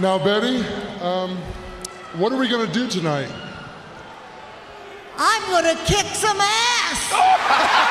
Now, Betty, um, what are we going to do tonight? I'm gonna kick some ass!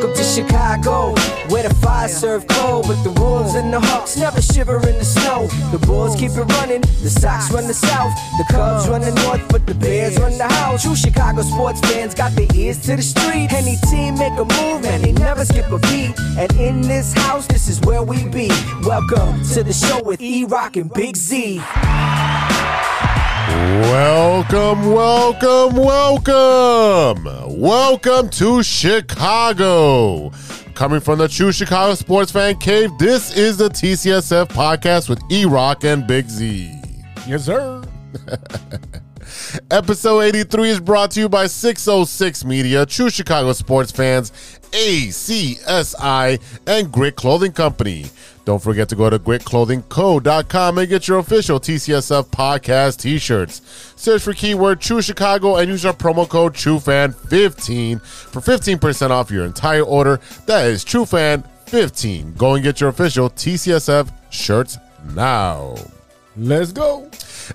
Welcome to Chicago, where the fire serve cold, but the Wolves and the Hawks never shiver in the snow. The Bulls keep it running, the Sox run the South, the Cubs run the North, but the Bears run the house. True Chicago sports fans got their ears to the street. Any team make a move, and they never skip a beat. And in this house, this is where we be. Welcome to the show with E Rock and Big Z. Welcome, welcome, welcome. Welcome to Chicago. Coming from the True Chicago Sports Fan Cave, this is the TCSF podcast with E Rock and Big Z. Yes, sir. Episode 83 is brought to you by 606 Media, True Chicago Sports Fans, ACSI, and Grit Clothing Company. Don't forget to go to gritclothingco.com and get your official TCSF podcast t shirts. Search for keyword True Chicago and use our promo code TrueFan15 for 15% off your entire order. That is TrueFan15. Go and get your official TCSF shirts now. Let's go.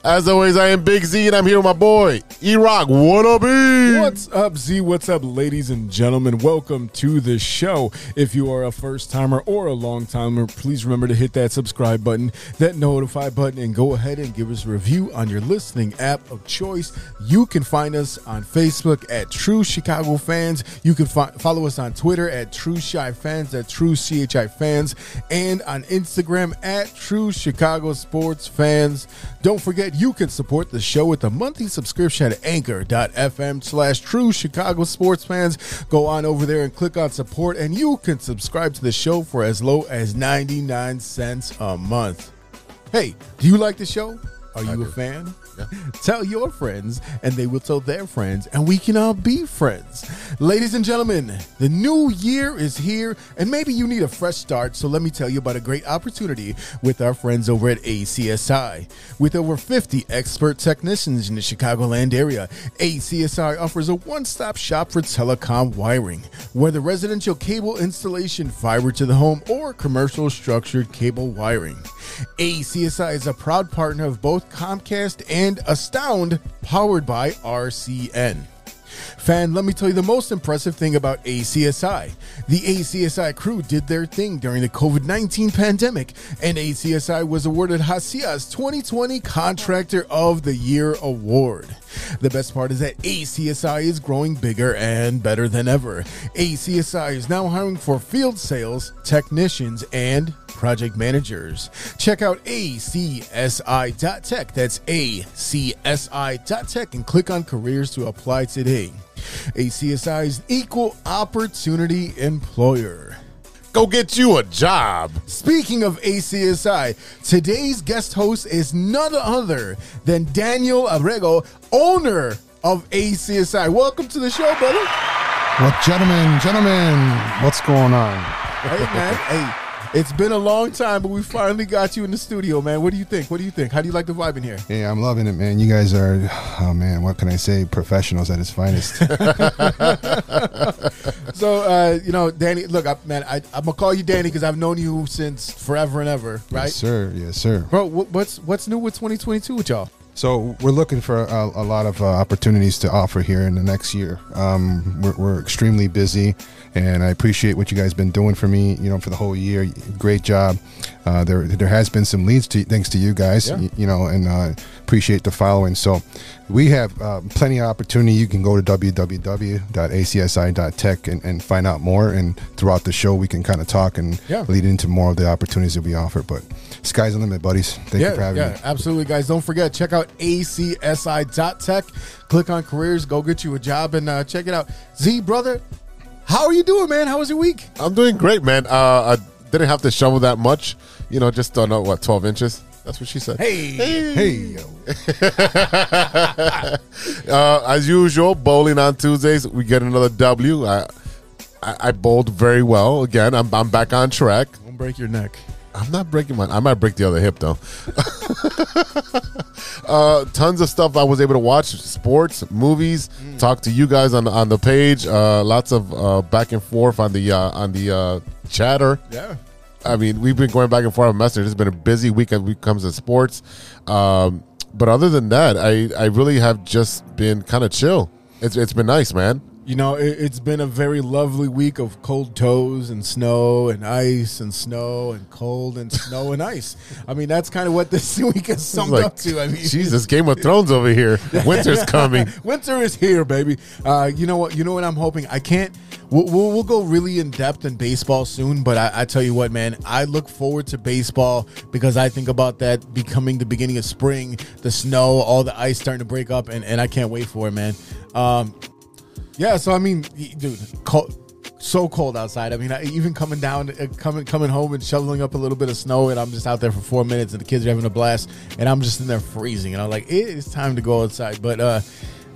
As always, I am Big Z and I'm here with my boy, E Rock. What up, E? What's up, Z? What's up, ladies and gentlemen? Welcome to the show. If you are a first timer or a long timer, please remember to hit that subscribe button, that notify button, and go ahead and give us a review on your listening app of choice. You can find us on Facebook at True Chicago Fans. You can fi- follow us on Twitter at True Chi Fans, at True CHI Fans, and on Instagram at True Chicago Sports Fans. Don't forget, you can support the show with a monthly subscription at anchor.fm slash true Chicago sports fans. Go on over there and click on support, and you can subscribe to the show for as low as 99 cents a month. Hey, do you like the show? Are you a fan? Tell your friends, and they will tell their friends, and we can all be friends. Ladies and gentlemen, the new year is here, and maybe you need a fresh start. So let me tell you about a great opportunity with our friends over at ACSI. With over 50 expert technicians in the Chicagoland area, ACSI offers a one stop shop for telecom wiring, whether residential cable installation, fiber to the home, or commercial structured cable wiring. ACSI is a proud partner of both Comcast and Astound, powered by RCN. Fan, let me tell you the most impressive thing about ACSI. The ACSI crew did their thing during the COVID 19 pandemic, and ACSI was awarded Hasia's 2020 Contractor of the Year award. The best part is that ACSI is growing bigger and better than ever. ACSI is now hiring for field sales, technicians, and project managers. Check out acsi.tech. That's acsi.tech and click on careers to apply today. ACSI is equal opportunity employer. Go get you a job. Speaking of ACSI, today's guest host is none other than Daniel Abrego, owner of ACSI. Welcome to the show, brother. What, gentlemen, gentlemen, what's going on? Hey, man. Hey, it's been a long time, but we finally got you in the studio, man. What do you think? What do you think? How do you like the vibe in here? Yeah, I'm loving it, man. You guys are, oh man, what can I say? Professionals at its finest. So, uh, you know, Danny, look, I, man, I, I'm gonna call you Danny because I've known you since forever and ever, right? Yes, sir. Yes, sir. Bro, what's what's new with 2022 with y'all? So we're looking for a, a lot of uh, opportunities to offer here in the next year. Um, we're, we're extremely busy, and I appreciate what you guys been doing for me. You know, for the whole year. Great job. Uh, there, there has been some leads to thanks to you guys. Yeah. y- You know, and uh, appreciate the following. So we have uh, plenty of opportunity. You can go to www.acsi.tech and, and find out more. And throughout the show, we can kind of talk and Yeah. lead into more of the opportunities that we offer. But sky's the limit, buddies. Thank you for having me. yeah, me. absolutely, guys. Don't forget, check out acsi.tech. Click on careers, go get you a job, and uh, check it out. Z, brother, how are you doing, man? How was your week? I'm doing great, man. Uh, I didn't have to shovel that much. You know, just don't know what 12 inches. That's what she said. Hey, Hey, yo. Uh, as usual, bowling on Tuesdays. We get another W. I, I, I bowled very well again. I'm, I'm back on track. don't break your neck. I'm not breaking my. I might break the other hip though. uh, tons of stuff I was able to watch: sports, movies. Talk to you guys on the on the page. Uh, lots of uh, back and forth on the uh, on the uh, chatter. Yeah. I mean, we've been going back and forth on messages. It's been a busy week when it comes to sports. Um, but other than that, I, I really have just been kind of chill. It's it's been nice, man. You know, it, it's been a very lovely week of cold toes and snow and ice and snow and cold and snow and ice. I mean, that's kind of what this week has summed Like, up to. I mean, Jesus, Game of Thrones over here. Winter's coming. Winter is here, baby. Uh, you know what? You know what I'm hoping. I can't. We'll, we'll, we'll go really in depth in baseball soon, but I, I tell you what, man, I look forward to baseball because I think about that becoming the beginning of spring, the snow, all the ice starting to break up, and, and I can't wait for it, man. Um, yeah, so I mean, dude, cold, so cold outside. I mean, I, even coming down, uh, coming coming home and shoveling up a little bit of snow, and I'm just out there for four minutes, and the kids are having a blast, and I'm just in there freezing, and I'm like, it is time to go outside. But uh,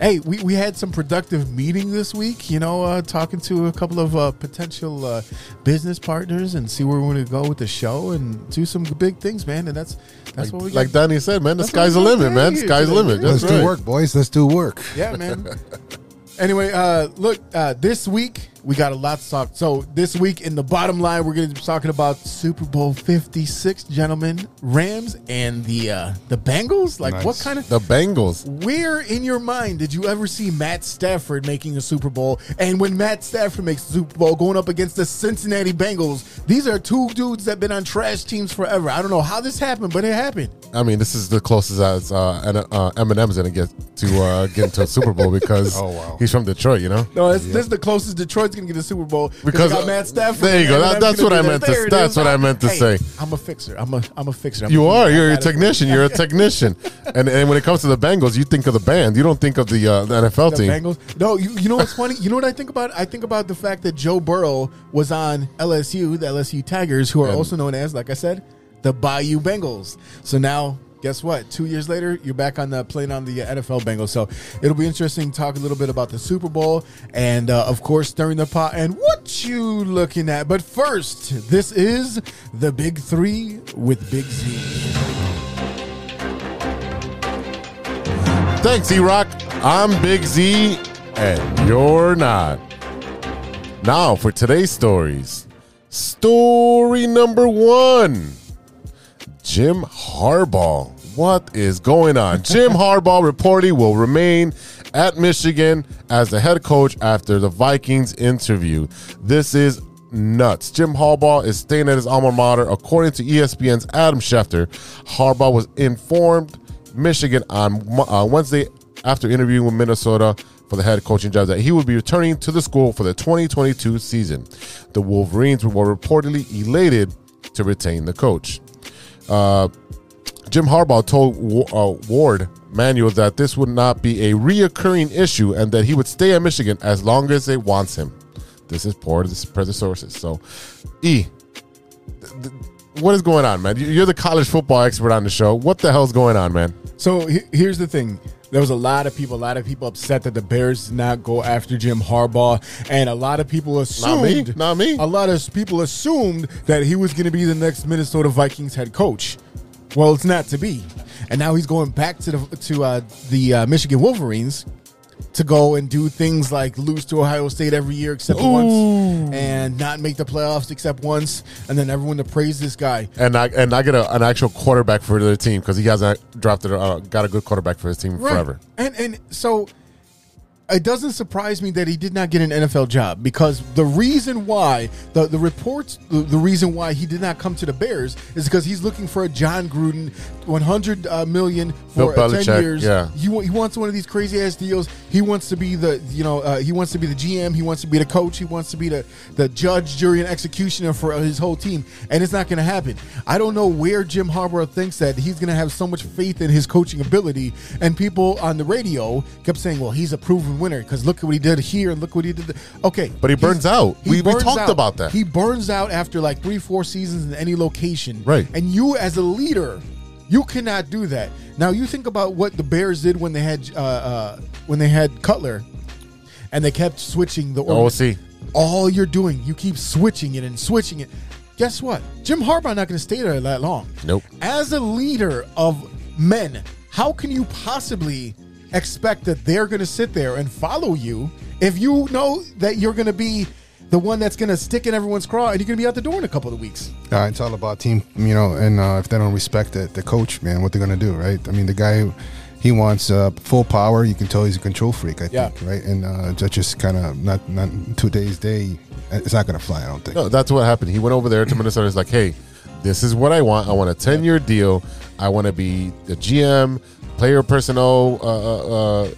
hey, we, we had some productive meeting this week. You know, uh, talking to a couple of uh, potential uh, business partners and see where we're going to go with the show and do some big things, man. And that's that's what we Like got. Danny said, man, the That's sky's the what we got limit, man. Sky's the limit. Let's That's do work, boys. Let's do work. Yeah, man. anyway, uh, look, uh, this week we got a lot to talk. So this week in the bottom line, we're going to be talking about Super Bowl Fifty Six, gentlemen, Rams and the uh, the Bengals. Like, Nice. what kind of The Bengals. where in your mind did you ever see Matt Stafford making a Super Bowl? And when Matt Stafford makes the Super Bowl going up against the Cincinnati Bengals, these are two dudes that have been on trash teams forever. I don't know how this happened, but it happened. I mean, this is the closest as uh, and, uh, Eminem's gonna get to uh, get into a Super Bowl because Oh, wow. he's from Detroit, you know. No, this, this is the closest Detroit's gonna get the Super Bowl Because, they got Matt Stafford. there you go. That- that's what I meant to- that's what I meant to say. I'm a fixer. I'm a I'm a fixer. I'm You a- are. You're a technician. You're a technician. And and when it comes to the Bengals, you think of the band. You don't think of the, uh, the NFL The team. Bengals. No, you, you know what's funny? You know what I think about? I think about the fact that Joe Burrow was on LSU, the LSU Tigers, who are And- also known as, like I said, the Bayou Bengals. So now, guess what? Two years later, you're back on the playing on the NFL Bengals. So it'll be interesting to talk a little bit about the Super Bowl and, uh, of course, stirring the pot and what you looking at. But first, this is the Big Three with Big Z. Thanks, E Rock. I'm Big Z, and you're not. Now for today's stories. Story number one Jim Harbaugh. What is going on? Jim Harbaugh reportedly will remain at Michigan as the head coach after the Vikings interview. This is nuts. Jim Harbaugh is staying at his alma mater. According to ESPN's Adam Schefter, Harbaugh was informed Michigan on uh, Wednesday after interviewing with Minnesota for the head coaching job that he would be returning to the school for the 2022 season. The Wolverines were reportedly elated to retain the coach. Uh, Jim Harbaugh told uh, Warde Manuel that this would not be a reoccurring issue and that he would stay at Michigan as long as they wants him. This is per the present sources. So, E, th- th- what is going on, man? You- You're the college football expert on the show. What the hell's going on, man? So he- here's the thing. There was a lot of people, a lot of people upset that the Bears did not go after Jim Harbaugh, and a lot of people assumed, me. Not me. A lot of people assumed that he was going to be the next Minnesota Vikings head coach. Well, it's not to be, and now he's going back to the to uh, the uh, Michigan Wolverines to go and do things like lose to Ohio State every year except once, and not make the playoffs except once, and then everyone to praise this guy. And I and I get a, an actual quarterback for the team because he hasn't drafted uh, got a good quarterback for his team forever. And and so it doesn't surprise me that he did not get an NFL job because the reason why the the reports the, the reason why he did not come to the Bears is because he's looking for a Jon Gruden 100 uh, million for uh, 10 years. yeah. He, he wants one of these crazy ass deals. He wants to be the you know uh, he wants to be the GM. He wants to be the coach. He wants to be the the judge, jury, and executioner for his whole team. And it's not going to happen. I don't know where Jim Harbaugh thinks that he's going to have so much faith in his coaching ability. And people on the radio kept saying, "Well, he's a proven winner because look at what he did here and look what he did." th-" Okay, But he burns out. he We- we talked out. about that. He burns out after like three, four seasons in any location. Right. And you, as a leader, you cannot do that. Now you think about what the Bears did when they had uh, uh, when they had Cutler, and they kept switching the. Oh, see. All you're doing, you keep switching it and switching it. guess what? Jim Harbaugh not going to stay there that long. Nope. As a leader of men, how can you possibly expect that they're going to sit there and follow you if you know that you're going to be the one that's going to stick in everyone's craw and you're going to be out the door in a couple of weeks? Uh, it's all about team, you know, and uh, if they don't respect the, the coach, man, what they're gonna do, right? I mean, the guy, he wants uh, full power. You can tell he's a control freak, I Yeah. think, right? And uh, that's just kind of not not today's day. It's not gonna fly, I don't think. No, that's what happened. He went over there to Minnesota. He's like, hey, this is what I want. I want a 10 year deal. I want to be the GM, player personnel, uh, uh, uh,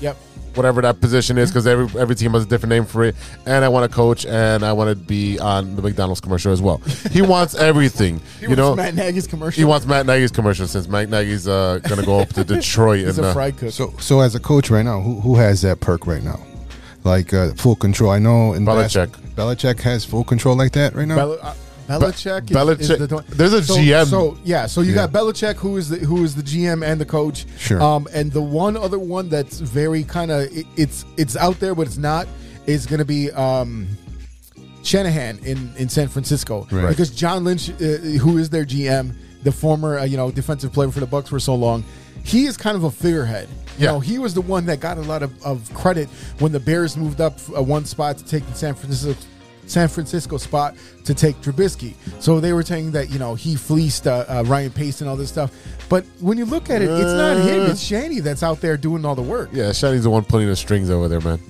Yep. whatever that position is, because every every team has a different name for it. And I want to coach, and I want to be on the McDonald's commercial as well. He wants everything. He you know, wants Matt Nagy's commercial. he wants Matt Nagy's commercial since Matt Nagy's uh, going to go up to Detroit. He's and, a uh, fried cook. So, so as a coach right now, who who has that perk right now? Like uh, full control. I know in Belichick. bas- Belichick has full control like that right now. Bel- uh, Belichick, is, Belichick- is the, there's a so, GM. So yeah, so you Yeah. got Belichick, who is the who is the GM and the coach. Sure. Um, and the one other one that's very kind of it, it's it's out there, but it's not is going to be um, Shanahan in in San Francisco Right. because John Lynch, uh, who is their GM, the former uh, you know defensive player for the Bucs for so long. He is kind of a figurehead. You Yeah. know, he was the one that got a lot of, of credit when the Bears moved up uh, one spot to take the San Francisco San Francisco spot to take Trubisky. So they were saying that you know he fleeced uh, uh, Ryan Pace and all this stuff. But when you look at it, it's not him. It's Shanny that's out there doing all the work. yeah, Shani's the one pulling the strings over there, man.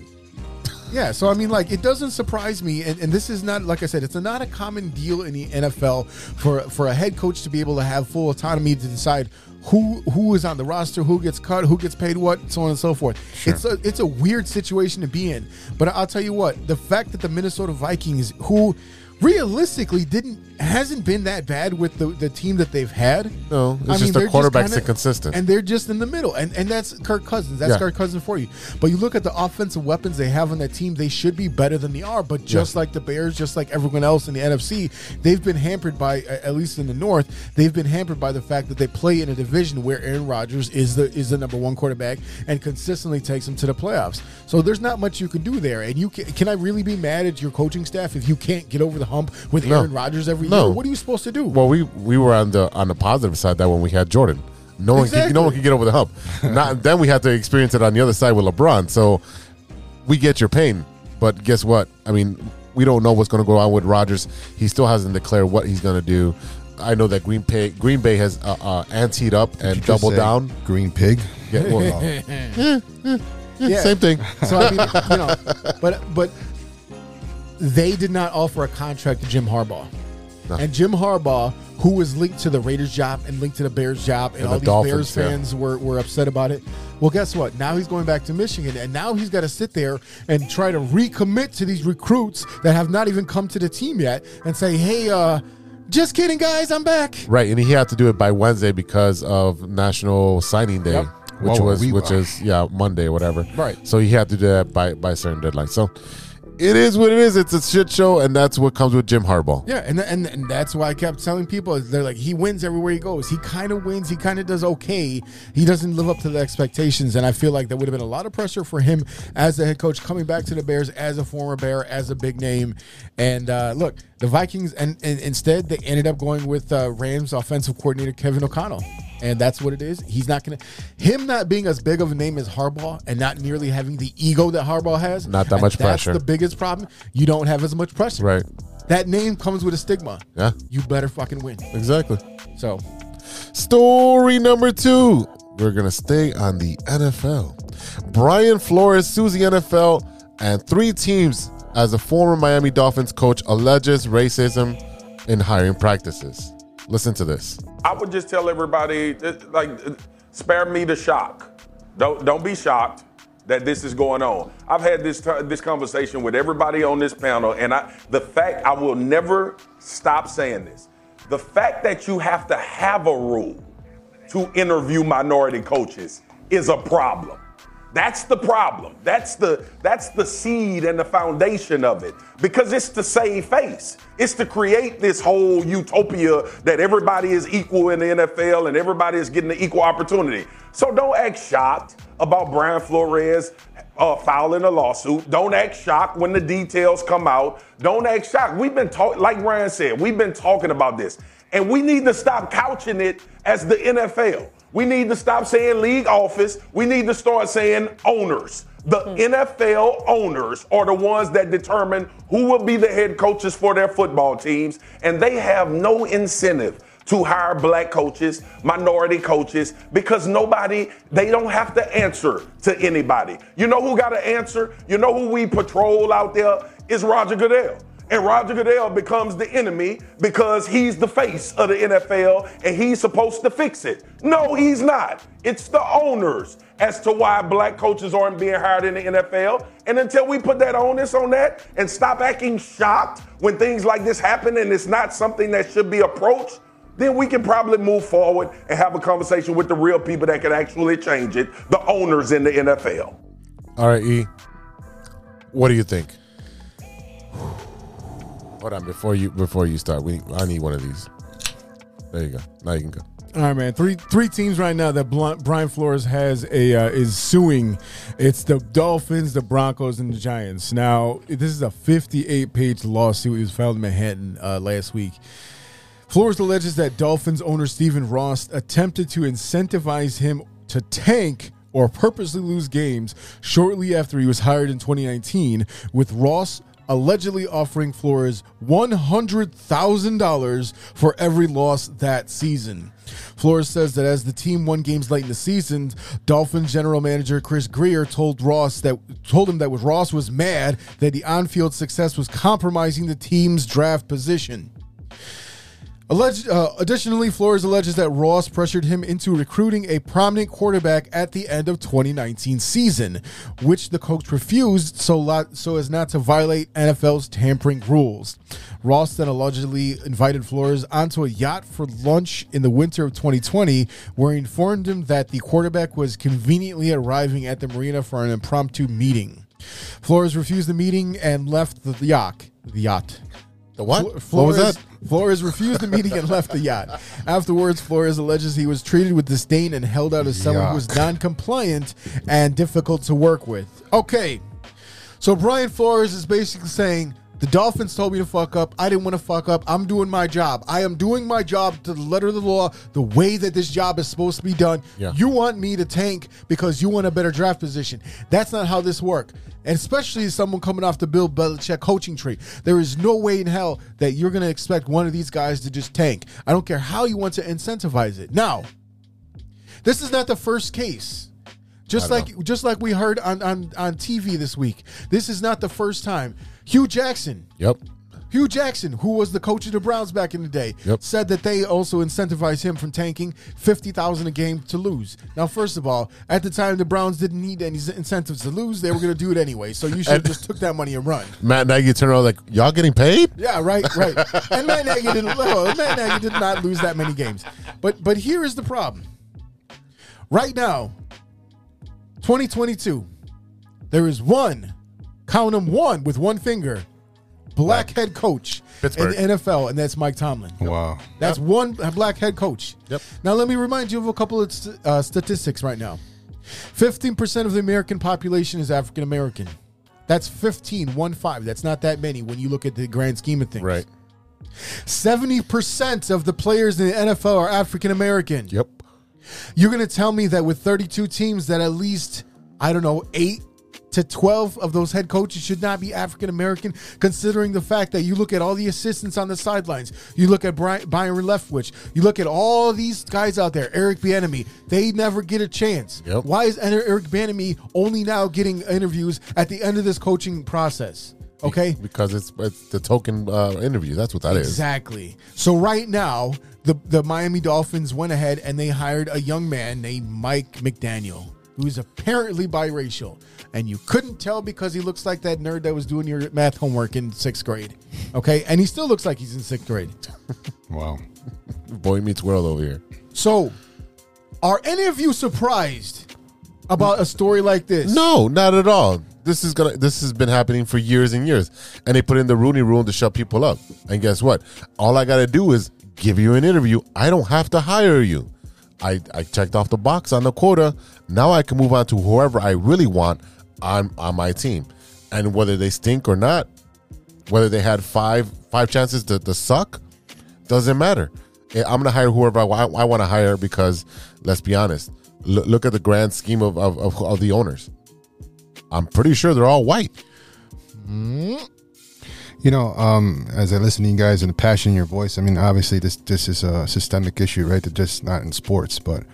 Yeah, so I mean, like, it doesn't surprise me, and, and this is not, like I said, it's not a common deal in the NFL for for a head coach to be able to have full autonomy to decide who who is on the roster, who gets cut, who gets paid what, so on and so forth. It's a it's a weird situation to be in, but I'll tell you what, the fact that the Minnesota Vikings, who realistically didn't hasn't been that bad with the, the team that they've had. No, it's just the they're quarterback's kinda- inconsistent. and they're just in the middle, and and that's Kirk Cousins. That's Yeah. Kirk Cousins for you. But you look at the offensive weapons they have on that team; they should be better than they are. But just like the Bears, just like everyone else in the NFC, they've been hampered by, at least in the North, they've been hampered by the fact that they play in a division where Aaron Rodgers is the is the number one quarterback and consistently takes them to the playoffs. So there's not much you can do there. And you can, can I really be mad at your coaching staff if you can't get over the hump with No. Aaron Rodgers every No. year? What are you supposed to do? Well, we we were on the on the positive side that when we had Jordan, no one Exactly. could, no one could get over the hump. Not then we had to experience it on the other side with LeBron. So we get your pain, but guess what? I mean, we don't know what's going to go on with Rodgers. He still hasn't declared what he's going to do. I know that Green Bay Green Bay has uh, uh, anteed up Did you and just doubled say down. Green pig. Yeah, well, Yeah. Same thing. So I mean, you know, but but they did not offer a contract to Jim Harbaugh. No. And Jim Harbaugh, who was linked to the Raiders job and linked to the Bears job, and, And all the these Dolphins, Bears yeah. fans were, were upset about it. Well, guess what? Now he's going back to Michigan, and now he's got to sit there and try to recommit to these recruits that have not even come to the team yet, and say, "Hey, uh, just kidding, guys, I'm back." Right, and he had to do it by Wednesday because of National Signing Day, Yep. which Whoa, was we- which is yeah Monday whatever. Right. So he had to do that by by a certain deadline. So it is what it is. It's a shit show, and that's what comes with Jim Harbaugh. Yeah, and, and and that's why I kept telling people they're like he wins everywhere he goes. He kind of wins. He kind of does okay. He doesn't live up to the expectations, and I feel like there would have been a lot of pressure for him as the head coach coming back to the Bears as a former Bear, as a big name. And uh, look, the Vikings, and, and instead they ended up going with uh, Rams offensive coordinator Kevin O'Connell. And that's what it is. He's not gonna him not being as big of a name as Harbaugh and not nearly having the ego that Harbaugh has. Not that much that's pressure. The biggest problem. You don't have as much pressure. Right. That name comes with a stigma. Yeah. You better fucking win. Exactly. So, Story number two. We're gonna stay on the NFL. Brian Flores sues the NFL and three teams as a former Miami Dolphins coach alleges racism in hiring practices. Listen to this. I would just tell everybody, like, spare me the shock. Don't don't be shocked that this is going on. I've had this this conversation with everybody on this panel, and I the fact I will never stop saying this. The fact that you have to have a rule to interview minority coaches is a problem. That's the problem. That's the that's the seed and the foundation of it. Because it's to save face. It's to create this whole utopia that everybody is equal in the NFL and everybody is getting the equal opportunity. So don't act shocked about Brian Flores uh, filing a lawsuit. Don't act shocked when the details come out. Don't act shocked. We've been talking, like Ryan said, we've been talking about this. And we need to stop couching it as the NFL. We need to stop saying league office. We need to start saying owners. The hmm. NFL owners are the ones that determine who will be the head coaches for their football teams, and they have no incentive to hire black coaches, minority coaches, because nobody, they don't have to answer to anybody. You know who got to answer? You know who we patrol out there? Is Roger Goodell. And Roger Goodell becomes the enemy because he's the face of the NFL and he's supposed to fix it. No, he's not. It's the owners as to why black coaches aren't being hired in the NFL. And until we put that onus on that and stop acting shocked when things like this happen and it's not something that should be approached, then we can probably move forward and have a conversation with the real people that can actually change it, the owners in the NFL. All right, E. What do you think? Hold on before you before you start. We I need one of these. There you go. Now you can go. All right, man. Three three teams right now that Brian Flores has a uh, is suing. It's the Dolphins, the Broncos, and the Giants. Now, this is a 58 page lawsuit. It was filed in Manhattan uh, last week. Flores alleges that Dolphins owner Stephen Ross attempted to incentivize him to tank or purposely lose games shortly after he was hired in 2019, with Ross allegedly offering Flores $100,000 for every loss that season. Flores says that as the team won games late in the season, Dolphins general manager Chris Grier told Ross that told him that Ross was mad that the on-field success was compromising the team's draft position. Alleged, uh, additionally, Flores alleges that Ross pressured him into recruiting a prominent quarterback at the end of 2019 season, which the coach refused so, lot, so as not to violate NFL's tampering rules. Ross then allegedly invited Flores onto a yacht for lunch in the winter of 2020, where he informed him that the quarterback was conveniently arriving at the marina for an impromptu meeting. Flores refused the meeting and left the yacht. The yacht. The what? Flo- what Flores, was that? Flores refused the meeting and left the yacht. Afterwards, Flores alleges he was treated with disdain and held out as someone who was non-compliant and difficult to work with. Okay, so Brian Flores is basically saying the Dolphins told me to fuck up. I didn't want to fuck up. I'm doing my job. I am doing my job to the letter of the law, the way that this job is supposed to be done. Yeah. You want me to tank because you want a better draft position. That's not how this works. And especially someone coming off the Bill Belichick coaching tree. There is no way in hell that you're going to expect one of these guys to just tank. I don't care how you want to incentivize it. Now, this is not the first case. Just like just like we heard on, on on TV this week. This is not the first time. Hue Jackson, Yep. Hue Jackson, who was the coach of the Browns back in the day, Yep. said that they also incentivized him from tanking fifty thousand a game to lose. Now, first of all, at the time the Browns didn't need any incentives to lose; they were going to do it anyway. So you should have just took that money and run. Matt Nagy turned around like, y'all getting paid? Yeah, right, right. And Matt Nagy didn't. Well, Matt Nagy did not lose that many games. But but here is the problem. Right now, 2022, there is one, count them one with one finger, black head coach Pittsburgh. in the NFL, and that's Mike Tomlin. Wow. That's one black head coach. Yep. Now let me remind you of a couple of st- uh, statistics right now. 15% of the American population is African American. That's 15, one five. That's not that many when you look at the grand scheme of things. Right. 70% of the players in the NFL are African American. Yep. You're going to tell me that with 32 teams that at least I don't know, 8 to 12 of those head coaches should not be African American, considering the fact that you look at all the assistants on the sidelines. You look at Brian, Byron Leftwich. You look at all these guys out there, Eric Bieniemy. They never get a chance. Yep. Why is Eric Bieniemy only now getting interviews at the end of this coaching process? Okay. Because it's it's the token uh, interview. That's what that is. Exactly. So right now, the the Miami Dolphins went ahead and they hired a young man named Mike McDaniel, who is apparently biracial, and you couldn't tell because he looks like that nerd that was doing your math homework in sixth grade. Okay, and he still looks like he's in sixth grade. Wow. Boy meets world over here. So, are any of you surprised? about a story like this. No, not at all. This is gonna. This has been happening for years and years, and they put in the Rooney Rule to shut people up. And guess what? All I got to do is give you an interview. I don't have to hire you. I I checked off the box on the quota. Now I can move on to whoever I really want on on my team, and whether they stink or not, whether they had five five chances to, to suck, doesn't matter. Eh, I'm gonna hire whoever I, wa- I want to hire because let's be honest. L- look at the grand scheme of, of, of, of the owners. I'm pretty sure they're all white. You know, um, as I listen to you guys and the passion in your voice, I mean, obviously this this is a systemic issue, right? That just not in sports, but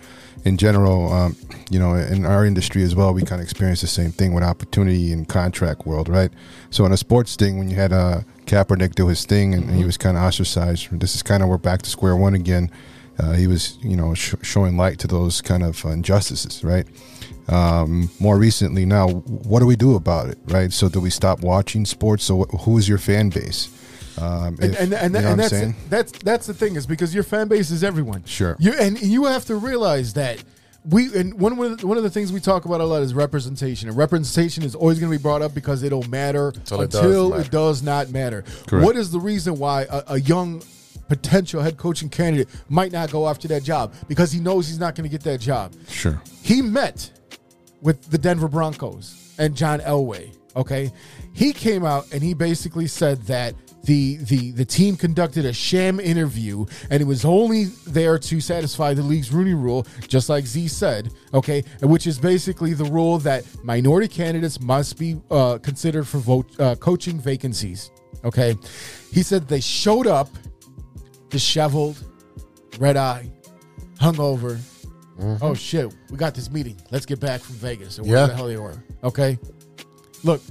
in general, um, you know, in our industry as well, we kind of experience the same thing with opportunity and contract world, right? So in a sports thing, when you had uh, Kaepernick do his thing and, and he was kind of ostracized, this is kind of we're back to square one again. Uh, he was, you know, sh- showing light to those kind of injustices, right? Um, more recently now what do we do about it right so do we stop watching sports so wh- who is your fan base um, and if- and, and, you know and that's that's that's the thing is because your fan base is everyone. Sure. You and you have to realize that we and one of the, one of the things we talk about a lot is representation. And representation is always going to be brought up because it'll matter Until it does matter. it does not matter. Correct. What is the reason why a, a young potential head coaching candidate might not go after that job because he knows he's not going to get that job? sure he met with the Denver Broncos and John Elway. Okay, he came out and he basically said that the the the team conducted a sham interview and it was only there to satisfy the league's Rooney Rule, just like Z said. Okay, which is basically the rule that minority candidates must be uh, considered for vote uh, coaching vacancies. Okay, he said they showed up disheveled, red eye, hungover. Oh shit, we got this meeting. Let's get back from Vegas. And where Yeah. the hell they were. Okay. Look,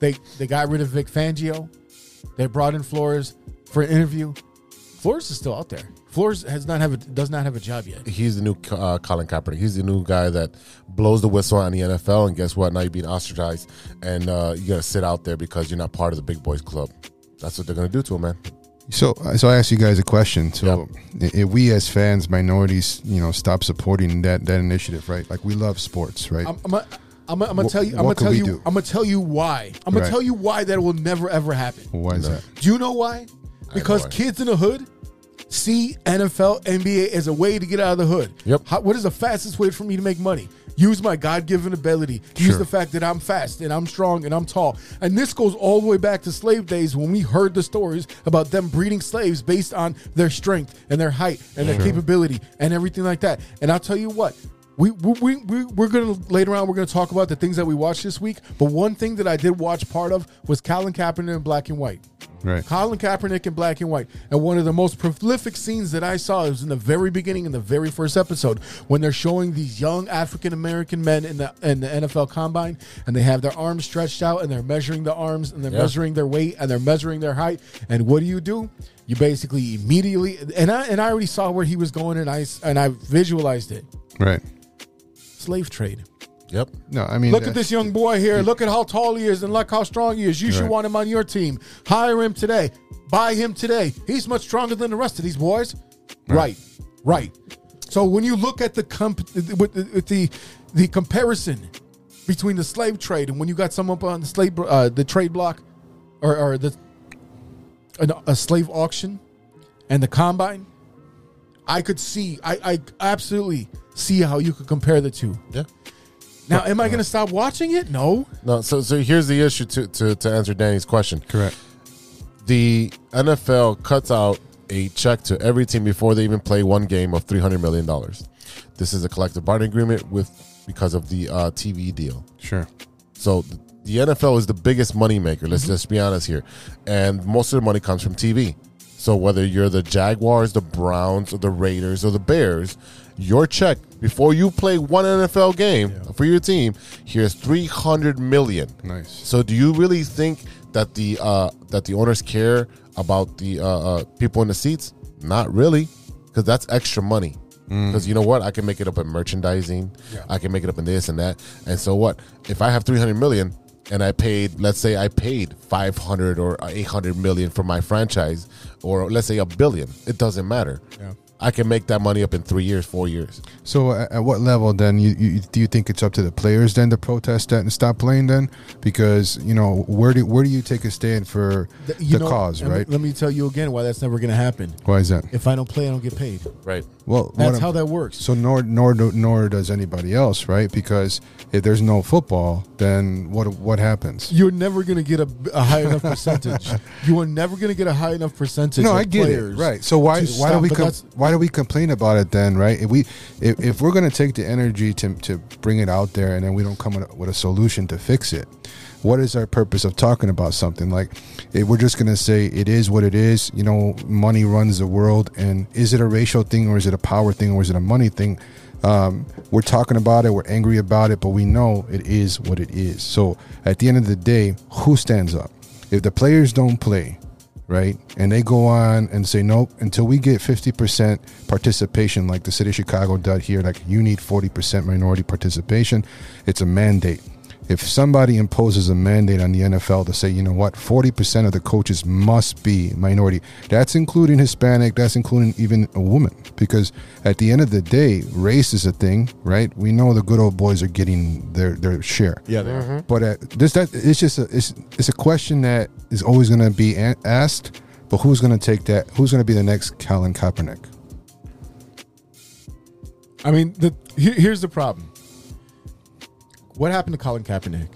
they they got rid of Vic Fangio. They brought in Flores for an interview. Flores is still out there. Flores has not have a, does not have a job yet. He's the new uh, Colin Kaepernick. He's the new guy that blows the whistle on the NFL. And guess what? Now you're being ostracized, and uh, you got to sit out there because you're not part of the big boys club. That's what they're gonna do to him, man. So so i ask you guys a question so i- if we as fans minorities you know stop supporting that that initiative right like we love sports right I'm, I'm, gonna- I'm, gonna- I'm gonna What- tell you. I'm gonna tell you. do? I'm gonna tell you why. I'm gonna Right. tell you why that will never ever happen. why is that Do you know why? Because why. kids in the hood see NFL, NBA as a way to get out of the hood. Yep. How, what is the fastest way for me to make money? Use my God given ability. Use Sure. the fact that I'm fast and I'm strong and I'm tall. And this goes all the way back to slave days when we heard the stories about them breeding slaves based on their strength and their height and their capability and everything like that. And I'll tell you what. We, we, we, we, we're going to later on, we're going to talk about the things that we watched this week. But one thing that I did watch part of was Colin Kaepernick in black and white. right Colin Kaepernick in black and white. And one of the most prolific scenes that I saw was in the very beginning, in the very first episode, when they're showing these young African American men in the in the NFL combine, and they have their arms stretched out, and they're measuring the arms, and they're Yeah. measuring their weight, and they're measuring their height. And what do you do? You basically immediately, and I and I already saw where he was going, and I and I visualized it. right Slave trade. Yep. no i mean Look at this young boy here. Look at how tall he is and look how strong he is. You should Right. want him on your team. Hire him today. Buy him today. He's much stronger than the rest of these boys. Right. Right. So when you look at the comp with the, with the the comparison between the slave trade and when you got someone up on the slave uh, the trade block or, or the an, a slave auction and the combine, I could see I, I absolutely see how you could compare the two. Yeah. Now, am I going to stop watching it? No. No. So so here's the issue to to, to answer Danny's question. correct the NFL cuts out a check to every team before they even play one game of three hundred million dollars. This is a collective bargaining agreement with because of the uh, TV deal. sure So the NFL is the biggest money maker. Let's just be honest here, and most of the money comes from TV. So whether you're the Jaguars, the Browns, or the Raiders, or the Bears, your check before you play one NFL game for your team, here's three hundred million. Nice. So do you really think that the uh, that the owners care about the uh, uh, people in the seats? Not really, because that's extra money. Because you know what, I can make it up in merchandising. I can make it up in this and that. And so what? If I have three hundred million and I paid, let's say I paid five hundred or eight hundred million for my franchise, or let's say a billion, it doesn't matter. I can make that money up in three years, four years. So at, at what level then you, you do you think it's up to the players then to protest that and stop playing then? Because you know where do where do you take a stand for Th- you the know, cause, right? Let me tell you again why that's never going to happen. Why is that? If I don't play, I don't get paid. Right. Well, That's how that works. So nor nor nor does anybody else, right? Because if there's no football, then what what happens? You're never going to get a, a high enough percentage. You are never going to get a high enough percentage. No, of I get players it. Right. So why to why do we come, why do we complain about it then? Right. If we if, if we're going to take the energy to to bring it out there and then we don't come with a, with a solution to fix it, what is our purpose of talking about something like? We're just going to say it is what it is. You know, money runs the world, and is it a racial thing or is it a power thing or is it a money thing? Um, we're talking about it. We're angry about it, but we know it is what it is. So at the end of the day, who stands up? If the players don't play, right? And they go on and say, nope, until we get 50% participation, like the city of Chicago did here, like you need 40% minority participation, it's a mandate. If somebody imposes a mandate on the NFL to say, you know what, 40% of the coaches must be minority, that's including Hispanic, that's including even a woman. Because at the end of the day, race is a thing, right? We know the good old boys are getting their, their share. Yeah, they are. But uh, this that it's just a it's, it's a question that is always going to be asked. But who's going to take that? Who's going to be the next Colin Kaepernick? I mean, the here, here's the problem. What happened to Colin Kaepernick?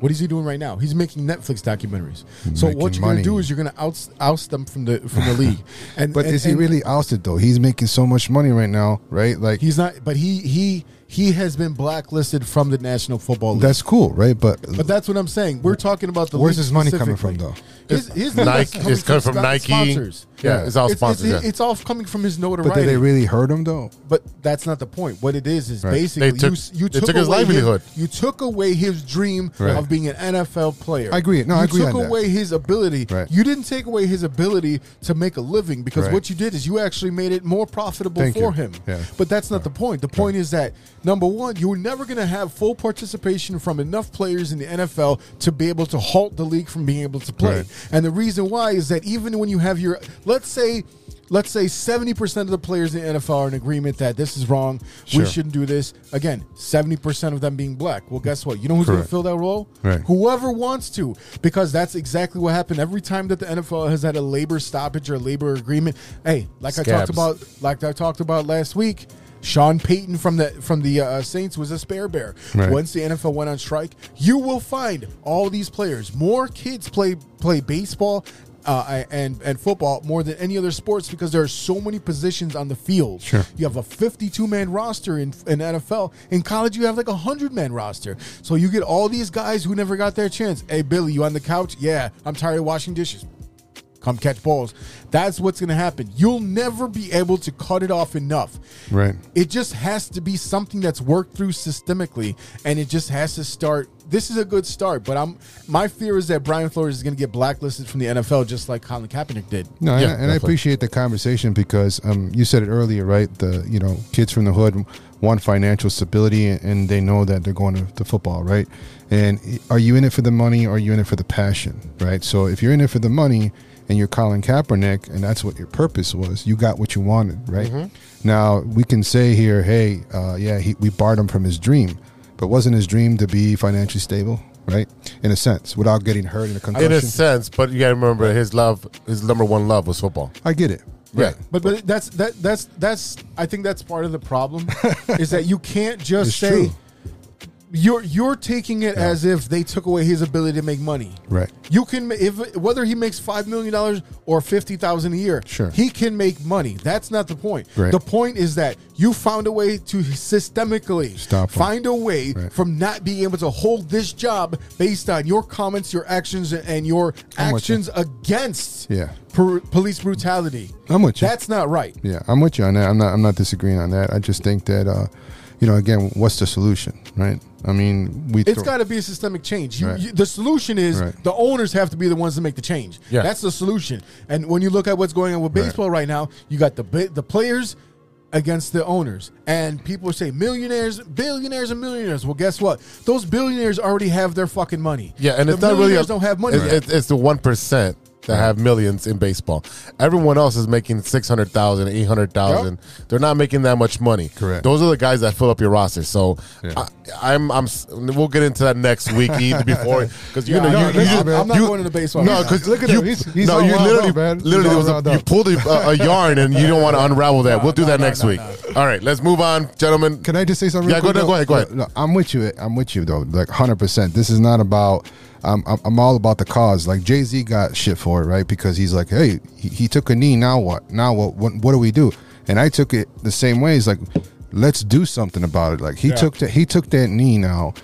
What is he doing right now? He's making Netflix documentaries. so what you're going to do is you're going to oust, oust them from the from the league. And But and- is he and really ousted though? He's making so much money right now, right? Like He's not. But he he he has been blacklisted from the National Football League. that's cool, right? But but that's what I'm saying. We're talking about the. Where's league his money coming from, specifically. though? His, his money Nike. is It's coming from Nike. sponsors. Yeah, it's all It's, sponsors. it's, yeah. it's all coming from his notoriety. but did they really hurt him though? But that's not the point. What it is is Right. basically took- you, you took, took his away livelihood. you took away his dream Right. of being an NFL player. I agree. No, you I agree took on that. You took away his ability. Right. You didn't take away his ability to make a living because what you did is you actually made it more profitable Thank for you. him. Yeah. But that's not the point. The point is that number one, you were never going to have full participation from enough players in the NFL to be able to halt the league from being able to play. And the reason why is that even when you have your, let's say, let's say 70% of the players in the NFL are in agreement that this is wrong, Sure. we shouldn't do this. Again, 70% of them being black. Well, guess what? You know who's going to fill that role? Right. Whoever wants to, because that's exactly what happened every time that the NFL has had a labor stoppage or labor agreement. Hey, like I talked about, like I talked about last week. Sean Payton from the from the uh, Saints was a spare bear. Right. Once the NFL went on strike, you will find all these players. More kids play play baseball uh, and and football more than any other sports because there are so many positions on the field. Sure. You have a 52 man roster in, in NFL. In college, you have like a 100 man roster. So you get all these guys who never got their chance. Hey, Billy, you on the couch? Yeah, I'm tired of washing dishes. Come catch balls. That's what's going to happen. You'll never be able to cut it off enough. Right. It just has to be something that's worked through systemically, and it just has to start. This is a good start, but I'm my fear is that Brian Flores is going to get blacklisted from the NFL, just like Colin Kaepernick did. No, Yeah, and, and I appreciate the conversation because um, you said it earlier, right? The you know kids from the hood want financial stability, and, and they know that they're going to, to football, right? And are you in it for the money, or are you in it for the passion, right? So if you're in it for the money and you're Colin Kaepernick, and that's what your purpose was, you got what you wanted, right? Now we can say here, hey, uh, yeah, he, we barred him from his dream, but wasn't his dream to be financially stable? Right, in a sense, without getting hurt in a concussion. in a sense, but you got to remember his love, his number one love was football. I get it. Yeah. Right. But but that's that that's that's I think that's part of the problem is that you can't just It's say true. You're you're taking it as if they took away his ability to make money. Right. You can if whether he makes five million dollars or fifty thousand a year, Sure. he can make money. That's not the point. Right. The point is that you found a way to systemically Stop him. find a way Right. from not being able to hold this job based on your comments, your actions, and your I'm actions against Yeah. per- police brutality. I'm with you. That's not right. Yeah, I'm with you on that. I'm not. I'm not disagreeing on that. I just think that, uh, you know, again, what's the solution, right? I mean, we. It's got to be a systemic change. You, Right. you- the solution is Right. the owners have to be the ones to make the change. Yeah. That's the solution. And when you look at what's going on with baseball right now, you got the the players against the owners, and people say millionaires, billionaires, and millionaires. Well, guess what? Those billionaires already have their fucking money. Yeah, and the it's not really. millionaires don't have money. It's, it's the one percent that have millions in baseball. Everyone else is making 600,000, 800,000. They're not making that much money. Correct. Those are the guys that fill up your roster. So Yeah. I, I'm I'm we'll get into that next week either before cuz you Yeah, know know. you, Listen, you, I'm not you- going to the baseball No, cuz Look at you, him. He's- he's no, you literally up, man. Literally was a, you pulled a, a yarn and you don't want to unravel that. we'll do that next no, week. no. All right, let's move on, gentlemen. Can I just say something? Yeah, go quick, ahead, go ahead, go ahead. No, I'm with you. I'm with you though. Like 100. percent This is not about. I'm I'm I'm all about the cause. Like Jay Z got shit for it, right? Because he's like, hey, he, he took a knee. Now what? Now what? What, what do we do? And I took it the same way. It's like, let's do something about it. Like he Yeah. took that. He took that knee. Now,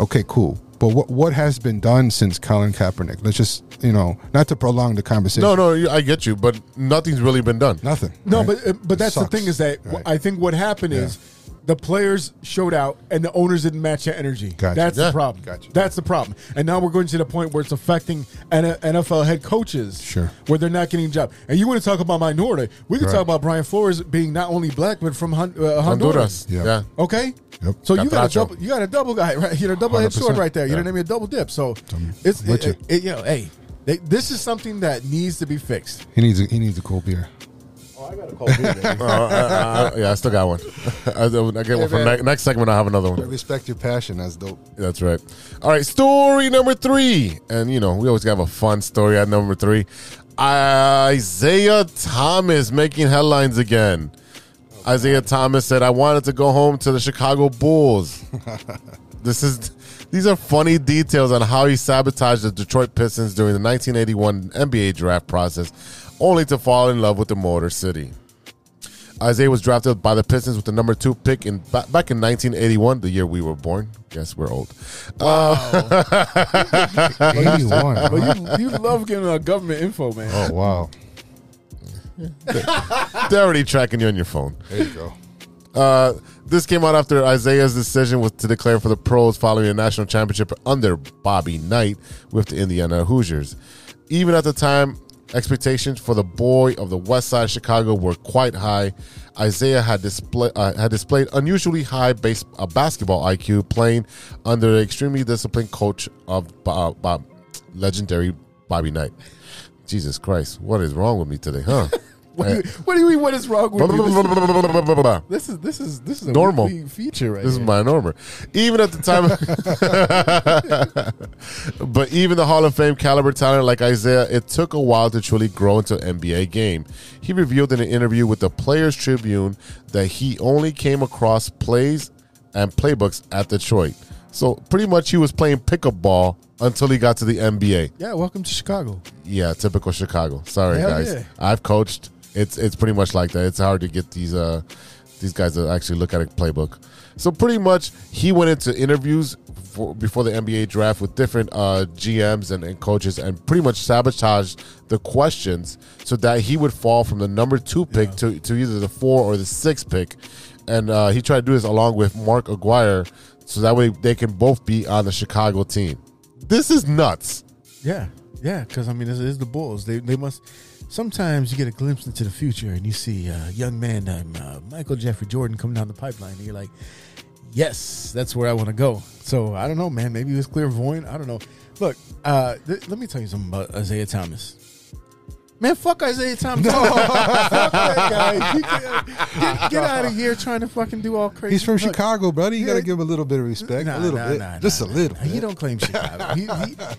okay, cool. But what what has been done since Colin Kaepernick? Let's just you know, not to prolong the conversation. No, no, I get you, but nothing's really been done. nothing. No, right? but uh, but that's the thing is that Right. I think what happened is the players showed out and the owners didn't match that energy. Gotcha. That's Yeah. the problem. Gotcha. That's the problem. And now we're going to the point where it's affecting NFL head coaches. Sure. Where they're not getting a job. And you want to talk about minority? We can Right. talk about Brian Flores being not only black but from Hon- uh, Honduras. Honduras. Yeah. Yeah. Okay. Yep. So you got a double, you got a double guy, right? You know, double edged sword 100%. right there. You know Yeah. what I mean? A double dip. So it's it, you. it, you know, hey, they, this is something that needs to be fixed. he needs a, he needs a cold beer. Oh, I got a cold beer, baby. Uh, uh, uh, yeah, I still got one. I, I get one for man. ne- next segment. I'll have another I one. respect your passion. That's dope. That's right. All right, story number three, and you know we always have a fun story at number three. Isiah Thomas making headlines again. Isiah Thomas said, "I wanted to go home to the Chicago Bulls." this is these are funny details on how he sabotaged the Detroit Pistons during the 1981 NBA draft process, only to fall in love with the Motor City. Isiah was drafted by the Pistons with the number two pick in ba- back in 1981, the year we were born. Guess we're old. Eighty-one. huh? But you, you love getting uh, government info, man. oh wow. They're already tracking you on your phone. There you go. Uh, this came out after Isiah's decision was to declare for the pros following a national championship under Bobby Knight with the Indiana Hoosiers. Even at the time, expectations for the boy of the West Side of Chicago were quite high. Isiah had display, uh, had displayed unusually high base, uh, basketball IQ, playing under the extremely disciplined coach of Bob, Bob, legendary Bobby Knight. Jesus Christ, what is wrong with me today, huh? What, do you, what do you mean? What is wrong with you? This is this is this is a Normal. feature right This is my normal. Even at the time, but even the Hall of Fame caliber talent like Isiah, it took a while to truly grow into an NBA game. He revealed in an interview with the Players Tribune that he only came across plays and playbooks at Detroit. So pretty much he was playing pickup ball until he got to the NBA. yeah, welcome to Chicago. Yeah, typical Chicago. Sorry, Hell guys. yeah. I've coached. It's it's pretty much like that. It's hard to get these uh these guys to actually look at a playbook. So pretty much, he went into interviews for, before the NBA draft with different uh, GMs and, and coaches, and pretty much sabotaged the questions so that he would fall from the number two pick to, to either the four or the six pick. And uh, he tried to do this along with Mark Aguirre, so that way they can both be on the Chicago team. This is nuts. Yeah, yeah, because I mean, this is the Bulls. They they must. Sometimes you get a glimpse into the future, and you see a young man named uh, Michael Jeffrey Jordan coming down the pipeline, and you're like, "Yes, that's where I want to go." So I don't know, man. Maybe it was clairvoyant. I don't know. Look, uh, th- let me tell you something about Isiah Thomas. Man, fuck Isiah Thomas. fuck that guy. Get, get, out of here trying to fucking do all crazy. He's from Chicago, brother. You Yeah. got to give him a little bit of respect. Nah, a little nah, bit. nah, Just a little. He don't claim Chicago. he,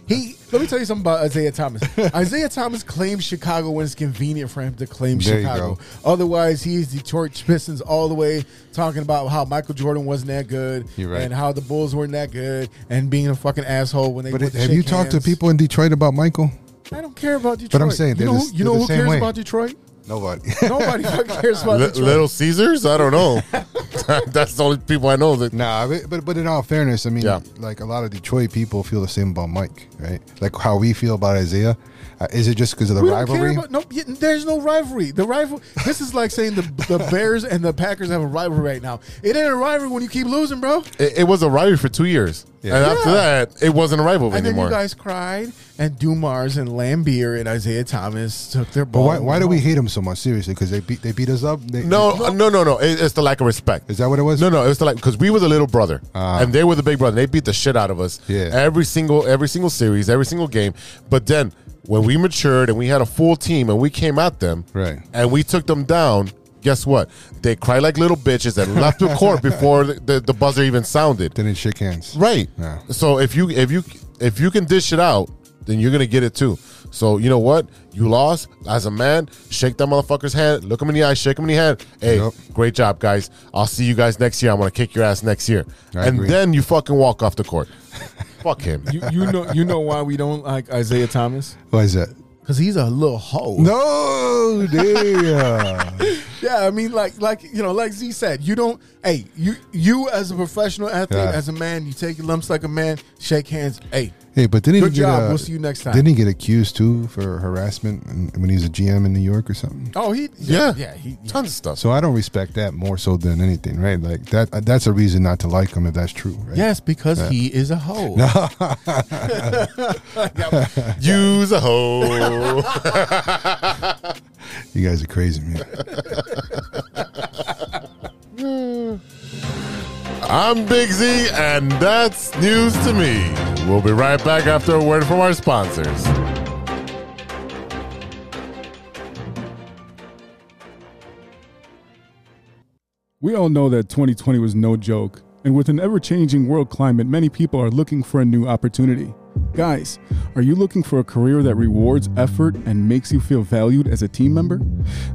he, he- Let me tell you something about Isiah Thomas. Isiah Thomas claims Chicago when it's convenient for him to claim There Chicago. go. Otherwise, he's Detroit Pistons all the way, talking about how Michael Jordan wasn't that good, right. and how the Bulls weren't that good, and being a fucking asshole when they. But to have you talked to people in Detroit about Michael? I don't care about Detroit. But I'm saying, you know, the- who, you know who cares way. about Detroit? Nobody. Nobody cares about Li- Detroit. Little Caesars? I don't know. That's the only people I know that. Nah, but, but but in all fairness, I mean, Yeah. like a lot of Detroit people feel the same about Mike, right? Like how we feel about Isiah. Uh, is it just because of the We rivalry? about no. yeah, There's no rivalry. The rival. This is like saying the the Bears and the Packers have a rivalry right now. It ain't a rivalry when you keep losing, bro. It, it was a rivalry for two years. Yeah. And after that, it wasn't a rivalry And then anymore. you guys cried, and Dumars and Laimbeer and Isiah Thomas took their But ball. why, why do we hate them so much? Seriously, because they beat they beat us up. They, no, no, no, no. It, it's the lack of respect. Is that what it was? No, no, it was the like because we were the little brother Ah. and they were the big brother. They beat the shit out of us. Yeah. Every single every single series, every single game. But then when we matured and we had a full team and we came at them, Right. and we took them down. Guess what? They cry like little bitches and left the court before the, the, the buzzer even sounded. Didn't shake hands. Right. Yeah. So if you if you if you can dish it out, then you're gonna get it too. So you know what? You lost as a man. Shake that motherfucker's hand. Look him in the eye. Shake him in the hand. Hey, Yep. great job, guys. I'll see you guys next year. I'm gonna kick your ass next year. I and agree. then you fucking walk off the court. Fuck him. You, you know, you know why we don't like Isiah Thomas? Why is that? Because he's a little hoe. No, damn. Yeah, I mean, like, like you know, like Z said, you don't. Hey, you, you as a professional athlete, Yeah. as a man, you take your lumps like a man, shake hands. Hey, hey, but didn't Good he get job. uh, We'll see you next time. Didn't he get accused too for harassment when he was a GM in New York or something? oh, he, Yeah. yeah, he, yeah. Tons of stuff. So I don't respect that more so than anything, right? Like that. That's a reason not to like him if that's true. Right? Yes, because he is a hoe. Use a hoe. You guys are crazy, man. I'm Big Z, and that's news to me. We'll be right back after a word from our sponsors. We all know that 2020 was no joke, and with an ever changing world climate, many people are looking for a new opportunity. Guys, are you looking for a career that rewards effort and makes you feel valued as a team member?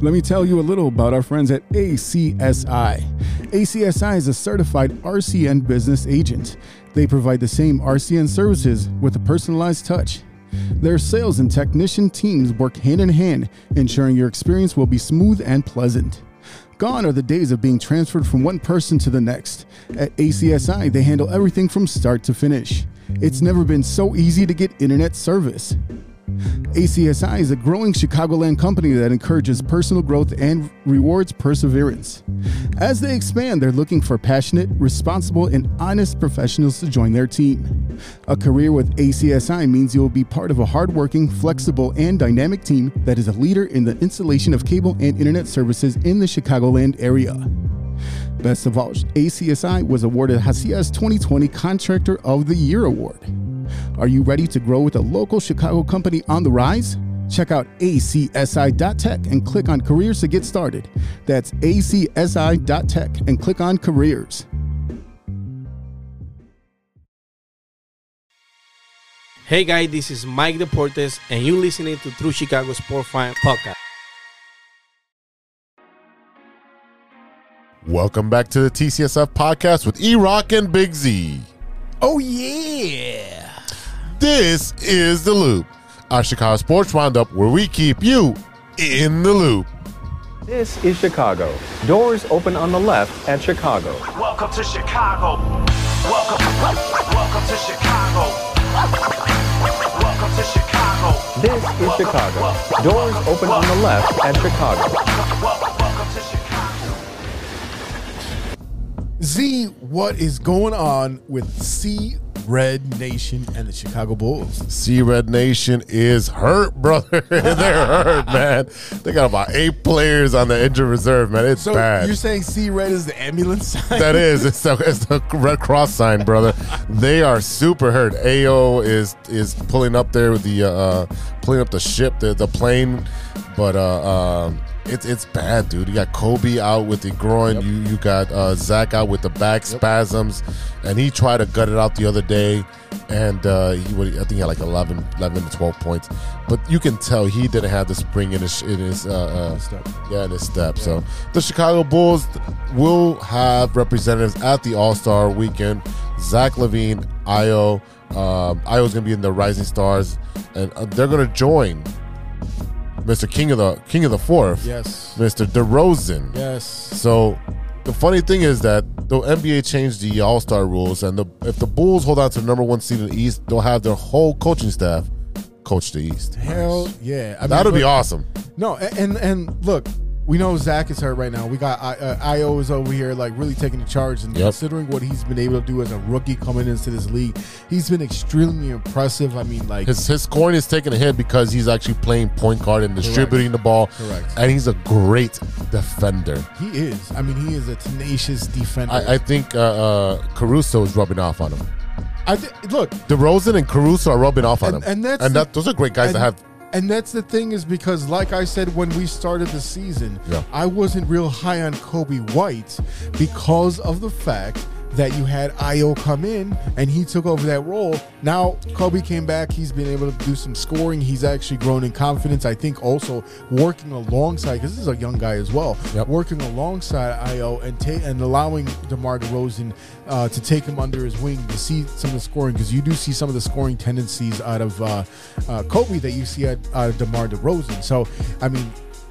Let me tell you a little about our friends at ACSI. ACSI is a certified RCN business agent. They provide the same RCN services with a personalized touch. Their sales and technician teams work hand in hand, ensuring your experience will be smooth and pleasant. Gone are the days of being transferred from one person to the next. At ACSI, they handle everything from start to finish. It's never been so easy to get internet service. ACSI is a growing Chicagoland company that encourages personal growth and rewards perseverance. As they expand, they're looking for passionate, responsible, and honest professionals to join their team. A career with ACSI means you will be part of a hardworking, flexible, and dynamic team that is a leader in the installation of cable and internet services in the Chicagoland area. Best of all, ACSI was awarded Hacias 2020 Contractor of the Year Award. Are you ready to grow with a local Chicago company on the rise? Check out acsi.tech and click on careers to get started. That's acsi.tech and click on careers. Hey guys, this is Mike Deportes, and you're listening to True Chicago Sport Fan Podcast. Welcome back to the TCSF podcast with E Rock and Big Z. Oh, yeah. This is The Loop, our Chicago sports roundup where we keep you in the loop. This is Chicago. Doors open on the left at Chicago. Welcome to Chicago. Welcome, welcome to Chicago. Welcome to Chicago. This is Chicago. Doors open on the left at Chicago. Welcome to Chicago. Z, what is going on with C Red Nation and the Chicago Bulls? Sea Red Nation is hurt, brother. They're hurt, man. They got about eight players on the injured reserve, man. It's So bad. you're saying C Red is the ambulance sign? That is, it's the, it's the Red Cross sign, brother. They are super hurt. Ayo is is pulling up there with the uh, uh pulling up the ship, the the plane, but uh um. It's it's bad, dude. You got Coby out with the groin. You you got uh, Zach out with the back spasms, and he tried to gut it out the other day, and uh, he would, I think he had like 11, 11 to twelve points, but you can tell he didn't have the spring in his in his uh, uh, yeah in his step. So the Chicago Bulls will have representatives at the All Star Weekend. Zach LaVine, Ayo, um, Ayo's going to be in the Rising Stars, and uh, they're going to join Mr. King of the King of the Fourth, Yes. Mr. DeRozan. Yes. So the funny thing is that the NBA changed the All Star rules, and the, if the Bulls hold on to the number one seed in the East, they'll have their whole coaching staff coach the East. Hell yeah. I mean, That'll be awesome. No, and and look, we know Zach is hurt right now. We got I, uh, Ayo is over here like really taking the charge and Yep. considering what he's been able to do as a rookie coming into this league, he's been extremely impressive. I mean, like His his scoring is taking a hit because he's actually playing point guard and distributing the ball. Correct. And he's a great defender. he is. I mean, he is a tenacious defender. I, I think uh, uh, Caruso is rubbing off on him. I thi- look, DeRozan and Caruso are rubbing off on and, him. and that's and that, those are great guys and, to have. And that's the thing is because, like I said when we started the season, Yeah. I wasn't real high on Coby White because of the fact that you had Ayo come in and he took over that role. Now Coby came back. He's been able to do some scoring. He's actually grown in confidence. I think also working alongside because this is a young guy as well. Yep. Working alongside Ayo and ta- and allowing DeMar DeRozan uh, to take him under his wing to see some of the scoring because you do see some of the scoring tendencies out of uh, uh, Coby that you see out of DeMar DeRozan. So I mean.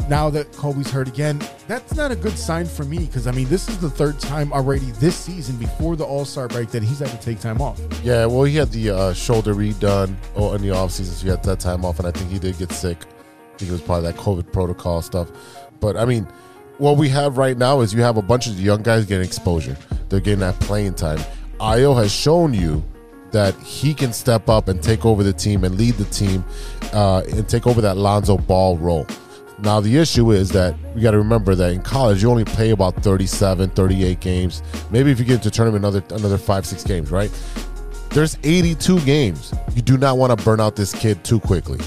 Now that Coby's hurt again, that's not a good sign for me because I mean this is the third time already this season before the All Star break that he's had to take time off. Yeah, well, he had the uh, shoulder redone oh, in the offseason, so he had that time off, and I think he did get sick. I think it was probably that COVID protocol stuff. But I mean, what we have right now is you have a bunch of young guys getting exposure. They're getting that playing time. Ayo has shown you that he can step up and take over the team and lead the team uh, and take over that Lonzo Ball role. Now, the issue is that you got to remember that in college, you only play about 37, 38 games. Maybe if you get into tournament, another another five, six games, right? There's 82 games. You do not want to burn out this kid too quickly.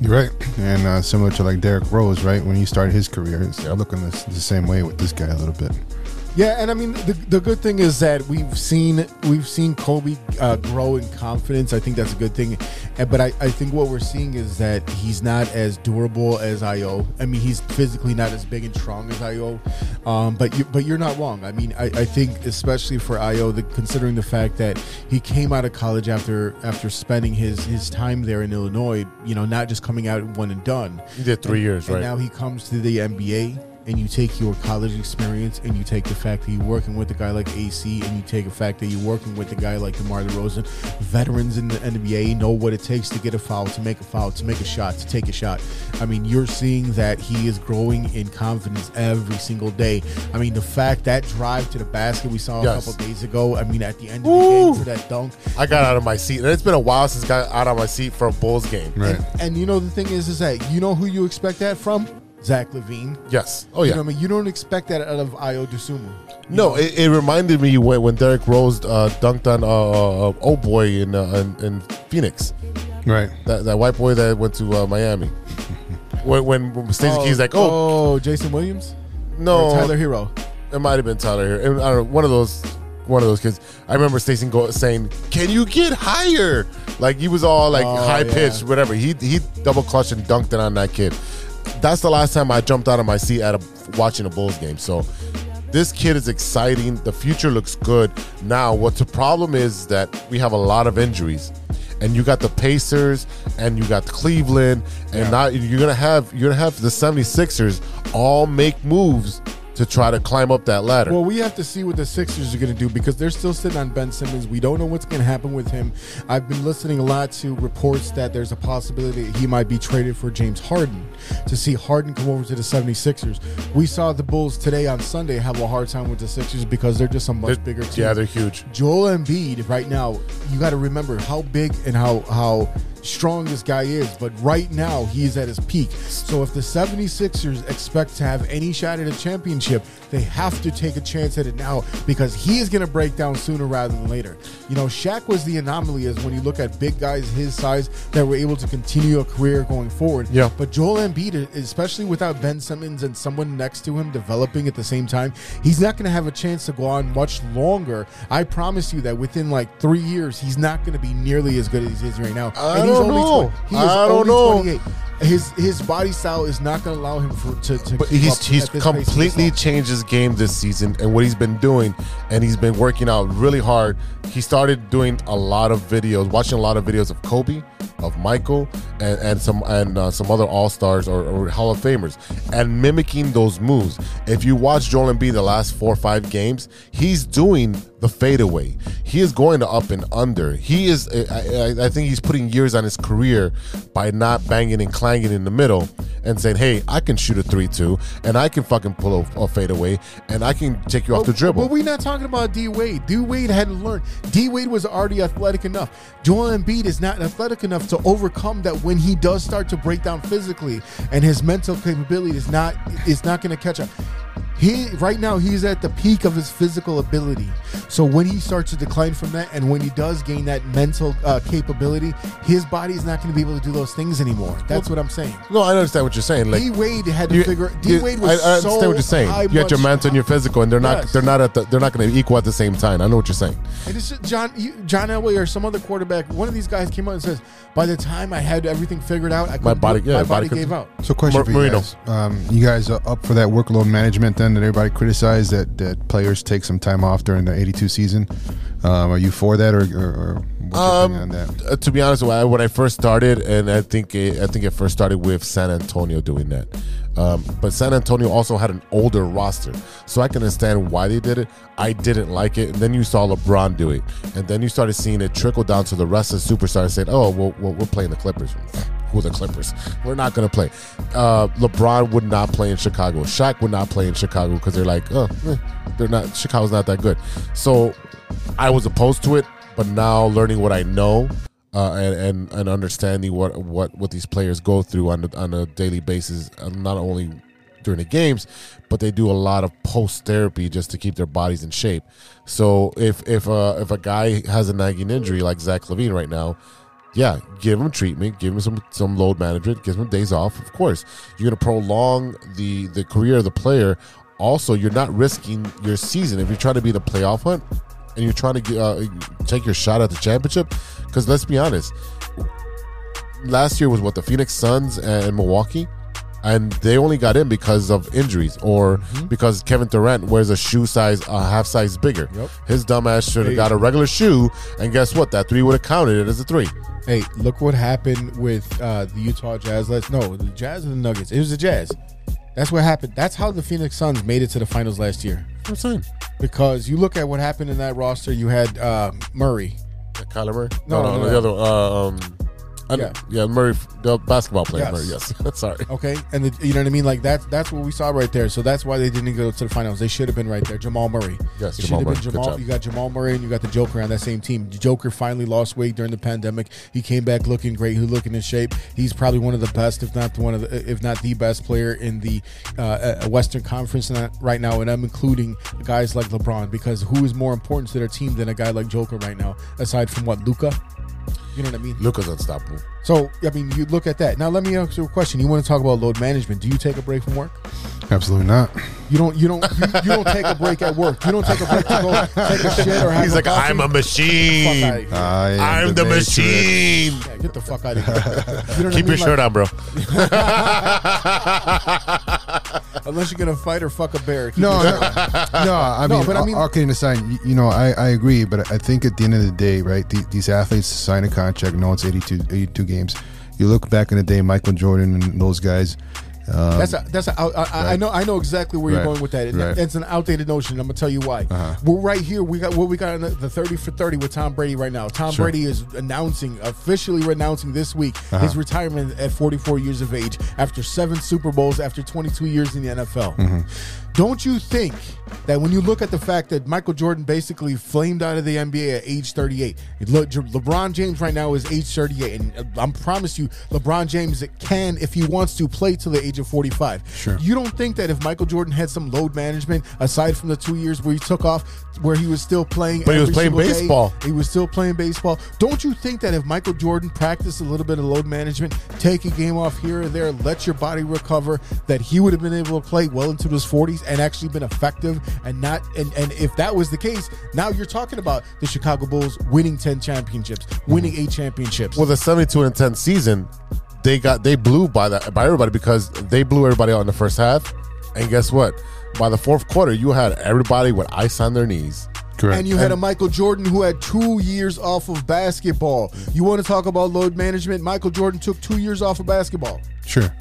You're right, and uh, similar to like Derrick Rose, right? When he started his career, it's looking the, the same way with this guy a little bit. Yeah, and I mean the, the good thing is that we've seen we've seen Coby uh, grow in confidence. I think that's a good thing, and, but I, I think what we're seeing is that he's not as durable as Ayo. I mean, he's physically not as big and strong as Ayo, um, but you but you're not wrong. I mean, I, I think especially for Ayo, the, considering the fact that he came out of college after after spending his his time there in Illinois, you know, not just coming out one and done. He did three And- years, and right? now he comes to the NBA and you take your college experience and you take the fact that you're working with a guy like AC and you take the fact that you're working with a guy like DeMar DeRozan, veterans in the NBA know what it takes to get a foul, to make a foul, to make a shot, to take a shot. I mean, you're seeing that he is growing in confidence every single day. I mean, the fact that drive to the basket we saw a Yes. couple days ago, I mean, at the end of the game for that dunk, I got out of my seat, and it's been a while since I got out of my seat for a Bulls game. Right. and you know the thing is, is that you know who you expect that from? Zach LaVine. Yes. Oh You yeah. know I mean, you don't expect that out of Ayo Dosunmu. No, it, it reminded me when when Derrick Rose uh, dunked on uh, uh, old boy in, uh, in in Phoenix. Right. That that white boy that went to uh, Miami. when when Stacey King's like, oh, oh, Jason Williams, no, Or Tyler Herro. It might have been Tyler Herro. I don't know. One of those. One of those kids. I remember Stacey go, saying, "Can you get higher?" Like he was all like Oh, high pitched, yeah. whatever. He he double clutched and dunked it on that kid. That's the last time I jumped out of my seat at a, watching a Bulls game. So this kid is exciting. The future looks good. Now, what's the problem is that we have a lot of injuries. And you got the Pacers and you got Cleveland and now you're gonna have you're gonna have the 76ers all make moves to try to climb up that ladder. Well, we have to see what the Sixers are going to do because they're still sitting on Ben Simmons. We don't know what's going to happen with him. I've been listening a lot to reports that there's a possibility that he might be traded for James Harden to see Harden come over to the 76ers. We saw the Bulls today on Sunday have a hard time with the Sixers because they're just a much They're- bigger team. yeah, they're huge. Joel Embiid right now, you got to remember how big and how how strong this guy is, but right now he's at his peak. So if the 76ers expect to have any shot at a championship, they have to take a chance at it now because he is going to break down sooner rather than later. You know, Shaq was the anomaly as when you look at big guys his size that were able to continue a career going forward. Yeah. But Joel Embiid, especially without Ben Simmons and someone next to him developing at the same time, he's not going to have a chance to go on much longer. I promise you that within like three years, he's not going to be nearly as good as he is right now. I and don't know. he is I don't only know. 28. His his body style is not going to allow him for, to, to But he's he's at this pace completely changed his game this season and what he's been doing, and he's been working out really hard. He started doing a lot of videos, watching a lot of videos of Kobe, of Michael, and, and some and uh, some other All Stars or, or Hall of Famers, and mimicking those moves. If you watch Joel Embiid the last four or five games, he's doing the fadeaway. He is going to up and under. He is. I, I, I think he's putting years on his career by not banging and clanging in the middle. and saying, "Hey, I can shoot a three-two, and I can fucking pull a, a fadeaway, and I can take you off the dribble." But we're not talking about D Wade. D Wade hadn't learned. D Wade was already athletic enough. Joel Embiid is not athletic enough to overcome that when he does start to break down physically, and his mental capability is not is not going to catch up. He right now he's at the peak of his physical ability. So when he starts to decline from that, and when he does gain that mental uh, capability, his body is not going to be able to do those things anymore. That's what I'm saying. no, I understand what you're saying. Like D Wade had to you- figure. you- D Wade I, was I understand so what you're saying. You got your mental and your physical, and they're not Yes. they're not at the, they're not going to equal at the same time. I know what you're saying. And it's just John you, John Elway or some other quarterback. One of these guys came out and says, "By the time I had everything figured out, I My body- yeah, my body body, gave out." So, question Mar- for you Marino. guys: um, You guys are up for that workload management? Then that everybody criticized that that players take some time off during the '82 season. Um, are you for that, or, or, or Um, on that? to be honest, when I, first started, and I think it, I think it first started with San Antonio doing that. Um, but San Antonio also had an older roster, so I can understand why they did it. I didn't like it, and then you saw LeBron do it, and then you started seeing it trickle down to the rest of the superstars. Saying, "Oh, well we're playing the Clippers." Who are the Clippers? We're not going to play. Uh, LeBron would not play in Chicago. Shaq would not play in Chicago because they're like, oh, eh, they're not. Chicago's not that good. So I was opposed to it, but now learning what I know uh, and, and and understanding what what what these players go through on a, on a daily basis, uh, not only during the games, but they do a lot of post therapy just to keep their bodies in shape. So if if uh, if a guy has a nagging injury like Zach LaVine right now. Yeah, give him treatment, give him some some load management, give him days off. Of course, you're going to prolong the the career of the player. Also, you're not risking your season if you're trying to be the playoff hunt and you're trying to uh, take your shot at the championship. Because let's be honest, last year was what the Phoenix Suns and Milwaukee, and they only got in because of injuries or because Kevin Durant wears a shoe size a half size bigger. Yep. His dumbass should have got a regular shoe, and guess what? That three would have counted it as a three. Hey, look what happened with uh, the Utah Jazz. Let's no, the Jazz and the Nuggets. It was the Jazz. That's what happened. That's how the Phoenix Suns made it to the finals last year. I'm saying. Because you look at what happened in that roster. You had uh, Murray. Kyler Murray? No, no, no, the no. other. Uh, um, Yeah. yeah, Murray, the basketball player. Yes. Murray, yes. Sorry. Okay, and the, you know what I mean. Like that's that's what we saw right there. So that's why they didn't go to the finals. They should have been right there. Jamal Murray. Yes, it Jamal should have Murray. been Jamal. You got Jamal Murray and you got the Joker on that same team. The Joker finally lost weight during the pandemic. He came back looking great. He looking in shape. He's probably one of the best, if not one of the, if not the best player in the uh, uh, Western Conference right now. And I'm including guys like LeBron because who is more important to their team than a guy like Joker right now, aside from what Luka. You know what I mean? Luka's unstoppable. So, I mean, you look at that. Now, let me ask you a question. You want to talk about load management? Do you take a break from work? Absolutely not. You don't. You don't. You, you don't take a break at work. You don't take a break to go take a shit or have He's a like, coffee? I'm a machine. Fuck outta here. I am I'm the, Matrix. machine. Yeah, get the fuck out of here. You know what I Keep your mean? shirt on, bro. Unless you're gonna fight or fuck a bear. No, no, no. I No, mean, but I mean- all kidding aside, you, you know, I, I agree, but I think at the end of the day, right, the, these athletes sign a contract. No, it's 82, 82 games. You look back in the day, Michael Jordan and those guys. Um, That's a, that's a, I, I, I Right. know I know exactly where you're going with that. Right. It's an outdated notion. I'm gonna tell you why. Uh-huh. We're right here. We got what we got in the, the 30 for 30 with Tom Brady right now. Tom Sure. Brady is announcing officially announcing this week Uh-huh. his retirement at 44 years of age after seven Super Bowls after 22 years in the NFL. Mm-hmm. Don't you think that when you look at the fact that Michael Jordan basically flamed out of the NBA at age 38, look, Je- LeBron James right now is age 38, and uh, I promise you, LeBron James can, if he wants to, play till the age of 45. Sure. You don't think that if Michael Jordan had some load management aside from the two years where he took off, where he was still playing, But he was playing single day, baseball. he was still playing baseball. Don't you think that if Michael Jordan practiced a little bit of load management, take a game off here or there, let your body recover, that he would have been able to play well into his 40s and actually been effective and not and, and if that was the case, now you're talking about the Chicago Bulls winning 10 championships, winning eight championships. Well, the 72 and 10 season, they got they blew by that by everybody because they blew everybody out in the first half. And guess what? By the fourth quarter, you had everybody with ice on their knees. correct. And you had a Michael Jordan who had two years off of basketball. You want to talk about load management? Michael Jordan took two years off of basketball. Sure.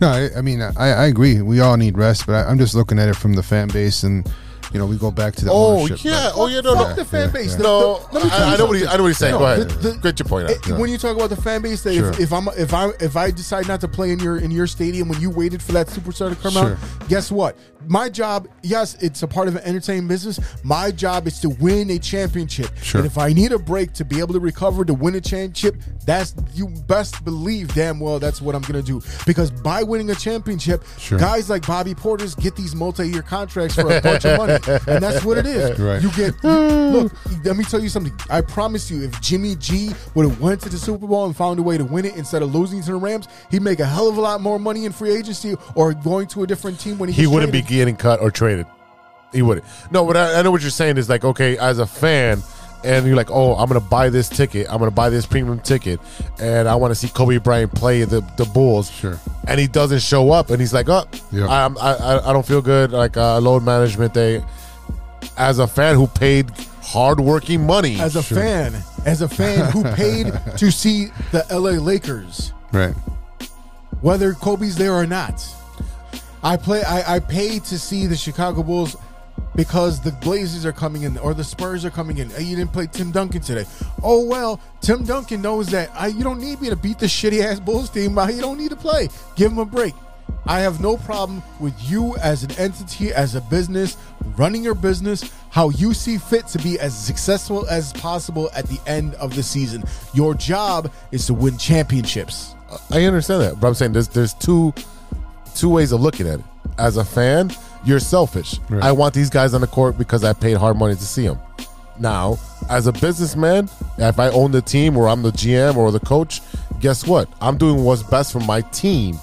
No, I, I mean, I, I agree. We all need rest, but I, I'm just looking at it from the fan base and you know, we go back to the Oh ownership. yeah, right? oh yeah, no, Fuck no. the fan base. The- No, the- let me tell I, you I know what he, something. I know what he's saying. No, Go ahead. the- the- Get your point out. Eh, When you talk about the fan base, that Sure. if, if I'm if I if I decide not to play in your in your stadium when you waited for that superstar to come Sure. out, guess what? My job, yes, it's a part of an entertainment business. My job is to win a championship. Sure. And if I need a break to be able to recover to win a championship, that's you best believe damn well that's what I'm gonna do. Because by winning a championship, Sure. guys like Bobby Portis get these multi-year contracts for a bunch of money, and that's what it is. Right. You get look. Let me tell you something. I promise you, if Jimmy G would have went to the Super Bowl and found a way to win it instead of losing to the Rams, he'd make a hell of a lot more money in free agency or going to a different team when he he wouldn't be getting cut or traded. He wouldn't. No, but I, I know what you're saying is like, okay, as a fan, and you're like, oh, I'm gonna buy this ticket. I'm gonna buy this premium ticket, and I want to see Kobe Bryant play the the Bulls. Sure. And he doesn't show up, and he's like, oh, Yeah. I'm, I I I don't feel good. Like uh, load management day. As a fan who paid hardworking money, as a fan, as a fan who paid to see the LA Lakers, Right. whether Kobe's there or not. I play. I, I paid to see the Chicago Bulls because the Blazers are coming in or the Spurs are coming in. Hey, you didn't play Tim Duncan today. Oh well, Tim Duncan knows that I, you don't need me to beat the shitty ass Bulls team. but You don't need to play. Give him a break. I have no problem with you as an entity, as a business, running your business how you see fit to be as successful as possible at the end of the season. Your job is to win championships. I understand that, but I'm saying there's there's two two ways of looking at it. As a fan, you're selfish. Right. I want these guys on the court because I paid hard money to see them. Now, as a businessman, if I own the team or I'm the GM or the coach, guess what? I'm doing what's best for my team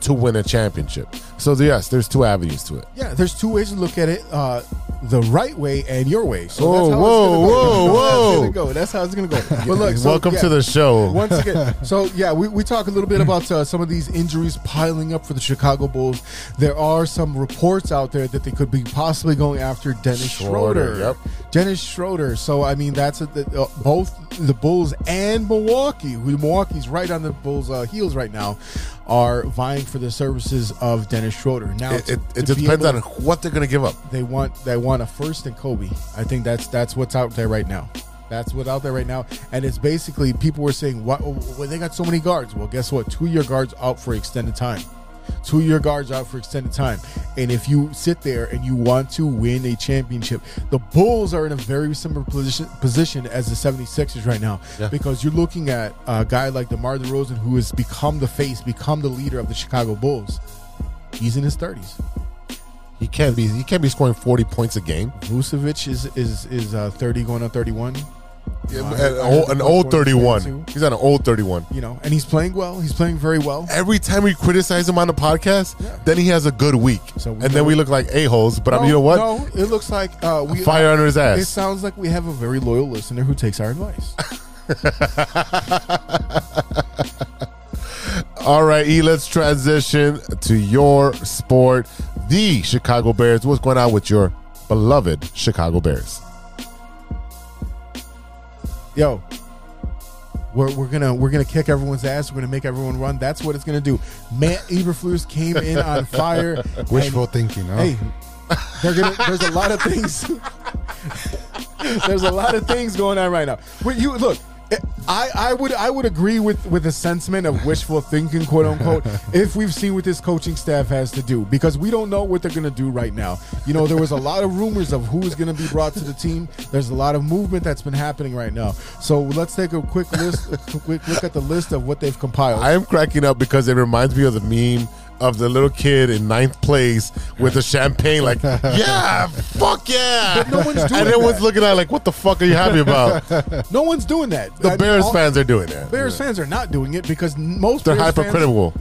to win a championship. So yes, there's two avenues to it. Yeah, there's two ways to look at it: uh, the right way and your way. So Whoa, that's how whoa, it's gonna go. whoa, That's how whoa. it's gonna go. That's how it's gonna go. But look, so, Welcome yeah, to the show. Once again, so yeah, we, we talk a little bit about uh, some of these injuries piling up for the Chicago Bulls. There are some reports out there that they could be possibly going after Dennis Schroeder, Schroeder. yep. Dennis Schroeder. So I mean, that's a, the, uh, both the Bulls and Milwaukee. Milwaukee's right on the Bulls' uh, heels right now, are vying for the services of Dennis Schroeder. Now It, it, it depends able on what they're going to give up. they want they want a first and Coby. I think that's that's what's out there right now. That's what's out there right now, and it's basically people were saying, "What? Well, they got so many guards." Well, guess what? Two year guards out for extended time. Two year guards out for extended time. And if you sit there and you want to win a championship, the Bulls are in a very similar position position as the 76ers right now. Yeah. Because you're looking at a guy like DeMar DeRozan who has become the face, become the leader of the Chicago Bulls. He's in his 30s. He can't be he can't be scoring 40 points a game. Vucevic is is is uh, 30 going on 31. Yeah, Uh, an, old, an old 31. He's on an old 31. You know, and he's playing well. He's playing very well. Every time we criticize him on the podcast, Yeah. then he has a good week, So we and then we look like a holes. But I No, mean, you know what? No, it looks like uh, we Fire under his ass. It sounds like we have a very loyal listener who takes our advice. All right, E. Let's transition to your sport, the Chicago Bears. What's going on with your beloved Chicago Bears? Yo, we're, we're gonna we're gonna kick everyone's ass. We're gonna make everyone run. That's what it's gonna do. Matt Eberflus came in on fire. Wishful and- thinking. Huh? Hey, gonna. There's a lot of things. there's a lot of things going on right now. But you look. I, I would I would agree with with the sentiment of wishful thinking, quote unquote, if we've seen what this coaching staff has to do because we don't know what they're going to do right now. You know, there was a lot of rumors of who is going to be brought to the team. There's a lot of movement that's been happening right now. So let's take a quick list, a quick look at the list of what they've compiled. I am cracking up because it reminds me of the meme of the little kid in ninth place with the champagne, like, yeah, fuck yeah. But no one's doing and everyone's that. looking at it like, what the fuck are you happy about? no one's doing that. The I mean, Bears all- fans are doing that. Bears fans are not doing it because most They're Bears fans- hypercritical.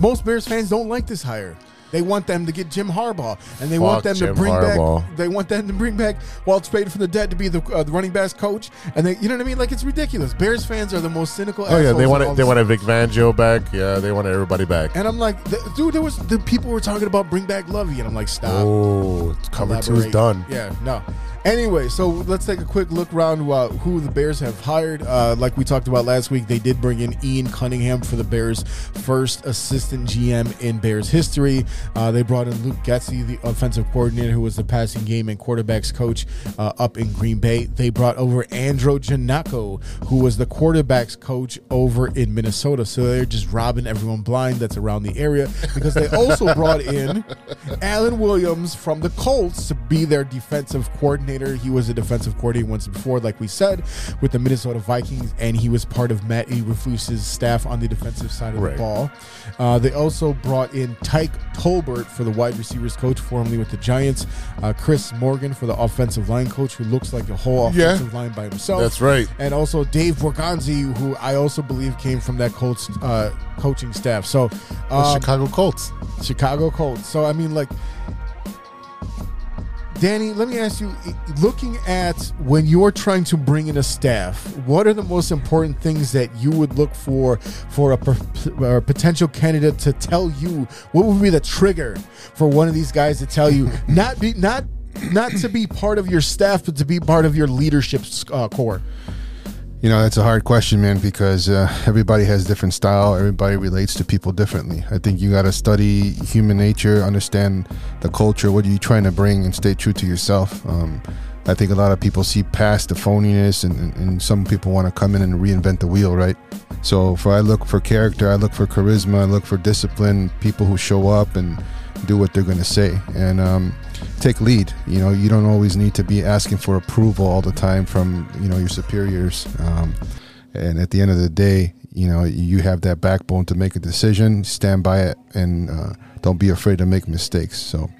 most Bears fans don't like this hire. They want them to get Jim Harbaugh, and they Fuck want them Jim to bring Harbaugh. back. They want them to bring back Walt Spade from the dead to be the, uh, the running backs coach, and they, you know what I mean? Like it's ridiculous. Bears fans are the most cynical. Oh yeah, they want it, they want Vic Fangio back. Yeah, they want everybody back. And I'm like, th- dude, there was the people were talking about bring back Lovie, and I'm like, stop. Oh, cover two's Collaborate. done. Yeah, no. Anyway, so let's take a quick look around uh, who the Bears have hired. Uh, like we talked about last week, they did bring in Ian Cunningham for the Bears' first assistant GM in Bears history. Uh, they brought in Luke Getsy, the offensive coordinator, who was the passing game and quarterbacks coach uh, up in Green Bay. They brought over Andro Janocko, who was the quarterbacks coach over in Minnesota. So they're just robbing everyone blind that's around the area because they also brought in Alan Williams from the Colts to be their defensive coordinator. He was a defensive coordinator once before, like we said, with the Minnesota Vikings, and he was part of Matt Eberflus's staff on the defensive side of Right. the ball. Uh, they also brought in Tyke Tolbert for the wide receivers coach, formerly with the Giants. Uh, Chris Morgan for the offensive line coach, who looks like a whole Yeah. offensive line by himself. That's right. And also Dave Borgonzi, who I also believe came from that Colts uh, coaching staff. So um, Chicago Colts. Chicago Colts. So I mean, like, Danny, let me ask you: looking at when you're trying to bring in a staff, what are the most important things that you would look for for a, per- a potential candidate to tell you? What would be the trigger for one of these guys to tell you not be not not to be part of your staff, but to be part of your leadership uh, core? You know, that's a hard question, man, because uh, everybody has different style. Everybody relates to people differently. I think you got to study human nature, understand the culture. What are you trying to bring, and stay true to yourself. Um, I think a lot of people see past the phoniness, and, and, some people want to come in and reinvent the wheel, right? So, for I look for character, I look for charisma, I look for discipline, people who show up and do what they're going to say, and um, take lead. You know, you don't always need to be asking for approval all the time from you know your superiors. Um, and at the end of the day, you know, you have that backbone to make a decision, stand by it, and uh, don't be afraid to make mistakes. So,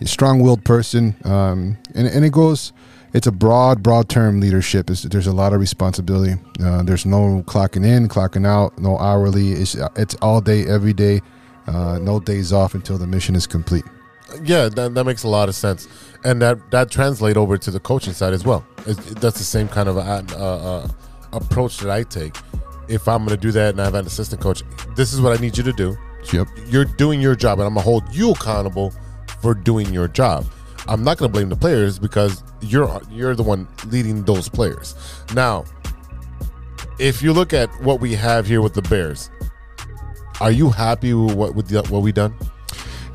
a strong-willed person, um, and and it goes. It's a broad, broad term leadership. It's, there's a lot of responsibility. Uh, there's no clocking in, clocking out, no hourly. It's it's all day, every day. Uh, no days off until the mission is complete. Yeah, that, that makes a lot of sense, and that that translate over to the coaching side as well. That's the same kind of uh, uh, approach that I take. If I'm going to do that and I have an assistant coach, this is what I need you to do. Yep. You're doing your job, and I'm gonna hold you accountable for doing your job. I'm not going to blame the players because you're you're the one leading those players. Now, if you look at what we have here with the Bears, are you happy with what with the, what we done?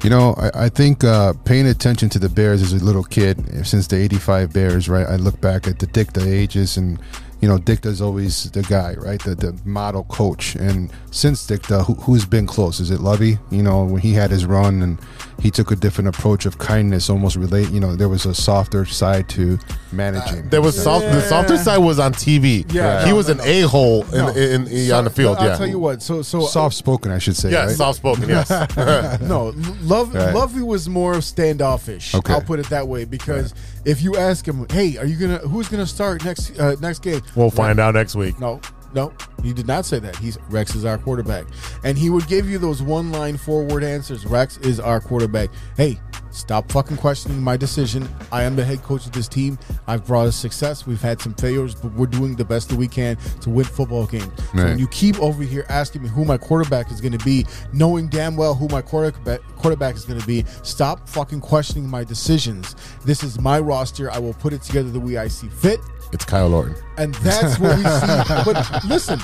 You know, I, I think uh, paying attention to the Bears as a little kid, since the '85 Bears, right? I look back at the Ditka ages, and you know, Ditka's always the guy, right? The the model coach. And since Ditka, who, who's been close? Is it Lovie? You know, when he had his run and he took a different approach of kindness, almost relate. You know, there was a softer side to managing. There was soft. The softer side was on TV. Yeah, he no, was no, an a hole in, No. in, in- So- on the field. I'll yeah, tell you what. So so soft spoken, I should say. yeah, right? soft spoken. Yes, no, Love Right. Lovie was more standoffish. Okay. I'll put it that way because if you ask him, "Hey, are you gonna who's gonna start next uh, next game?" We'll find out next week. No, no, he did not say that. He's Rex is our quarterback, and he would give you those one line forward answers. Rex is our quarterback. Hey, stop fucking questioning my decision. I am the head coach of this team. I've brought us success. We've had some failures, but we're doing the best that we can to win football games. So when you keep over here asking me who my quarterback is going to be, knowing damn well who my quarterback quarterback is going to be, stop fucking questioning my decisions. This is my roster. I will put it together the way I see fit. It's Kyle Orton. And that's what we see. But listen,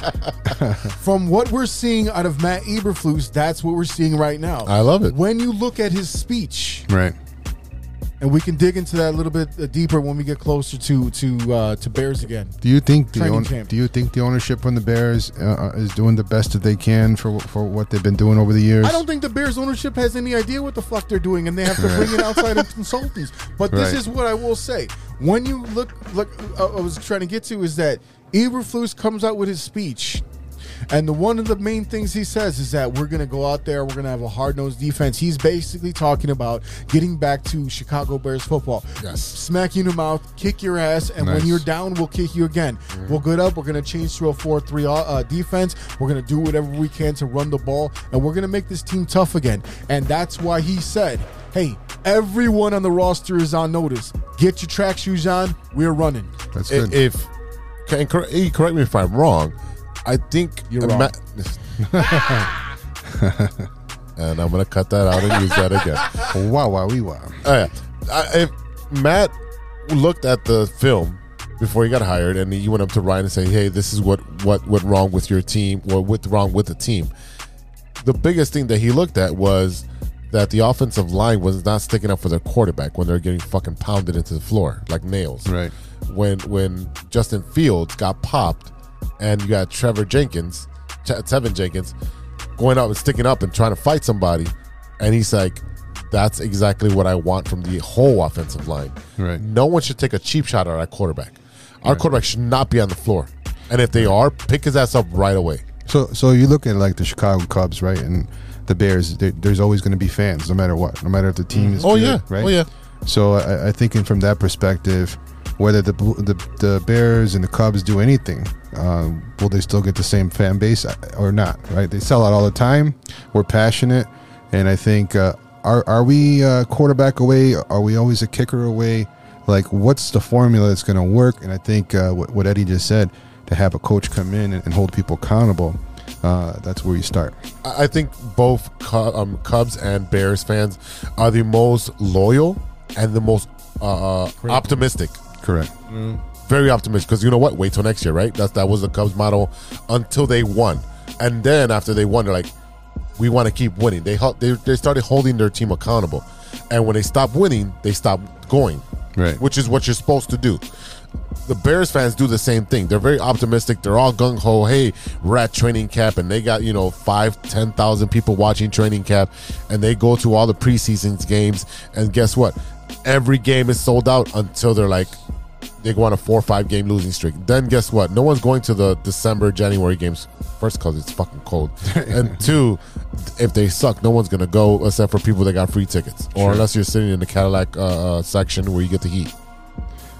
from what we're seeing out of Matt Eberflus, that's what we're seeing right now. I love it. When you look at his speech, right. And we can dig into that a little bit uh, deeper when we get closer to to uh, to Bears again. Do you think the own, do you think the ownership from the Bears uh, is doing the best that they can for for what they've been doing over the years? I don't think the Bears ownership has any idea what the fuck they're doing, and they have to bring in outside of consultants. But this Right. is what I will say: when you look, look, uh, I was trying to get to is that Eberflus comes out with his speech, and the one of the main things he says is that we're going to go out there, we're going to have a hard nosed defense. He's basically talking about getting back to Chicago Bears football. Yes. smack you in the mouth, kick your ass, and when you're down, we'll kick you again. We'll get up. We're going to change to a 4 3 uh, defense. We're going to do whatever we can to run the ball, and we're going to make this team tough again. And that's why he said, hey, everyone on the roster is on notice. Get your track shoes on. We're running. That's good. If can correct, correct me if I'm wrong, I think You're wrong. and I'm gonna cut that out and use that again. wow, wow, wee, wow. Oh, yeah. I, if Matt looked at the film before he got hired, and he went up to Ryan and said, "Hey, this is what what went wrong with your team, or what wrong with the team." The biggest thing that he looked at was that the offensive line was not sticking up for their quarterback when they're getting fucking pounded into the floor like nails. Right. When when Justin Fields got popped, and you got Trevor Jenkins, Ch- Tevin Jenkins, going up and sticking up and trying to fight somebody, and he's like, "That's exactly what I want from the whole offensive line." Right. No one should take a cheap shot at our quarterback. Our quarterback should not be on the floor, and if they are, pick his ass up right away. So, so you look at like the Chicago Cubs, right, and the Bears. There's always going to be fans, no matter what, no matter if the team mm. is. Oh, good, yeah. right. Oh, yeah. So I, I think, in from that perspective, whether the the, the Bears and the Cubs do anything, um, will they still get the same fan base uh, or not? Right? They sell out all the time. We're passionate, and I think uh, are are we a quarterback away? Are we always a kicker away? Like, what's the formula that's going to work? And I think uh, what, what Eddie just said, to have a coach come in and, and hold people accountable, uh, that's where you start. I I think both um, Cubs and Bears fans are the most loyal and the most uh, uh, optimistic. Correct. Mm. Very optimistic because you know what? Wait till next year, right? That's that was the Cubs model until they won, and then after they won, they're like, we want to keep winning. They they they started holding their team accountable, and when they stopped winning, they stopped going. Right. Which is what you're supposed to do. The Bears fans do the same thing. They're very optimistic. They're all gung ho. Hey, we're at training camp, and they got you know five, ten thousand people watching training camp, and they go to all the preseason games. And guess what? Every game is sold out until they're like they go on a four or five game losing streak. Then guess what? No one's going to the December, January games. First, because it's fucking cold, and two, if they suck, no one's gonna go except for people that got free tickets, or Sure. unless you're sitting in the Cadillac uh, uh, section where you get the heat.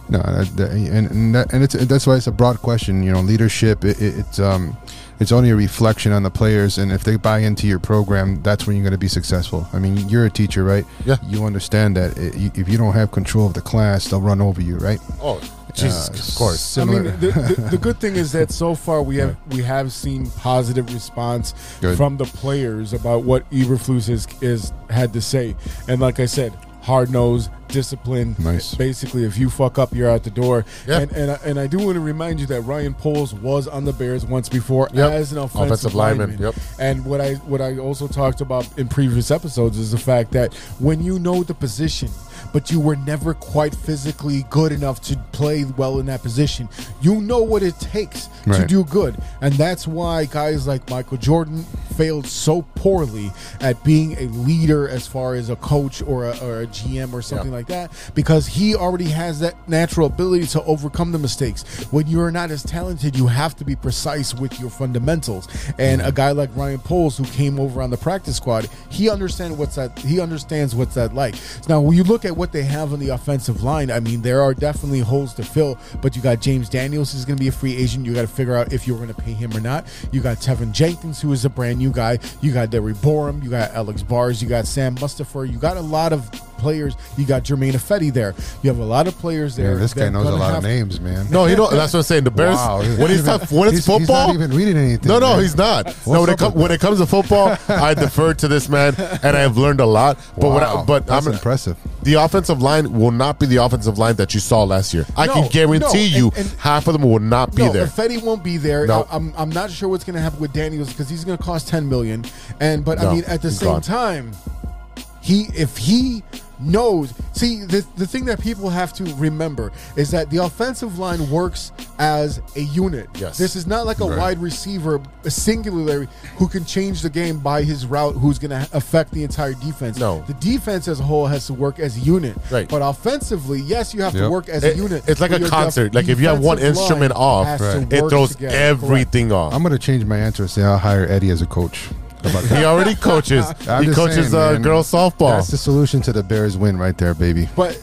No, that, that- and and, that, and it's that's why it's a broad question. You know, leadership. It, it, it's um, it's only a reflection on the players, and if they buy into your program, that's when you're going to be successful. I mean, you're a teacher, right? Yeah. You understand that if you don't have control of the class, they'll run over you, right? Oh, Jesus, Uh, of course. Similar. I mean, the, the, the good thing is that so far we have we have seen positive response Good. from the players about what Eberflus has is had to say, and like I said, hard nosed, disciplined. Nice. Basically, if you fuck up, you're out the door. Yeah. And and I, and I do want to remind you that Ryan Poles was on the Bears once before Yep. as an offensive, Offensive lineman, lineman. yep. And what I what I also talked about in previous episodes is the fact that when you know the position, but you were never quite physically good enough to play well in that position, you know what it takes to do good, and that's why guys like Michael Jordan failed so poorly at being a leader as far as a coach or a, or a GM or something Yeah. like that because he already has that natural ability to overcome the mistakes. When you're not as talented, you have to be precise with your fundamentals. And a guy like Ryan Poles, who came over on the practice squad, he understands what's that. He understands what's that like. Now, when you look at what they have on the offensive line, I mean, there are definitely holes to fill. But you got James Daniels is going to be a free agent. You got to figure out if you're going to pay him or not. You got Teven Jenkins, who is a brand new guy. You got Larry Borom. You got Alex Bars. You got Sam Mustipher. You got a lot of players. You got Germain Ifedi there. You have a lot of players there. Yeah, this guy knows a lot of names, man. No, he don't. That's what I'm saying. The Bears Wow. when it's tough, when it's He's- he's football, not even reading anything. No, no, man. he's not. What's no, when it, com- when it comes to football, I defer to this man, and I have learned a lot. But what I, but that's I'm impressive. The offensive line will not be the offensive line that you saw last year. I No, can guarantee no, you, and- and- half of them will not be no, there. Fetty won't be there. No. I- I'm, I'm not sure what's going to happen with Daniels because he's going to cost 10 million. And but I mean, at the same gone. time, he if he knows. See, the the thing that people have to remember is that the offensive line works as a unit. Yes. This is not like a Right. wide receiver singularly who can change the game by his route, who's going to affect the entire defense. No. the defense as a whole has to work as a unit. Right. But offensively, yes, you have to work as a unit. it's like a concert. Like if you have one instrument off, Right. it throws together. everything off. I'm going to change my answer and say I'll hire Eddie as a coach. How about that? he already coaches. I'm he just coaches saying, uh, man. girls softball. That's the solution to the Bears win right there, baby. But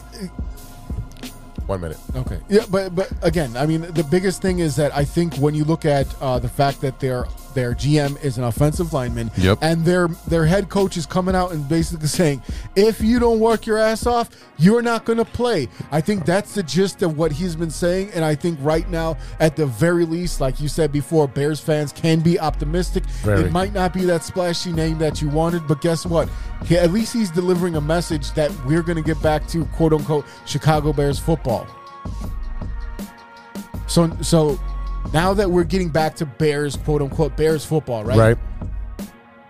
One minute. Okay. Yeah, but but again, I mean, the biggest thing is that I think when you look at uh, the fact that they're their GM is an offensive lineman. Yep. And their their head coach is coming out and basically saying, if you don't work your ass off, you're not going to play. I think that's the gist of what he's been saying. And I think right now, at the very least, like you said before, Bears fans can be optimistic. Very. It might not be that splashy name that you wanted, but guess what? He, at least he's delivering a message that we're going to get back to quote unquote Chicago Bears football. So so now that we're getting back to Bears quote unquote Bears football, right? Right.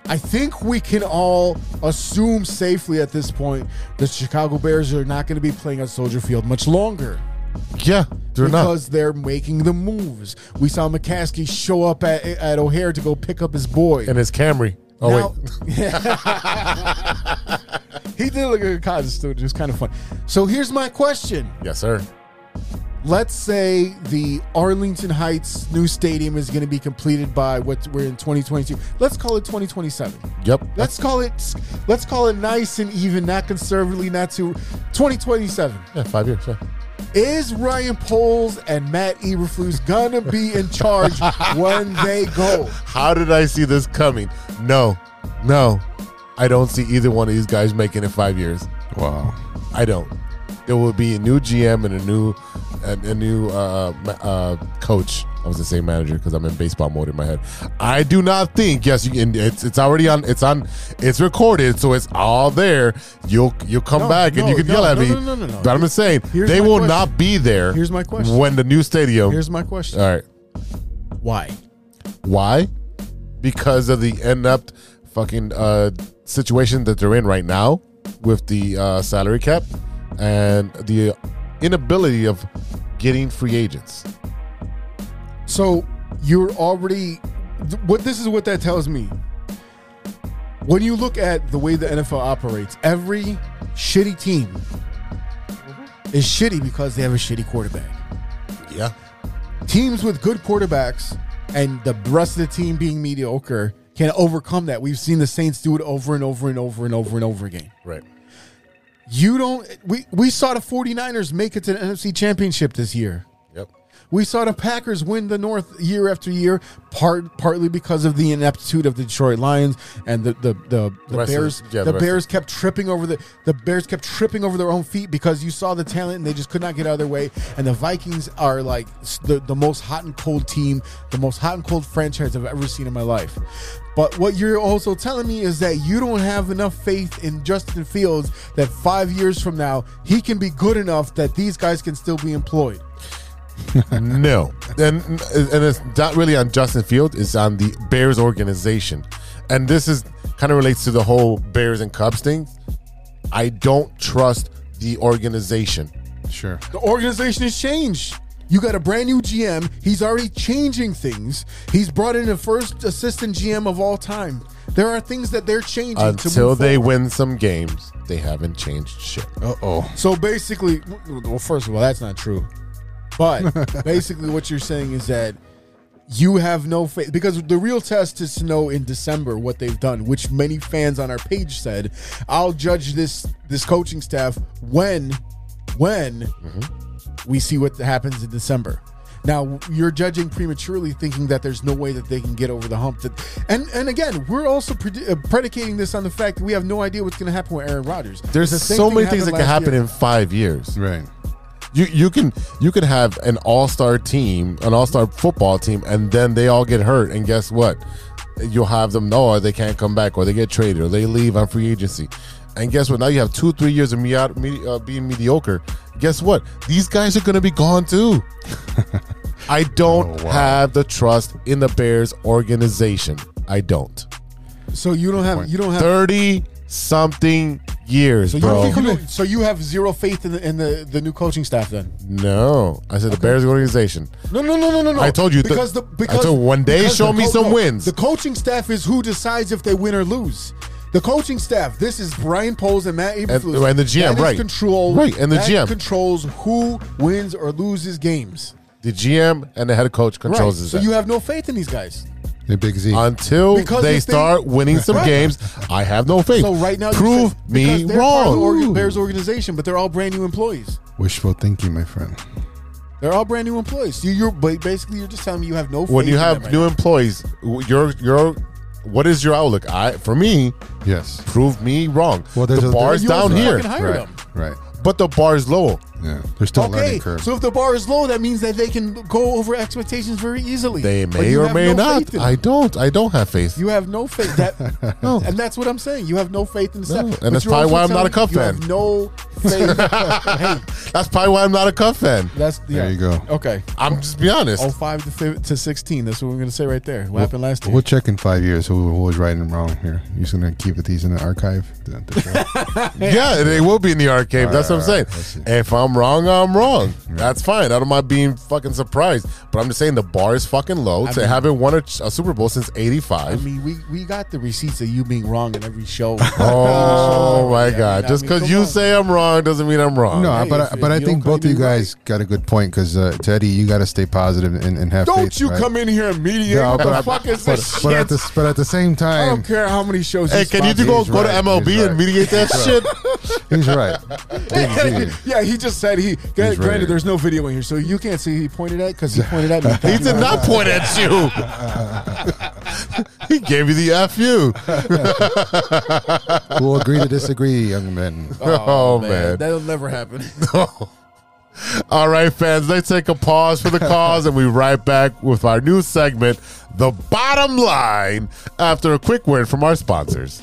I think we can all assume safely at this point the Chicago Bears are not going to be playing at Soldier Field much longer Yeah, they're not. because they're making the moves. We saw McCaskey show up at, at O'Hare to go pick up his boy. And his Camry. Oh Now- wait. he did look like a cottage studio. It was kind of fun. So here's my question. yes, sir. Let's say the Arlington Heights new stadium is going to be completed by what we're in 2022. Let's call it 2027. Yep. Let's call it let's call it nice and even, not conservatively, not too 2027. Yeah, five years. Yeah. Is Ryan Poles and Matt Eberflus gonna be in charge when they go? How did I see this coming? No, no. I don't see either one of these guys making it five years. Wow. I don't. There will be a new GM and a new a, a new uh, uh, coach. I was the same manager because I'm in baseball mode in my head. I do not think. Yes, you can. It's it's already on. It's on. It's recorded, so it's all there. You'll you'll come No, back and you can no, yell at no, me. no, no, no, no. But I'm just saying Here's they will question. not be there. Here's my question. When the new stadium. Here's my question. all right. Why? Why? Because of the inept fucking uh, situation that they're in right now with the uh, salary cap and the inability of getting free agents. So you're already what this is what that tells me. When you look at the way the NFL operates, every shitty team mm-hmm. is shitty because they have a shitty quarterback. Yeah. Teams with good quarterbacks and the rest of the team being mediocre can overcome that. We've seen the Saints do it over and over and over and over and over again. Right. You don't we we saw the 49ers make it to the NFC Championship this year. Yep. We saw the Packers win the North year after year, part partly because of the ineptitude of the Detroit Lions and the the the, the of- Bears. yeah, the the Bears kept tripping over the the Bears kept tripping over their own feet because you saw the talent and they just could not get out of their way. And the Vikings are like the the most hot and cold team, the most hot and cold franchise I've ever seen in my life. But what you're also telling me is that you don't have enough faith in Justin Fields that five years from now he can be good enough that these guys can still be employed. no. And and it's not really on Justin Fields. it's on the Bears organization. And this is kind of relates to the whole Bears and Cubs thing. I don't trust the organization. Sure. The organization has changed. You got a brand new GM. He's already changing things. He's brought in the first assistant GM of all time. There are things that they're changing to Until move they forward. win some games, they haven't changed shit. Uh oh. So basically, well, first of all, that's not true. But basically, what you're saying is that you have no faith because the real test is to know in December what they've done, which many fans on our page said. I'll judge this this coaching staff when when we see what happens in December. Now you're judging prematurely, thinking that there's no way that they can get over the hump. That, and and again, we're also predi- uh, predicating this on the fact that we have no idea what's going to happen with Aaron Rodgers. There's The so many things that can happen year. in five years. Right. You you can you can have an all star team, an all star football team, and then they all get hurt, and guess what? You'll have them know or they can't come back, or they get traded, or they leave on free agency. And guess what? Now you have two, three years of me- me- uh, being mediocre. Guess what? These guys are going to be gone too. I don't Oh, wow. have the trust in the Bears organization. I don't. So you don't have you don't have Thirty something years, so you, bro. you don't- so you have zero faith in the in the, the new coaching staff then. No, I said the Bears organization. No, no, no, no, no, no. I told you because the I because told one day show the me some no, wins. The coaching staff is who decides if they win or lose. The coaching staff. This is Brian Poles and Matt Eberflus. and the GM, That is right. Control Right, and the that GM. controls who wins or loses games. The GM and the head coach Right. controls this. So you have no faith in these guys. The Big Z. Until Because they if they- start winning some Right. games, I have no faith. So right now, prove say- me because they're part of the wrong. orga- Bears organization, but they're all brand new employees. Wishful thinking, my friend. They're all brand new employees. You, you're ba- basically you're just telling me you have no. when faith you in have them right new now. employees, w- your your what is your outlook? I for me, Yes. prove me wrong. Well, there's the a- bar's down here, Right. Right. But the bar is low. Yeah. they're still Okay, learning curve. so if the bar is low, that means that they can go over expectations very easily. They may or may no not. I don't. I don't have faith. You have no faith. That, No. and that's what I'm saying. You have no faith in the No, staff. and that's probably why I'm not a Cub fan. Have no faith. hey, That's probably why I'm not a Cub fan. that's yeah. There you go. Okay. I'm just be honest. Oh five to to sixteen. That's what we're gonna say right there. What happened last year? We'll check in five years who, was right and wrong here. You're just gonna keep these in the archive. The- the show? yeah, they will be in the archive. That's what I'm saying. Alright, let's see. If I'm wrong, I'm wrong. That's fine. I don't mind being fucking surprised. But I'm just saying the bar is fucking low. I to mean- haven't won a, a Super Bowl since '85. I '85. mean, we, we got the receipts of you being wrong in every show. Oh my I God! mean, Just I mean, because come you on. say I'm wrong doesn't mean I'm wrong. no, Hey, but if- I, but if I you think don't both of you claim you're guys got a good point because uh, Teddy, you got to stay positive and, and have Don't faith. you right? come in here and mediate. No, what but, the I- fuck is but, this but shit? at the but at the same time I time, don't care how many shows. Hey, can you do go He's go to right, MLB he's and mediate that shit? he's right. Big Z. yeah, he just said he. Granted, there's no video in here, so you can't see he pointed at because he pointed at me. He did not point at you. he gave you the fu. We'll agree to disagree, young men. Oh, oh man. that'll never happen. All right, fans, let's take a pause for the cause and we right back with our new segment, The Bottom Line, after a quick word from our sponsors.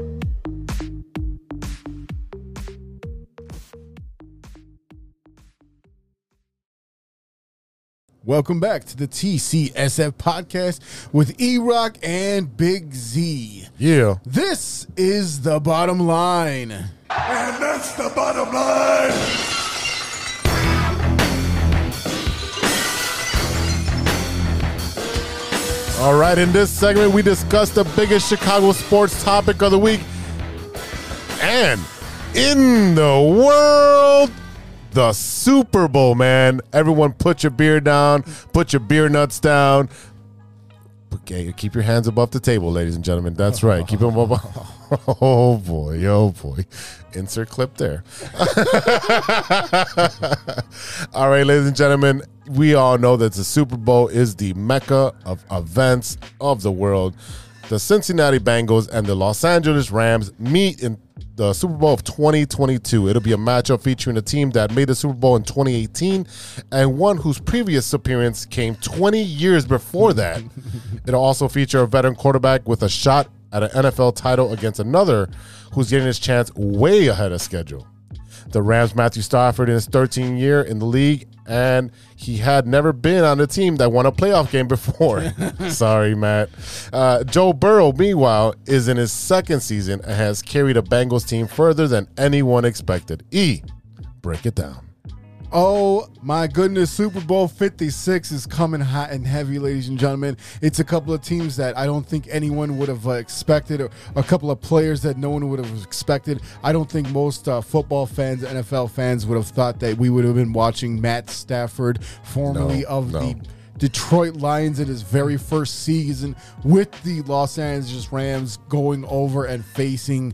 Welcome back to the TCSF podcast with E Rock and Big Z. Yeah. This is the bottom line. And that's the bottom line. All right, in this segment, we discuss the biggest Chicago sports topic of the week. And in the world, the Super Bowl, man. Everyone put your beer down, put your beer nuts down. Okay, keep your hands above the table, ladies and gentlemen. That's right. Keep them above. Oh boy, oh boy. Insert clip there. all right, ladies and gentlemen, we all know that the Super Bowl is the mecca of events of the world. The Cincinnati Bengals and the Los Angeles Rams meet in the Super Bowl of 2022. It'll be a matchup featuring a team that made the Super Bowl in 2018 and one whose previous appearance came 20 years before that. It'll also feature a veteran quarterback with a shot at an NFL title against another who's getting his chance way ahead of schedule. The Rams' Matthew Stafford in his 13th year in the league, and he had never been on a team that won a playoff game before. Sorry, Matt. Uh, Joe Burrow, meanwhile, is in his second season and has carried a Bengals team further than anyone expected. E, break it down. Oh my goodness, Super Bowl 56 is coming hot and heavy, ladies and gentlemen. It's a couple of teams that I don't think anyone would have uh, expected, or a couple of players that no one would have expected. I don't think most uh, football fans, NFL fans, would have thought that we would have been watching Matt Stafford, formerly No, of no. the Detroit Lions in his very first season with the Los Angeles Rams going over and facing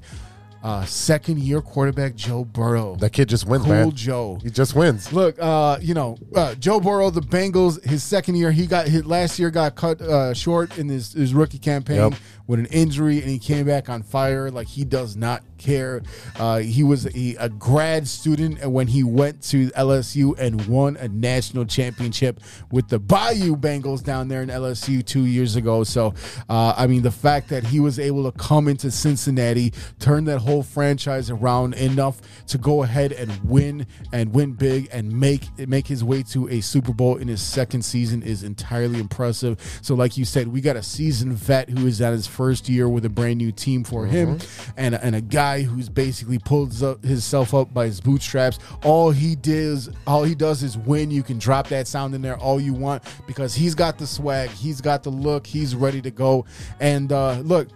uh, second year quarterback Joe Burrow. That kid just wins, cool man. Joe. He just wins. Look, uh, you know, uh, Joe Burrow, the Bengals, his second year, he got hit last year, got cut uh, short in his, his rookie campaign Yep. With an injury, and he came back on fire. Like he does not care. Uh, he was a, a grad student, when he went to LSU and won a national championship with the Bayou Bengals down there in LSU two years ago. So, uh, I mean, the fact that he was able to come into Cincinnati, turn that whole franchise around enough to go ahead and win and win big and make make his way to a Super Bowl in his second season is entirely impressive. So, like you said, we got a seasoned vet who is at his first year with a brand new team for him, and and a guy who's basically pulls up himself up by his bootstraps. All he does, all he does is win. You can drop that sound in there all you want because he's got the swag, he's got the look, he's ready to go. And uh, look,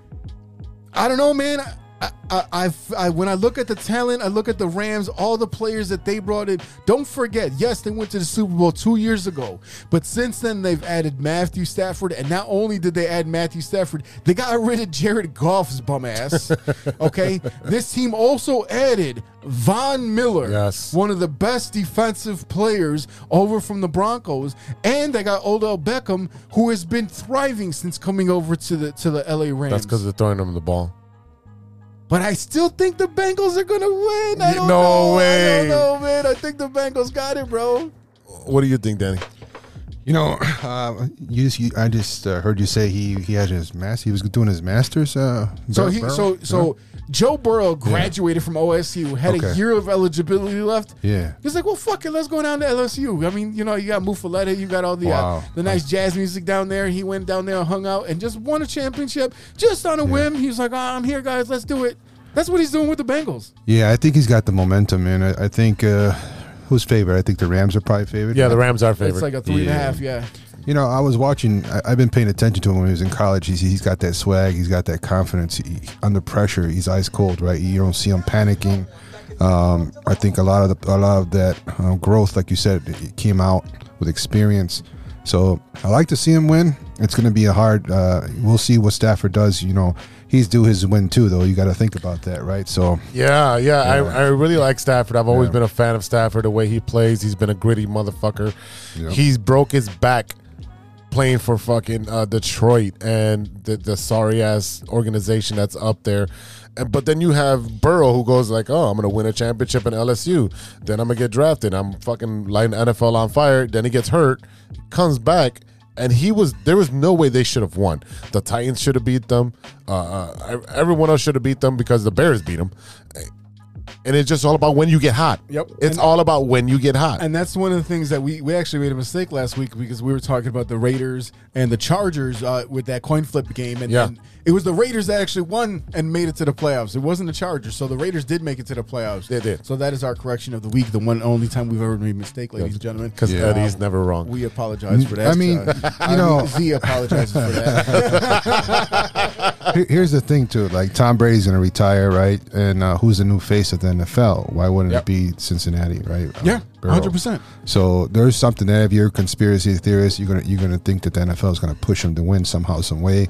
I don't know, man. I, I, I, I, when I look at the talent, I look at the Rams, all the players that they brought in. Don't forget, yes, they went to the Super Bowl two years ago, but since then they've added Matthew Stafford, and not only did they add Matthew Stafford, they got rid of Jared Goff's bum ass. okay, this team also added Von Miller, Yes. one of the best defensive players over from the Broncos, and they got Odell Beckham, who has been thriving since coming over to the to the LA Rams. That's because they're throwing him the ball. But I still think the Bengals are gonna win. I don't no know. I way. don't know, man. I think the Bengals got it, bro. What do you think, Danny? You know, uh, you just, you, I just uh, heard you say he he had his master. He was doing his masters. Uh, So Bur- he, Burrow? so so Joe Burrow graduated from OSU, had a year of eligibility left. Yeah. He's like, well, fuck it, let's go down to LSU. I mean, you know, you got muffuletta, you got all the Wow. uh, the nice jazz music down there. He went down there and hung out and just won a championship just on a whim. He was like, oh, I'm here, guys, let's do it. That's what he's doing with the Bengals. Yeah, I think he's got the momentum, man. I, I think uh, who's favorite? I think the Rams are probably favorite. Yeah, the Rams are favorite. It's like a three and a half, yeah. You know, I was watching. I, I've been paying attention to him when he was in college. He's, he's got that swag. He's got that confidence. He, under pressure, he's ice cold, right? You don't see him panicking. Um, I think a lot of the, a lot of that um, growth, like you said, it came out with experience. So I like to see him win. It's going to be a hard. Uh, we'll see what Stafford does. You know, he's due his win too, though. You got to think about that, right? So Yeah, yeah, I, Yeah. I really like Stafford. I've always Yeah. been a fan of Stafford, the way he plays. He's been a gritty motherfucker. Yeah. He's broke his back playing for fucking uh, Detroit and the, the sorry ass organization that's up there. And, but then you have Burrow who goes like, "Oh, I'm gonna win a championship in LSU. Then I'm gonna get drafted. I'm fucking lighting the NFL on fire." Then he gets hurt, comes back, and he was there was no way they should have won. The Titans should have beat them. Uh, uh, everyone else should have beat them because the Bears beat them. And it's just all about when you get hot. Yep. It's And- all about when you get hot. And that's one of the things that we, we actually made a mistake last week because we were talking about the Raiders and the Chargers uh, with that coin flip game. And, Yeah. and it was the Raiders that actually won and made it to the playoffs. It wasn't the Chargers. So the Raiders did make it to the playoffs. They did. So that is our correction of the week, the one and only time we've ever made a mistake, ladies and gentlemen. Because Yeah. Eddie's never wrong. We apologize for that. I mean, Uh, you know- Z apologizes for that. Here's the thing, too. Like Tom Brady's going to retire, right? And uh, who's the new face of the NFL? Why wouldn't Yep. it be Cincinnati, right? Uh, yeah, Burrow. 100%. So there's something that if you're a conspiracy theorist, you're gonna you're gonna think that the NFL is gonna push him to win somehow, some way.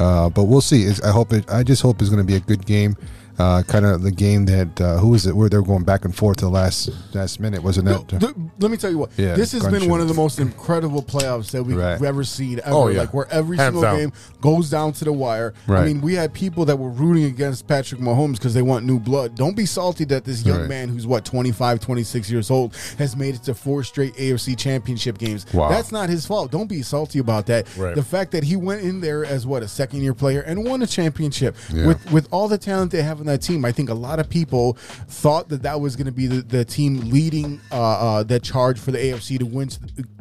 Uh, but we'll see. It's, I hope it. I just hope it's gonna be a good game. Uh, kind of the game that uh, who is it? Where they're going back and forth to the last last minute, wasn't No, that? th- let me tell you what. Yeah, this has been gunshot. one of the most incredible playoffs that we've Right. ever seen ever. Oh, yeah. Like where every Hands single down. game goes down to the wire. I mean, we had people that were rooting against Patrick Mahomes because they want new blood. Don't be salty that this young Right. man who's what 25, 26 years old has made it to four straight AFC championship games. Wow. That's not his fault. Don't be salty about that. Right. The fact that he went in there as what a second year player and won a championship Yeah. with with all the talent they have on that team, I think a lot of people thought that that was going to be the, the team leading uh, uh, that charge for the AFC to win,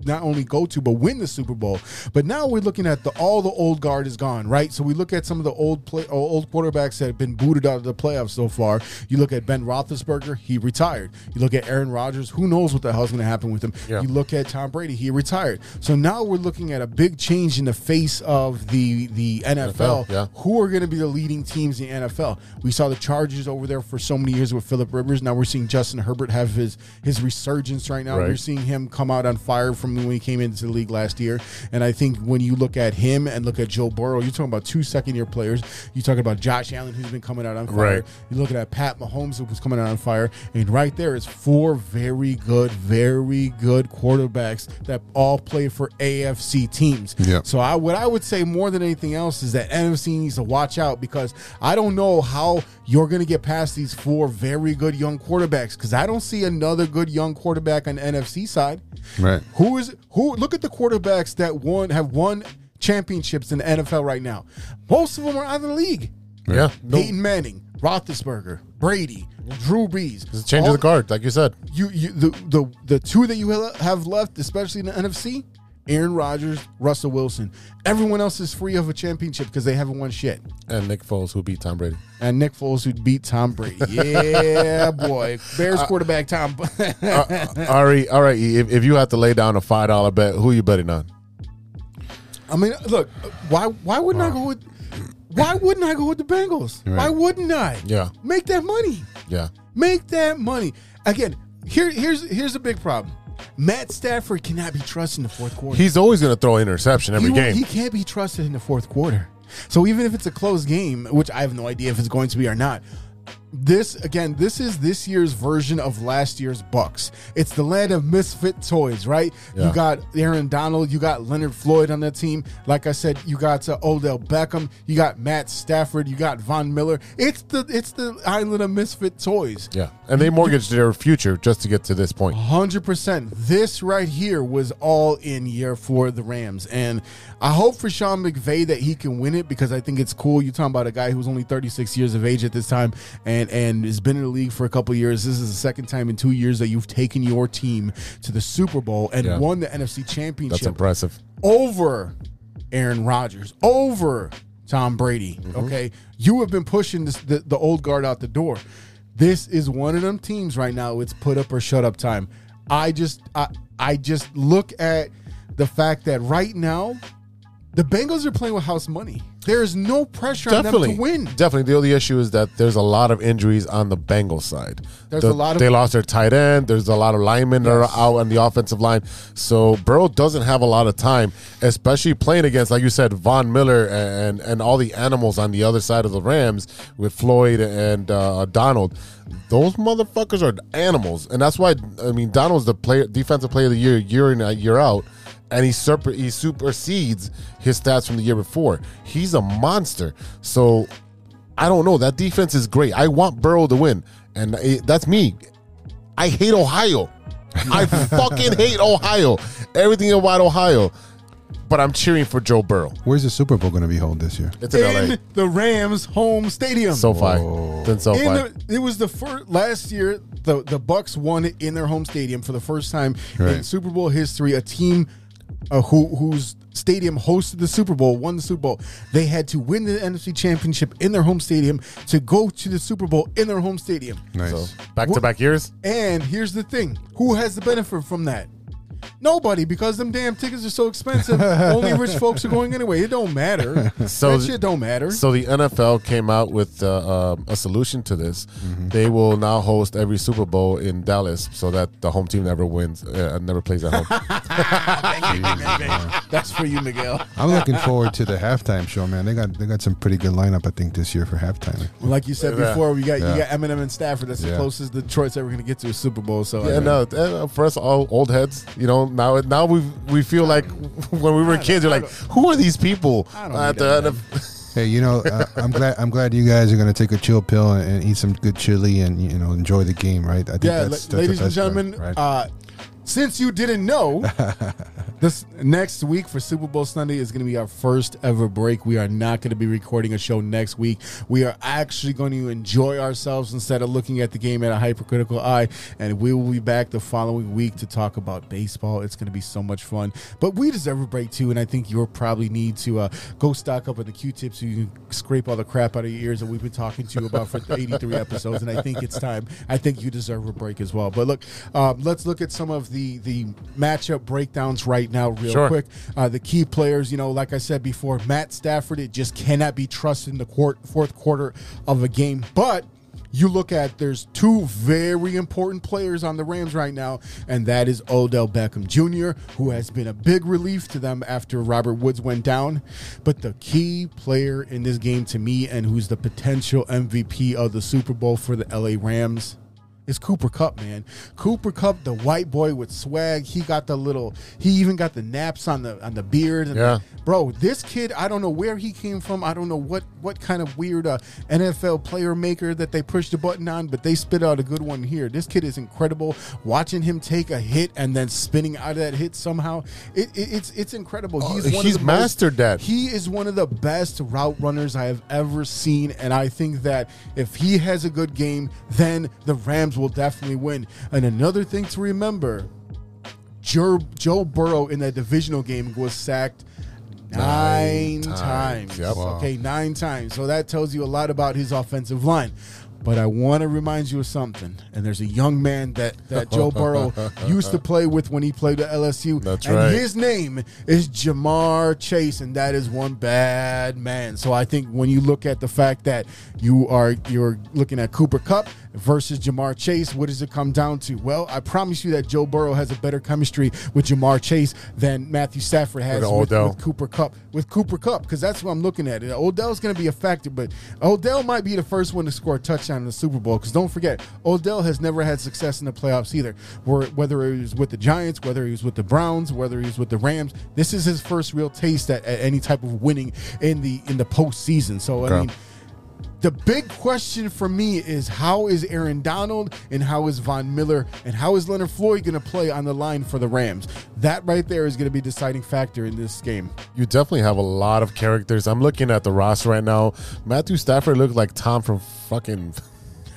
not only go to but win the Super Bowl. But now we're looking at the all the old guard is gone, right? So we look at some of the old play, old quarterbacks that have been booted out of the playoffs so far. You look at Ben Roethlisberger, he retired. You look at Aaron Rodgers, who knows what the hell's going to happen with him? Yeah. You look at Tom Brady, he retired. So now we're looking at a big change in the face of the the NFL. NFL, yeah. Who are going to be the leading teams in the NFL? We saw the Chargers over there for so many years with Philip Rivers. Now we're seeing Justin Herbert have his his resurgence right now. Right. We're seeing him come out on fire from when he came into the league last year. And I think when you look at him and look at Joe Burrow, you're talking about two second year players. You're talking about Josh Allen, who's been coming out on fire. Right. You're looking at Pat Mahomes, who was coming out on fire. And right there is four very good, very good quarterbacks that all play for AFC teams. Yeah. So I what I would say more than anything else is that NFC needs to watch out because I don't know how you're going to get past these four very good young quarterbacks because I don't see another good young quarterback on the NFC side. Right. Who is who? Look at the quarterbacks that won have won championships in the NFL right now. Most of them are out of the league. yeah. No, Peyton Manning, Roethlisberger, Brady, Drew Brees. It's changing All- of the guard, like you said. You, you, the the the two that you have left, especially in the NFC, Aaron Rodgers, Russell Wilson. Everyone else is free of a championship because they haven't won shit. And Nick Foles, who beat Tom Brady. And Nick Foles, who beat Tom Brady. Yeah, boy. Bears uh, quarterback Tom. Uh, uh, Ari, all right. If, if you have to lay down a five dollar bet, who you betting on? I mean, look, why why wouldn't I go with why wouldn't I go with the Bengals? Right. Why wouldn't I? Yeah. Make that money. Yeah. Make that money. Again, here here's here's a big problem. Matt Stafford cannot be trusted in the fourth quarter. He's always going to throw an interception every he, game. He can't be trusted in the fourth quarter. So even if it's a close game, which I have no idea if it's going to be or not, this again, this is this year's version of last year's Bucs. It's the land of misfit toys, right? Yeah. You got Aaron Donald, you got Leonard Floyd on that team. Like I said, you got uh, Odell Beckham, you got Matt Stafford, you got Von Miller. It's the it's the island of misfit toys. yeah. And they mortgaged their future just to get to this point. Hundred percent. This right here was all in year for the Rams, and I hope for Sean McVay that he can win it because I think it's cool. You're talking about a guy who's only 36 years of age at this time, and and has been in the league for a couple years. This is the second time in two years that you've taken your team to the Super Bowl and Yeah. won the NFC Championship That's impressive. over Aaron Rodgers, over Tom Brady. Mm-hmm. Okay, you have been pushing this, the the old guard out the door. This is one of them teams right now. It's put up or shut up time. I just I I just look at the fact that right now the Bengals are playing with house money. There is no pressure Definitely. on them to win. Definitely. The only issue is that there's a lot of injuries on the Bengals side. There's The- a lot of- They lost their tight end. There's a lot of linemen that are out on the offensive line. So Burrow doesn't have a lot of time, especially playing against, like you said, Von Miller and and all the animals on the other side of the Rams with Floyd and uh, Donald. Those motherfuckers are animals, and that's why I mean Donald's the player, defensive player of the year, year in uh, year out and he super he supersedes his stats from the year before. He's a monster. So I don't know. That defense is great. I want Burrow to win, and it, that's me. I hate Ohio. I fucking hate Ohio. Everything about Ohio. But I'm cheering for Joe Burrow. Where's the Super Bowl going to be held this year? It's in, LA. The Rams' home stadium. SoFi. It's in SoFi. In the, it was the first last year. The the Bucs won it in their home stadium for the first time in Super Bowl history. A team uh, who whose stadium hosted the Super Bowl won the Super Bowl. They had to win the NFC Championship in their home stadium to go to the Super Bowl in their home stadium. Nice. so back to back years. And here's the thing: who has the benefit from that? Nobody, because them damn tickets are so expensive. Only rich folks are going anyway. It don't matter. So that shit don't matter. So the NFL came out with uh, um, a solution to this. They will now host every Super Bowl in Dallas, so that the home team never wins, uh, never plays at home. That's for you, Miguel. I'm looking forward to the halftime show, man. They got they got some pretty good lineup, I think, this year for halftime. Well, like you said Yeah. before, we got Yeah. you got Eminem and Stafford. That's the closest Detroit's ever going to get to a Super Bowl. So Yeah, I no, uh, for us all old heads, you know, now now we we feel like when we were kids, you're like, who are these people? at the, that, NFL? Hey, you know, uh, I'm glad I'm glad you guys are going to take a chill pill and, and eat some good chili and you know enjoy the game, right? I think yeah, that's, la- that's the ladies and best part, gentlemen, right? uh, since you didn't know, this next week for Super Bowl Sunday is going to be our first ever break. We are not going to be recording a show next week. We are actually going to enjoy ourselves instead of looking at the game at a hypercritical eye. And we will be back the following week to talk about baseball. It's going to be so much fun. But we deserve a break too. And I think you'll probably need to uh, go stock up on the Q-tips so you can scrape all the crap out of your ears that we've been talking to you about for 83 episodes. And I think it's time. I think you deserve a break as well. But look, um, let's look at some of the the matchup breakdowns right now, real Sure. quick. Uh, the key players, you know, like I said before, Matt Stafford, it just cannot be trusted in the quart- fourth quarter of a game. But you look at there's two very important players on the Rams right now, and that is Odell Beckham Jr., who has been a big relief to them after Robert Woods went down. But the key player in this game to me, and who's the potential MVP of the Super Bowl for the LA Rams, is Cooper Kupp, man. Cooper Kupp, the white boy with swag. He got the little. He even got the naps on the on the beard. Yeah. bro, this kid, I don't know where he came from. I don't know what what kind of weird uh, NFL player maker that they pushed the button on, but they spit out a good one here. This kid is incredible. Watching him take a hit and then spinning out of that hit somehow, it, it, it's it's incredible. He's one Oh, he's of the most- mastered that. He is one of the best route runners I have ever seen, and I think that if he has a good game, then the Rams will definitely win. And another thing to remember. Joe, Joe Burrow in that divisional game was sacked nine, Nine times. times. Yep. Wow. Okay, nine times. So that tells you a lot about his offensive line. But I want to remind you of something. And there's a young man that, that Joe Burrow used to play with when he played at LSU. That's and right. his name is Ja'Marr Chase, and that is one bad man. So I think when you look at the fact that you are you're looking at Cooper Kupp versus Ja'Marr Chase, what does it come down to? Well, I promise you that Joe Burrow has a better chemistry with Ja'Marr Chase than Matthew Stafford has With with, Odell. with Cooper Kupp. With Cooper Kupp, because that's what I'm looking at. Odell's going to be a factor, but Odell might be the first one to score a touchdown in the Super Bowl. Because don't forget, Odell has never had success in the playoffs either. Where whether he was with the Giants, whether he was with the Browns, whether he was with the Rams, this is his first real taste at, at any type of winning in the in the postseason. So I mean. The big question for me is how is Aaron Donald and how is Von Miller and how is Leonard Floyd going to play on the line for the Rams? That right there is going to be deciding factor in this game. You definitely have a lot of characters. I'm looking at the roster right now. Matthew Stafford looked like Tom from fucking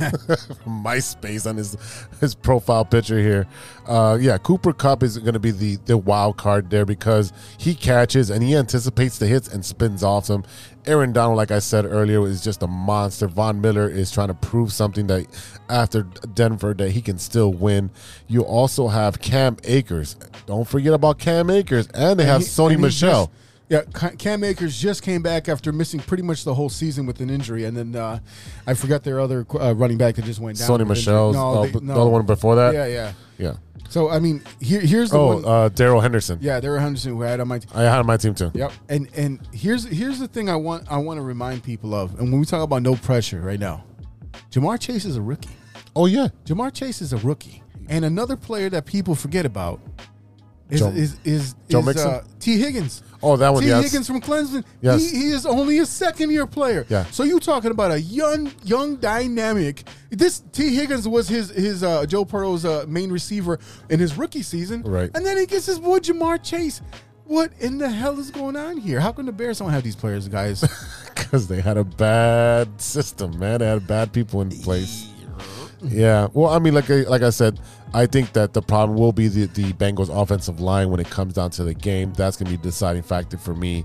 MySpace on his his profile picture here. Uh, yeah, Cooper Kupp is going to be the the wild card there because he catches and he anticipates the hits and spins off them. Aaron Donald, like I said earlier, is just a monster. Von Miller is trying to prove something that after Denver that he can still win. You also have Cam Akers. Don't forget about Cam Akers, and they have he- Sony Michel. just- yeah, Cam Akers just came back after missing pretty much the whole season with an injury, and then uh, I forgot their other uh, running back that just went down. Injury. Michel's No, uh, they- the other one before that. Yeah, yeah. yeah. So I mean, here, here's the Oh, one. uh, Darrell Henderson. yeah, were Henderson who I had on my team. I had on my team too. Yep. And and here's here's the thing I want I want to remind people of. And when we talk about no pressure right now, Ja'Marr Chase is a rookie. Oh yeah, Ja'Marr Chase is a rookie. And another player that people forget about is Joe- is is, Joe is, Mixon? uh, Tee Higgins. Oh, that one, T yes. Higgins from Clemson. Yes. He, he is only a second year player. Yeah. So you talking about a young young dynamic. This Tee Higgins was his his uh, Joe Burrow's uh, main receiver in his rookie season. Right. And then he gets his boy Ja'Marr Chase. What in the hell is going on here? How come the Bears don't have these players, guys? because they had a bad system, man. They had bad people in place. Yeah. Well, I mean, like I, like I said, I think that the problem will be the the Bengals' offensive line when it comes down to the game. That's going to be a deciding factor for me.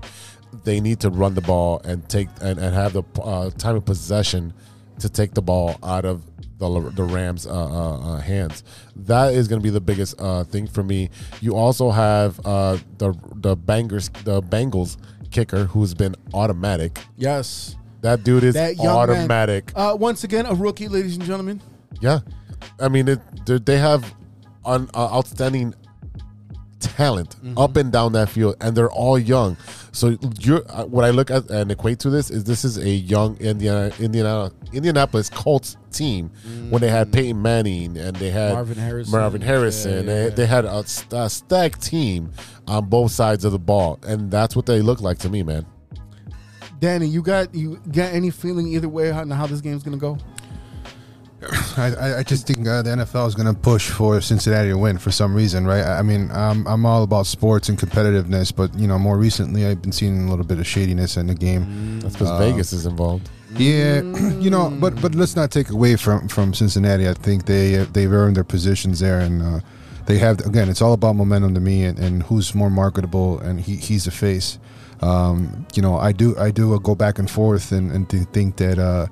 They need to run the ball and take and, and have the uh, time of possession to take the ball out of the the Rams' uh, uh, uh, hands. That is going to be the biggest uh, thing for me. You also have uh, the the bangers the Bengals kicker who's been automatic. yes. That dude is That automatic. Uh, once again, a rookie, ladies and gentlemen. Yeah, I mean, it, they- they have an uh, outstanding talent Mm-hmm. up and down that field, and they're all young. So you're uh, what I look at and equate to this is this is a young Indiana, Indiana, Indianapolis Colts team when they had Peyton Manning and they had Mm. Marvin Harrison. Marvin Harrison. Yeah, yeah, They, yeah. they had a, st- a stacked team on both sides of the ball, and that's what they look like to me, man. Danny, you got you got any feeling either way on how this game's gonna go? I, I- just think uh, the NFL is going to push for Cincinnati to win for some reason, right? I mean, I'm, I'm all about sports and competitiveness, but you know, more recently, I've been seeing a little bit of shadiness in the game. That's because Uh, Vegas is involved. Yeah, you know, but but let's not take away from from Cincinnati. I think they uh, they've earned their positions there, and uh, they have again. It's all about momentum to me, and, and who's more marketable, and he, he's a face. Um, you know, I do I do go back and forth, and, and to think that uh,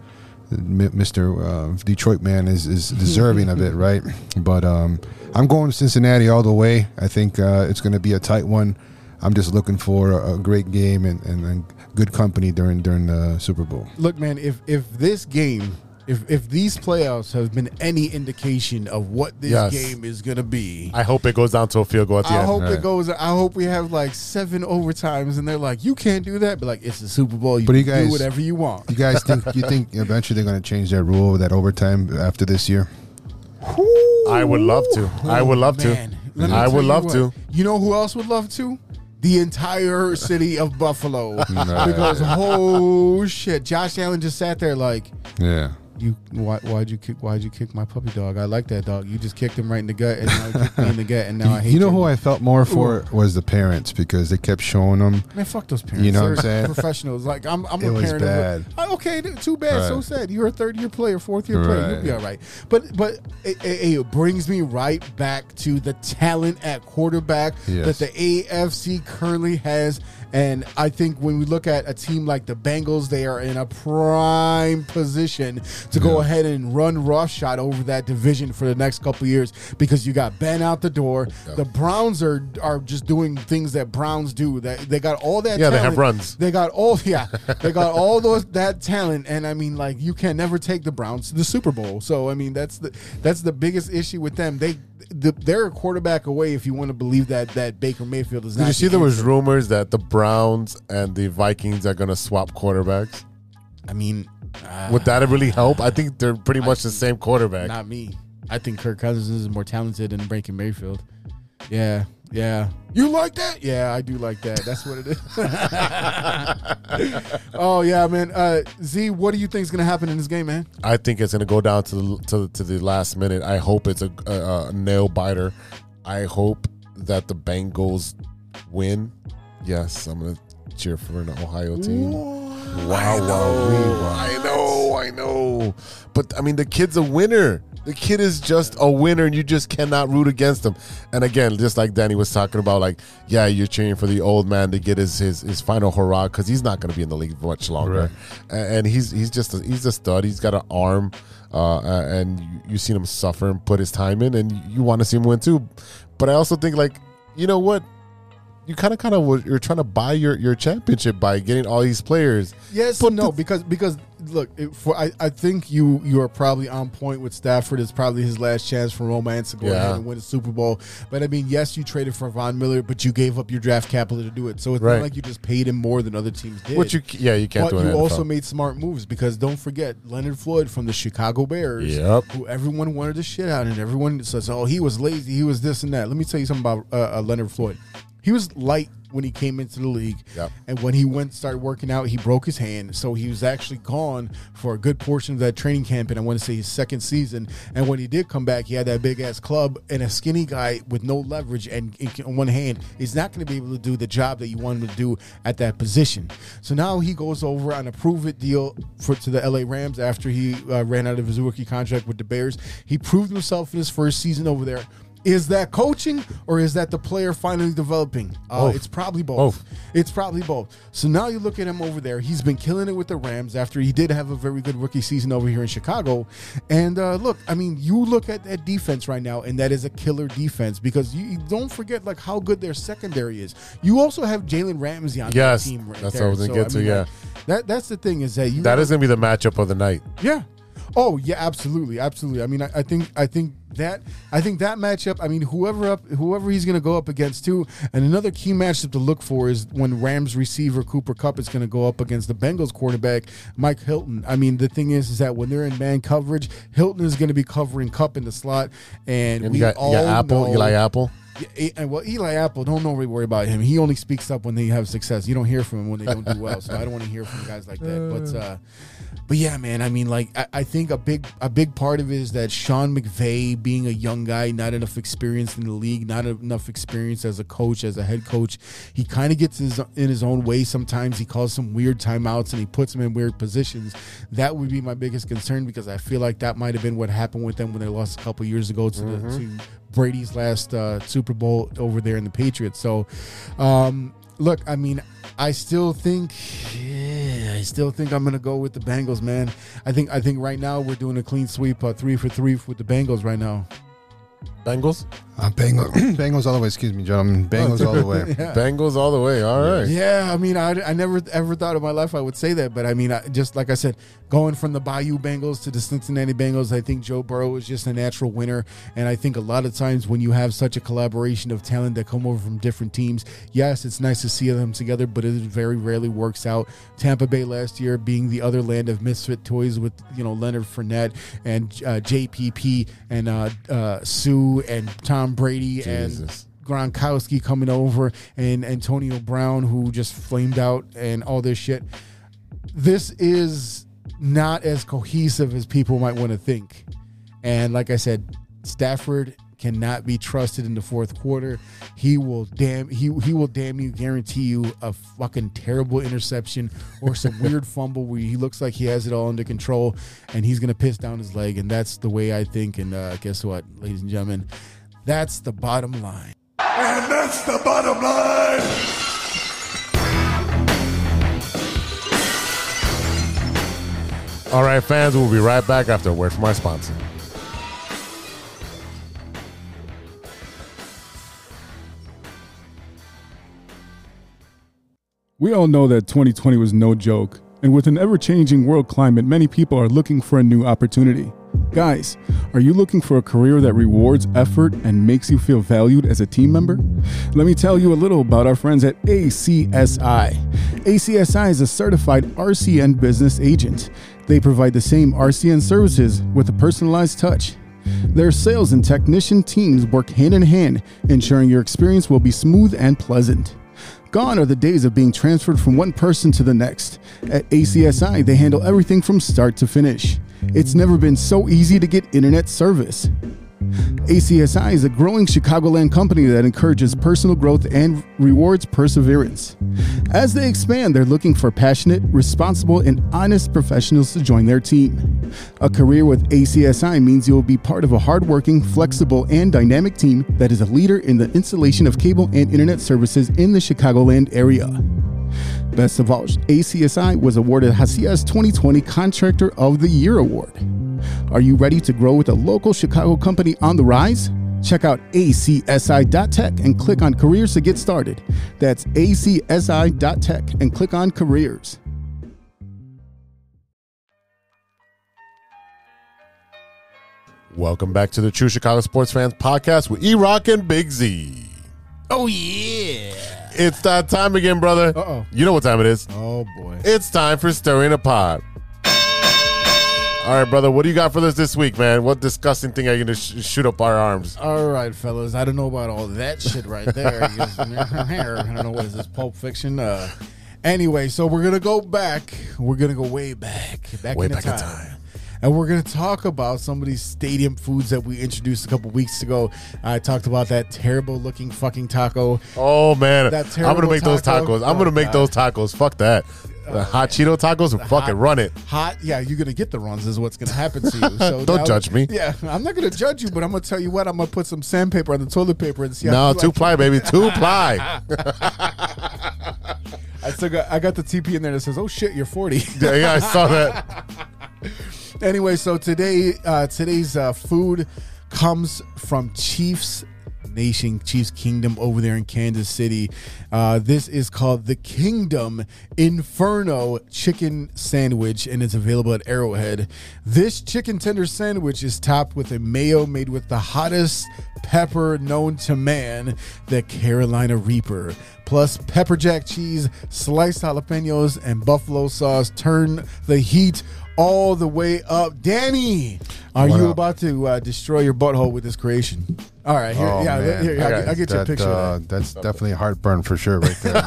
Mr. Uh, Detroit man is is deserving of it, right? But um, I'm going to Cincinnati all the way. I think uh, it's going to be a tight one. I'm just looking for a, a great game and, and, and good company during during the Super Bowl. Look, man, if if this game, if if these playoffs have been any indication of what this Yes. game is gonna be, I hope it goes down to a field goal at the I end. hope it goes. I hope we have like seven overtimes, and they're like, "You can't do that," but like, it's the Super Bowl. You But you can guys- do whatever you want. You guys think you think eventually they're going to change that rule that overtime after this year? I would love to. I oh, would love to. Man, let me I tell would you love what. to. You know who else would love to? The entire city of Buffalo. Because oh shit, Josh Allen just sat there like, Yeah. You why, why'd you kick why'd you kick my puppy dog? I like that dog. You just kicked him right in the gut, and now kicked me in the gut, and now I hate you know who I felt more for was the parents because they kept showing them. Man, fuck those parents. You know what I'm saying? Professionals. Like I'm, I'm It a was parent. bad. Oh, okay, too bad. So sad. You're a third year player, fourth year player. You'll be all right. But but it, it, it brings me right back to the talent at quarterback Yes. that the AFC currently has. And I think when we look at a team like the Bengals, they are in a prime position to go Yeah. ahead and run roughshod over that division for the next couple of years because you got Ben out the door. The Browns are are just doing things that Browns do. That they got all that. Yeah, they have talent. runs. They got all yeah, they got all those that talent, and I mean, like you can never take the Browns to the Super Bowl. So I mean, that's the that's the biggest issue with them. They the, they're a quarterback away if you want to believe that that Baker Mayfield is Did not. you see the there was rumors that the Browns and the Vikings are going to swap quarterbacks? I mean, uh, Would that really help? I think they're pretty much the same quarterback. not me. I think Kirk Cousins is more talented than Baker Mayfield. Yeah, yeah. You like that? Yeah, I do like that. That's what it is. oh yeah, man. Uh, Z, what do you think is gonna happen in this game, man? I think it's going to go down to the, to, to the last minute. I hope it's a, a, a nail biter. I hope that the Bengals win. Yes, I'm going to cheer for an Ohio team. Wow, wow, I know, I know. But I mean, the kid's a winner. The kid is just a winner, and you just cannot root against him. And again, just like Danny was talking about, like, yeah, you're cheering for the old man to get his his, his final hurrah because he's not going to be in the league much longer. Right. And he's he's just a, he's a stud. He's got an arm, uh, uh, and you, you seen him suffer and put his time in, and you want to see him win too. But I also think, like, you know what? You kind of, kind of, you're trying to buy your, your championship by getting all these players. Yes, But no, because because look, it, for I, I think you you are probably on point with Stafford. It's probably his last chance for romance to go Yeah. ahead and win a Super Bowl. But I mean, yes, you traded for Von Miller, but you gave up your draft capital to do it. So it's Right. not like you just paid him more than other teams did. Which you, yeah, you can't but you also NFL. made smart moves because don't forget Leonard Floyd from the Chicago Bears, Yep. who everyone wanted to shit out, and everyone says, "Oh, he was lazy, he was this and that." Let me tell you something about uh, uh, Leonard Floyd. He was light when he came into the league, Yep. and when he went started working out, he broke his hand, so he was actually gone for a good portion of that training camp. And I want to say his second season. And when he did come back, he had that big ass club and a skinny guy with no leverage and in- on one hand is not going to be able to do the job that you want him to do at that position. So now he goes over on a prove it deal for to the LA Rams after he uh, ran out of his rookie contract with the Bears. He proved himself in his first season over there. Is that coaching or is that the player finally developing? Uh, it's probably both. Both. It's probably both. So now you look at him over there. He's been killing it with the Rams after he did have a very good rookie season over here in Chicago. And uh, look, I mean, you look at that defense right now, and that is a killer defense because you, you don't forget like how good their secondary is. You also have Jalen Ramsey on Yes, that team. Right that's what there. I was gonna So, get to, mean, yeah. like, that that's the thing is that you That is going to be the matchup of the night. yeah. Oh yeah, absolutely, absolutely. I mean, I, I think I think that I think that matchup. I mean, whoever up whoever he's going to go up against too. And another key matchup to look for is when Rams receiver Cooper Kupp is going to go up against the Bengals quarterback Mike Hilton. I mean, the thing is, is that when they're in man coverage, Hilton is going to be covering Cup in the slot, and, And we you got, all you got Apple, know, Eli Apple. And well, Eli Apple, don't know worry about him. He only speaks up when they have success. You don't hear from him when they don't do well. So I don't want to hear from guys like that. But uh, but yeah, man. I mean, like I, I think a big a big part of it is that Sean McVay being a young guy, not enough experience in the league, not enough experience as a coach, as a head coach. He kind of gets his, in his own way. Sometimes he calls some weird timeouts and he puts them in weird positions. That would be my biggest concern because I feel like that might have been what happened with them when they lost a couple years ago to the to Brady's last uh, Super Bowl over there in the Patriots. So, um, look, I mean, I still think, yeah, I still think I'm gonna go with the Bengals, man. I think, I think right now we're doing a clean sweep, uh, three for three with the Bengals right now. Bengals. Uh, Bengals, Bengals all the way. Excuse me, gentlemen. Bengals all the way. Yeah. Bengals all the way. All right. Yeah, I mean, I, I never ever thought in my life I would say that, but I mean, I, just like I said, going from the Bayou Bengals to the Cincinnati Bengals, I think Joe Burrow is just a natural winner, and I think a lot of times when you have such a collaboration of talent that come over from different teams, yes, it's nice to see them together, but it very rarely works out. Tampa Bay last year being the other land of misfit toys with you know Leonard Fournette and uh, JPP and uh, uh, Suh and Tom Brady and. Gronkowski coming over and Antonio Brown who just flamed out and all this shit. This is not as cohesive as people might want to think. And like I said, Stafford cannot be trusted in the fourth quarter. He will damn he he will damn you guarantee you a fucking terrible interception or some weird fumble where he looks like he has it all under control and he's gonna piss down his leg. And that's the way I think. And uh, guess what, ladies and gentlemen, that's the bottom line. And that's the bottom line. All right, fans. We'll be right back after a word from our sponsor. We all know that 2020 was no joke, and with an ever changing world climate, many people are looking for a new opportunity. Guys, are you looking for a career that rewards effort and makes you feel valued as a team member? Let me tell you a little about our friends at ACSI. ACSI is a certified RCN business agent. They provide the same RCN services with a personalized touch. Their sales and technician teams work hand in hand, ensuring your experience will be smooth and pleasant. Gone are the days of being transferred from one person to the next. At ACSI, they handle everything from start to finish. It's never been so easy to get internet service. ACSI is a growing Chicagoland company that encourages personal growth and rewards perseverance. As they expand, they're looking for passionate, responsible, and honest professionals to join their team. A career with ACSI means you'll be part of a hardworking, flexible, and dynamic team that is a leader in the installation of cable and internet services in the Chicagoland area. Best of all, ACSI was awarded Hacias 2020 Contractor of the Year Award. Are you ready to grow with a local Chicago company on the rise? Check out acsi.tech and click on careers to get started. That's acsi.tech and click on careers. Welcome back to the True Chicago Sports Fans Podcast with E Rock and Big Z. Oh yeah. It's that time again, brother. Uh-oh. You know what time it is. Oh boy. It's time for Stirring a Pot. All right, brother. What do you got for us this week, man? What disgusting thing are you going to sh- shoot up our arms? All right, fellas. I don't know about all that shit right there. I don't know what is this Pulp Fiction. Uh, anyway, so we're gonna go back. We're gonna go way back, back Way in the back in time. And we're going to talk about some of these stadium foods that we introduced a couple weeks ago. I talked about that terrible looking fucking taco. Oh man, That I'm gonna make those tacos. I'm oh, gonna Oh, make God. those tacos. Fuck that. The hot Cheeto tacos. And fucking hot- run it. Hot, yeah, you're gonna get the runs. Is what's gonna happen to you. So Don't now- judge me. Yeah, I'm not gonna judge you, but I'm gonna tell you what. I'm gonna put some sandpaper on the toilet paper and see. No, two like ply, baby. Two ply. I still got. I got the TP in there that says, "Oh shit, you're 40." yeah, yeah, I saw that. anyway, so today, uh, today's uh, food comes from Chiefs Nation, Chiefs Kingdom over there in Kansas City. Uh, this is called the Kingdom Inferno Chicken Sandwich, and it's available at Arrowhead. This chicken tender sandwich is topped with a mayo made with the hottest pepper known to man, the Carolina Reaper. Plus pepper jack cheese, sliced jalapenos, and buffalo sauce. Turn the heat all the way up. Danny, are What you up? about to uh, destroy your butthole with this creation? All right, here, Oh, yeah, man. here, I'll, get- I'll get you a picture uh, of that. That's definitely a heartburn for sure, right there.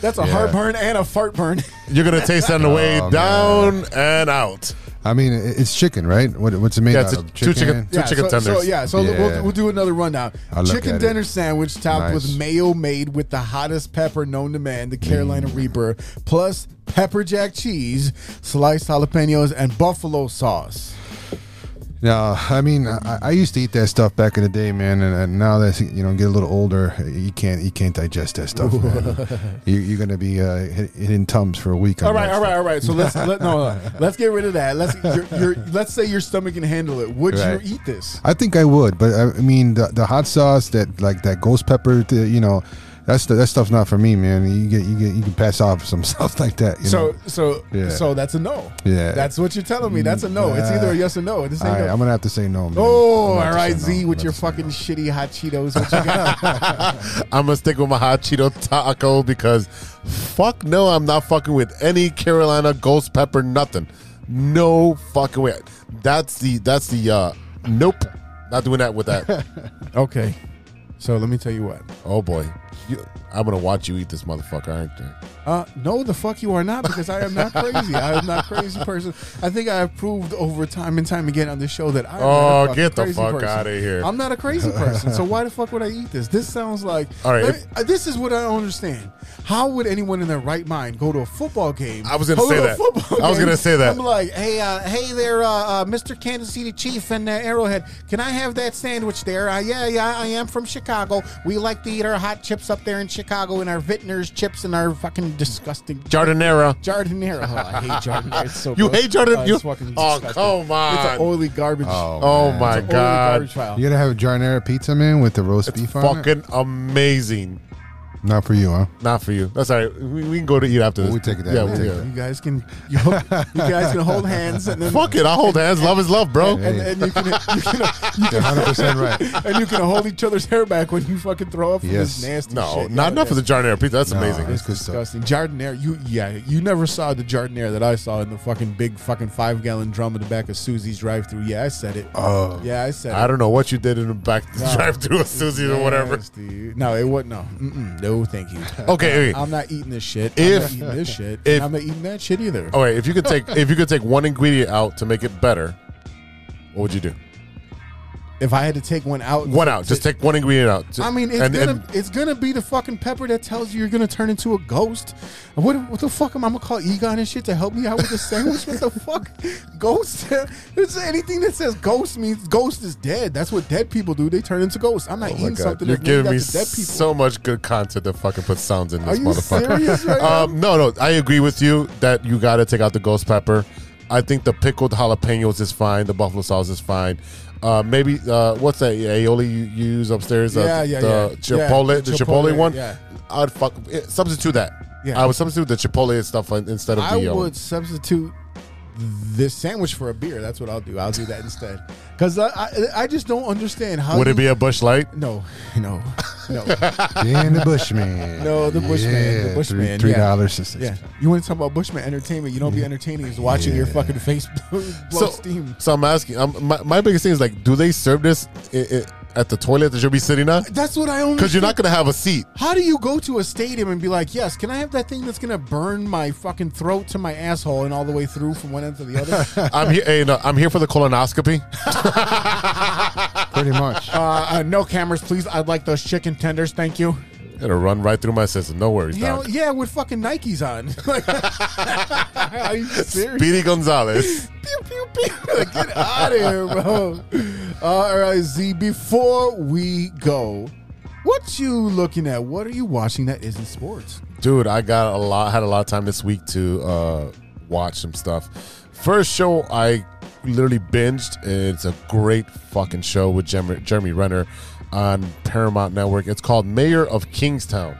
That's a yeah. heartburn and a fart burn. You're gonna taste that on the way Oh, down and out. I mean, it's chicken, right? What, what's it made Yeah, out it's a- of? two chicken- two yeah, chicken so, So, tenders. yeah, so Yeah. We'll, we'll do another rundown. I'll Chicken at it. dinner sandwich topped Nice. with mayo made with the hottest pepper known to man, the Mm. Carolina Reaper, plus pepper jack cheese, sliced jalapenos, and buffalo sauce. No, I mean, I, I used to eat that stuff back in the day, man, and, and now that you know, get a little older, you can't you can't digest that stuff. you, you're gonna be uh, hitting tums for a week. All right, all right, stuff. all right. So let's let no, no, let's get rid of that. Let's your, your, let's say your stomach can handle it. Would Right. you eat this? I think I would, but I I mean, the, the hot sauce that like that ghost pepper, the, you know, that's the, that stuff's not for me, man. You get you get you can pass off some stuff like that. You So know? so Yeah. so that's a no. Yeah. That's what you're telling me. That's a no. It's either a yes or no. This ain't right, no. I'm gonna have to say no, man. Oh, I'm gonna have to right, say no. With gonna your have to say fucking shitty hot Cheetos. What you got? I'm gonna stick with my hot Cheeto taco because fuck no, I'm not fucking with any Carolina ghost pepper nothing. No fucking way. That's the that's the uh nope. Not doing that with that. okay. So let me tell you what. oh boy. You, I'm gonna watch you eat this motherfucker, aren't I? Uh, no, the fuck you are not, because I am not crazy. I am not a crazy person. I think I have proved over time and time again on this show that I'm Oh, not a fucking get the fuck person. outta here. I'm not a crazy person, so why the fuck would I eat this? This sounds like. All right, Let if- uh, this is what I don't understand. How would anyone in their right mind go to a football game? I was gonna say that. I was gonna say that. I'm like, hey, uh, hey there, uh, uh, Mr. Kansas City Chief and uh, Arrowhead. Can I have that sandwich there? Uh, yeah, yeah, I am from Chicago. We like to eat our hot chips up there in Chicago and our Vitner's chips and our fucking disgusting Giardiniera. Giardiniera. Oh, I hate Giardiniera. It's so You gross. hate Jardin- Oh, it's you- fucking oh, disgusting. come on. It's an oily garbage. Oh, Oh my It's an oily god. garbage file. You gotta have a Jarnera pizza, man, with the roast beef on it. Fucking amazing. Not for you, huh? Not for you. That's all right. We, we can go to eat after this. we take it that Yeah, way. we- Take yeah. You guys can you, ho- you guys can hold hands and then Fuck it. I'll hold hands. Love is love, bro. and, and you can you can, you You're 100 percent right. can and you can hold each other's hair back when you fucking throw up from Yes. this nasty No, shit. not Yeah, enough for the yeah. Giardiniera pizza. That's No, amazing. it's It's good stuff. disgusting. Giardiniera, you yeah, you never saw the Giardiniera that I saw in the fucking big fucking five gallon drum in the back of Susie's drive through. Yeah, I said it. Oh, Yeah, I said it. I don't know what you did in the back No. drive through with Susie or whatever. Nasty. No, it wasn't. No, Mm-mm. No, thank you. Okay, I'm not eating this shit. If- I'm not eating this shit. if- and I'm not eating that shit either. All right, if you could take if you could take one ingredient out to make it better, what would you do? If I had to take one out, One out. Just take one ingredient out. I mean, it's and, gonna and it's gonna be the fucking pepper that tells you you're gonna turn into a ghost. What what the fuck am I gonna call Egon and shit to help me out with the sandwich? what the fuck, ghost? Anything that says ghost means ghost is dead. That's what dead people do. They turn into ghosts. I'm not oh eating god, something you're giving me so much good content to fucking put sounds in Are this you motherfucker. right um, no, no, I agree with you that you got to take out the ghost pepper. I think the pickled jalapenos is fine. The buffalo sauce is fine. Uh, maybe uh, what's that aioli you, use upstairs? Uh, Yeah, yeah, the yeah. Chipotle, Yeah, the Chipotle, Chipotle one. yeah. I'd fuck eh, substitute that. Yeah. I would substitute the Chipotle stuff instead of I the. I would substitute this sandwich for a beer. That's what I'll do. I'll do that instead. Because I, I I just don't understand how. would you- it be a Busch Light? No, no, no. Dan the Bushman. No, the Bushman, the Bushman, Three yeah. dollars. Yeah, you want to talk about Bushman entertainment? You don't be entertaining is watching your fucking face blow So, steam. so I'm asking. Um, my, my biggest thing is like, do they serve this i i at the toilet that you'll be sitting at? That's what I only. Because you're not gonna have a seat. How do you go to a stadium and be like, yes, can I have that thing that's gonna burn my fucking throat to my asshole and all the way through from one end to the other? I'm here. Hey, no, I'm here for the colonoscopy. Pretty much. uh, uh, no cameras, please. I'd like those chicken tenders, thank you. It'll run right through my system. No worries, Hell, yeah, with fucking Nikes on. Like, Are you serious? Speedy Gonzalez. pew, pew, pew. Get out of here, bro. All right, Z, before we go, what you looking at? What are you watching that isn't sports? Dude, I got a lot. Had a lot of time this week to uh, watch some stuff. First show I literally binged. It's a great fucking show with Jeremy, Jeremy Renner on Paramount Network. It's called Mayor of Kingstown.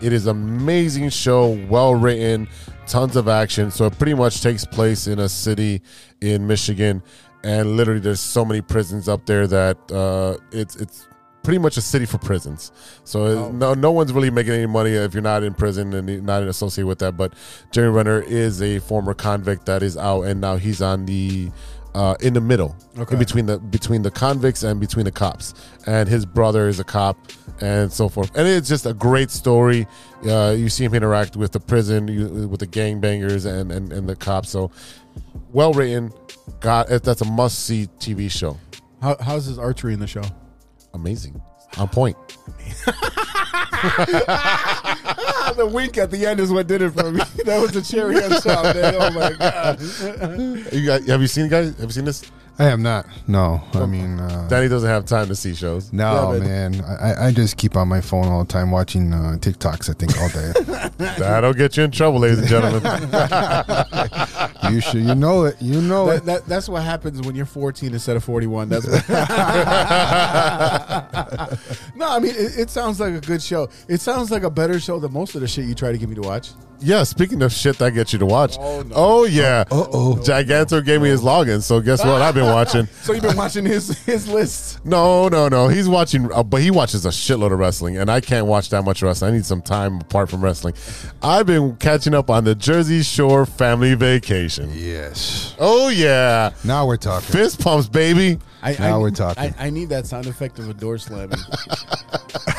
It is amazing show, well written, tons of action. So it pretty much takes place in a city in Michigan, and literally there's so many prisons up there that uh, it's it's pretty much a city for prisons. So no no one's really making any money if you're not in prison and not associated with that. But Jerry Renner is a former convict that is out, and now he's on the uh, in the middle, Okay. in between the between the convicts and between the cops. And his brother is a cop, and so forth. And it's just a great story. Uh, you see him interact with the prison, you, with the gangbangers and, and and the cops. So well written. God, that's a must see TV show. How, how's his archery in the show? Amazing, on point. The wink at the end is what did it for me. that was the cherry on top, man. Oh my god. You got? Have you seen guys? Have you seen this? I am not. No, I mean, uh, Danny doesn't have time to see shows. no, Yeah, man. I, I just keep on my phone all the time watching uh, TikToks. I think all day. That'll get you in trouble, ladies and gentlemen. you should, you know it. You know That, it. that, that's what happens when you're 14 instead of 41. That's what no, I mean it, it sounds like a good show. It sounds like a better show than most of the shit you try to get me to watch. Yeah, speaking of shit that gets you to watch. Oh, no. Oh, yeah. Uh-oh. Giganto gave me his login, so guess what? I've been watching. So you've been watching his his list. No, no, no. He's watching, uh, but he watches a shitload of wrestling, and I can't watch that much wrestling. I need some time apart from wrestling. I've been catching up on the Jersey Shore family vacation. yes. Oh yeah, Now we're talking. fist pumps, baby. I, Now I, we're talking. I, I need that sound effect of a door slamming.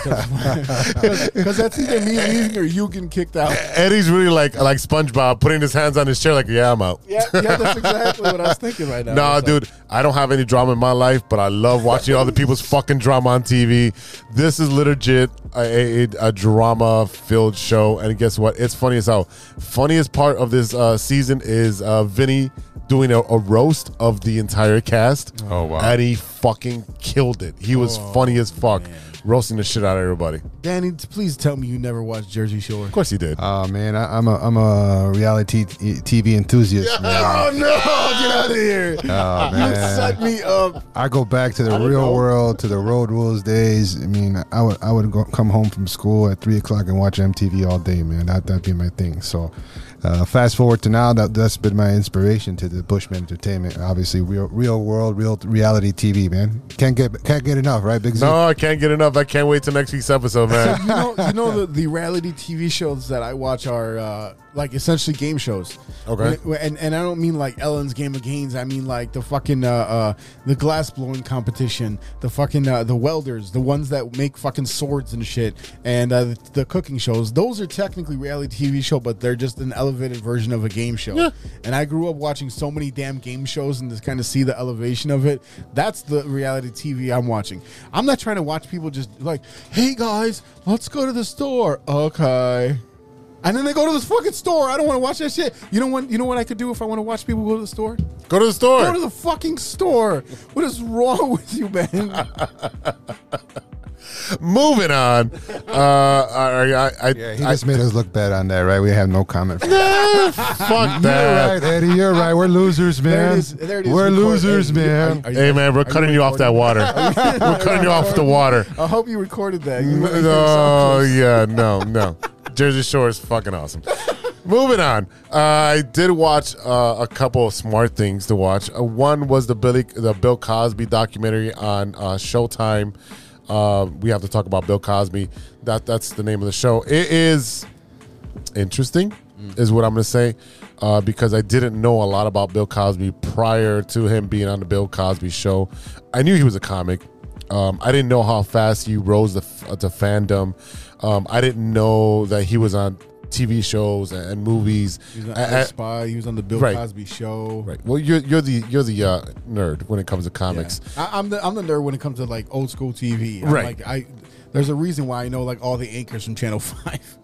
Because that's either me leaving or you getting kicked out. Eddie's really like like SpongeBob, putting his hands on his chair, like, yeah, I'm out. Yeah, yeah, that's exactly what I was thinking right now. Nah, It's like- dude, I don't have any drama in my life, but I love watching other people's fucking drama on TV. This is legit a, a, a drama filled show, and guess what? It's funny as hell. Funniest part of this uh, season is uh, Vinny doing a, a roast of the entire cast. Oh, wow. And he fucking killed it. He was oh, funny as fuck, roasting the shit out of everybody. Danny, please tell me you never watched Jersey Shore. Of course you did. Oh man, I, I'm a I'm a reality t- TV enthusiast. Man. Oh no! Get out of here! Oh You set me up. I go back to the real know. world, to the road rules days. I mean, I would I would go, come home from school at three o'clock and watch MTV all day, man. That that'd be my thing. So, uh, fast forward to now, that that's been my inspiration to the Bushman Entertainment. Obviously, real real world, real reality TV, man. Can't get can't get enough, right, Big Z? No, I can't get enough. I can't wait till next week's episode, man. you know, you know the, the reality TV shows that I watch are uh, like essentially game shows. Okay. When- and and I don't mean like Ellen's Game of Games. I mean like the fucking uh, uh, the glass blowing competition, the fucking uh, the welders, the ones that make fucking swords and shit, and uh, the, the cooking shows. Those are technically reality TV show, but they're just an elevated version of a game show. Yeah. And I grew up watching so many damn game shows and to kind of see the elevation of it. That's the reality TV I'm watching. I'm not trying to watch people just like, hey guys, let's go to the store. Okay. And then they go to this fucking store. I don't want to watch that shit. You know what? You know what I could do if I want to watch people go to the store? Go to the store. Go to the fucking store. What is wrong with you, man? Moving on. Uh, I, I, I, Yeah, he I- just made us look bad on that, right? We have no comment. For Eh, fuck You're right, Eddie. You're right. We're losers, There it man. There it is. We're Record- losers, Hey, man. are you- Hey man, we're are cutting you off that water. we're cutting you off the water. I hope you recorded that. You really No, think so? yeah, no, no. Jersey Shore is fucking awesome. Moving on, uh, I did watch uh, a couple of smart things to watch. Uh, one was the Billy, the Bill Cosby documentary on uh, Showtime. Uh, we have to talk about Bill Cosby. That that's the name of the show. It is interesting, is what I'm going to say, uh, because I didn't know a lot about Bill Cosby prior to him being on the Bill Cosby show. I knew he was a comic. Um, I didn't know how fast he rose the f- to fandom. Um, I didn't know that he was on TV shows and, movies. He was on I Spy. He was on the Bill Right. Cosby Show. right. Well, you're you're the you're the uh, nerd when it comes to Yeah. comics. I, I'm the I'm the nerd when it comes to like old school TV. I'm Right. Like I, there's a reason why I know like all the anchors from Channel Five.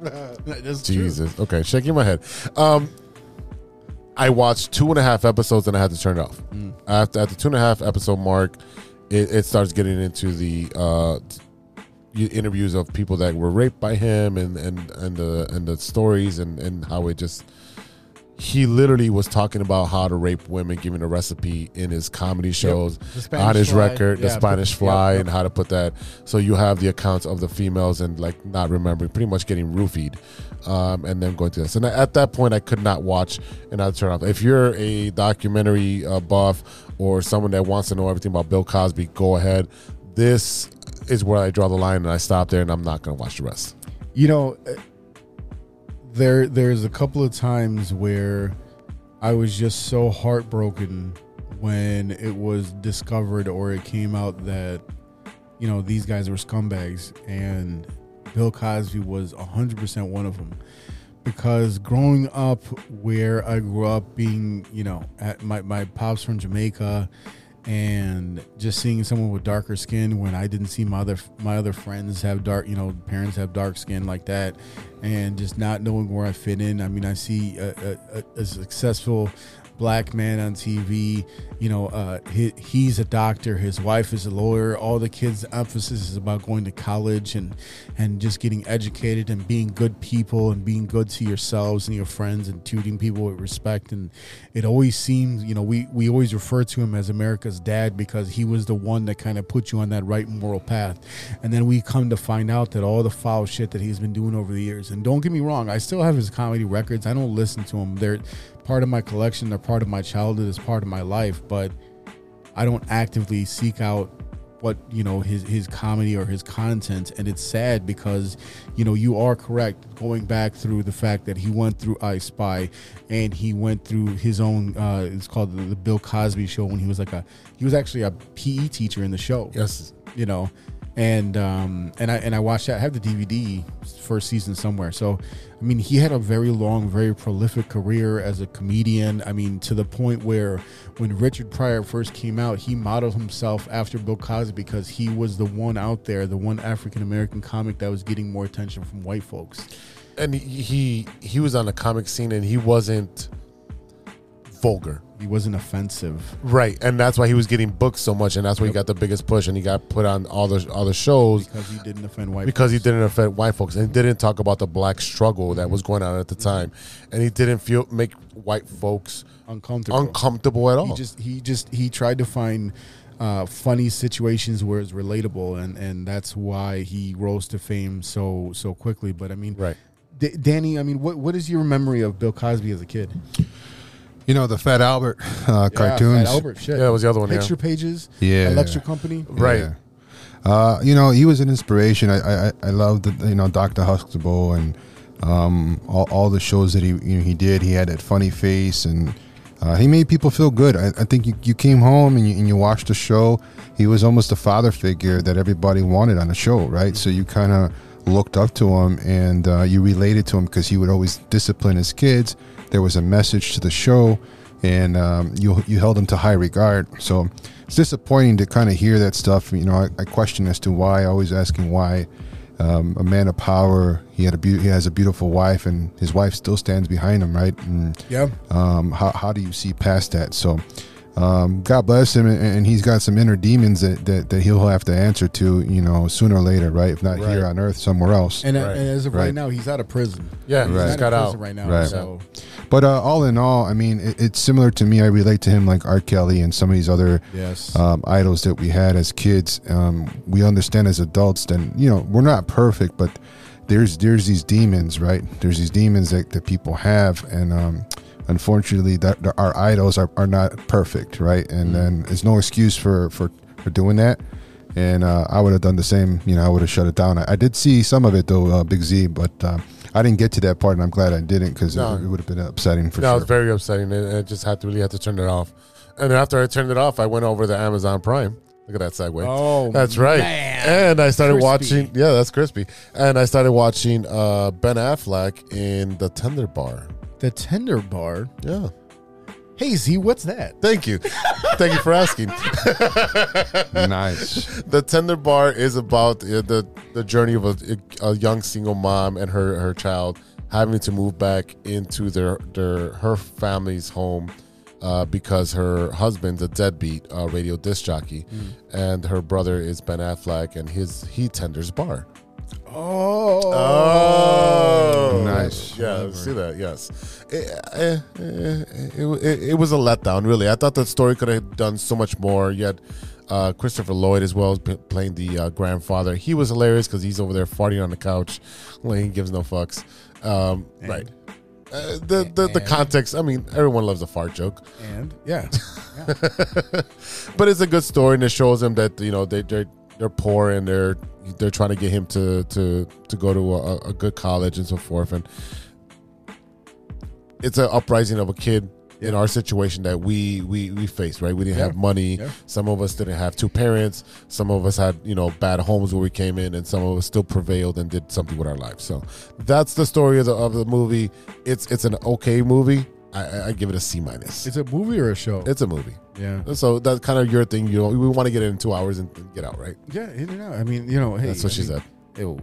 That's true. Jesus. Okay, shaking my head. Um, I watched two and a half episodes and I had to turn it off. Mm. After at the two and a half episode mark, it, it starts getting into the uh, interviews of people that were raped by him and and and the and the stories and and how it just. He literally was talking about how to rape women, giving a recipe in his comedy shows Spanish on his Fly. record, the Spanish put- Fly, yep, yep. and how to put that. So you have the accounts of the females and like not remembering, pretty much getting roofied, um, and then going to this. And at that point, I could not watch and I turn off. If you're a documentary uh, buff or someone that wants to know everything about Bill Cosby, go ahead. This is where I draw the line, and I stop there, and I'm not going to watch the rest. You know, uh, there there's a couple of times where I was just so heartbroken when it was discovered or it came out that you know these guys were scumbags and Bill Cosby was 100% one of them because growing up where I grew up being you know at my my pops from Jamaica and just seeing someone with darker skin when I didn't see my other my other friends have dark, you know, parents have dark skin like that, and just not knowing where I fit in. I mean, I see a, a, a- a successful black man on TV. You know, uh, he, he's a doctor. His wife is a lawyer. All the kids' emphasis is about going to college and and just getting educated and being good people and being good to yourselves and your friends and treating people with respect. And it always seems, you know, we we always refer to him as America's dad because he was the one that kind of put you on that right moral path. And then we come to find out that all the foul shit that he's been doing over the years. And don't get me wrong, I still have his comedy records. I don't listen to them. They're part of my collection. They're part of my childhood. It's part of my life. But I don't actively seek out what you know his his comedy or his content and it's sad because you know you are correct going back through the fact that he went through i spy and he went through his own uh it's called the, the bill cosby show when he was like a he was actually a pe teacher in the show Yes. you know and um and i and i watched that. I have the dvd first season somewhere. So i mean he had a very long very prolific career as a comedian. I mean to the point where when richard pryor first came out he modeled himself after bill cosby because he was the one out there the one african american comic that was getting more attention from white folks. And he, he he was on the comic scene and he wasn't vulgar. He wasn't offensive Right, and that's why he was getting booked so much, and that's why he got the biggest push, and he got put on all the all the shows because he didn't offend white because he didn't offend white folks, and didn't talk about the black struggle that was going on at the time, and he didn't feel make white folks uncomfortable uncomfortable at all. He just he just he tried to find uh, funny situations where it's relatable, and and that's why he rose to fame so so quickly. But I mean, right. D- Danny, I mean, what what is your memory of Bill Cosby as a kid? You know the Fat Albert uh, cartoons. Fat Albert, shit. Yeah, it was the other one, yeah. Picture pages, Yeah. Electric Company, Yeah. Uh, you know, he was an inspiration. I I, I loved the, you know Doctor Huxtable and um, all, all the shows that he you know, he did. He had that funny face and uh, he made people feel good. I, I think you, you came home and you, and you watched the show. He was almost a father figure that everybody wanted on the show, right? So you kind of looked up to him and uh, you related to him because he would always discipline his kids. There was a message to the show, and um, you you held him to high regard. So it's disappointing to kind of hear that stuff. You know, I, I question as to why. Always asking why. Um, a man of power. He had a be- he has a beautiful wife, and his wife still stands behind him, right? And, Yeah. Um, how how do you see past that? So, um, God bless him, and, and he's got some inner demons that, that that he'll have to answer to, you know, sooner or later, right? If not here on Earth, somewhere else. and, uh, and as of right. Right. now, he's out of prison. Yeah, he's Right. got out right now. Right. So But uh, all in all, I mean, it, it's similar to me. I relate to him like R. Kelly and some of these other yes, um, idols that we had as kids. Um, we understand as adults that you know we're not perfect, but there's there's these demons, right? There's these demons that, that people have, and um, unfortunately, that that our idols are, are not perfect, right? And then it's no excuse for for for doing that. And uh, I would have done the same. You know, I would have shut it down. I, I did see some of it though, uh, Big Z, but uh, I didn't get to that part, and I'm glad I didn't because No. it, it would have been upsetting for no, it was very upsetting. and I just had to really had to turn it off. And then after I turned it off, I went over to Amazon Prime. Look at that segue. Oh, that's right. man. And I started Crispy. watching. Yeah, that's crispy. And I started watching uh, Ben Affleck in The Tender Bar. The Tender Bar. Yeah. Hey Z, what's that? Thank you. Thank you for asking. nice. The Tender Bar is about uh, the the journey of a, a young single mom and her her child having to move back into their their her family's home uh, because her husband's a deadbeat uh, radio disc jockey, and her brother is Ben Affleck, and his he tenders bar. Oh, Oh, Nice. Yeah, see that? Yes, it, eh, eh, it, it, it was a letdown. Really, I thought the story could have done so much more. Yet, uh, Christopher Lloyd as well p- playing the uh, grandfather. He was hilarious because he's over there farting on the couch, like he gives no fucks. Um, right. Uh, the the, the context. I mean, everyone loves a fart joke, and yeah, but it's a good story and it shows him that you know they they're they're poor and they're they're trying to get him to to to go to a, a good college and so forth and it's an uprising of a kid in our situation that we we we faced right we didn't Yeah. have money Yeah. some of us didn't have two parents some of us had you know bad homes where we came in and some of us still prevailed and did something with our lives so that's the story of the, of the movie it's it's an okay movie I- I give it a C minus. it's a movie or a show. It's a movie. Yeah, So that's kind of your thing. You know, we want to get in two hours and get out, right? yeah, in and out. I mean, you know, hey, That's what I she mean, said. Ew,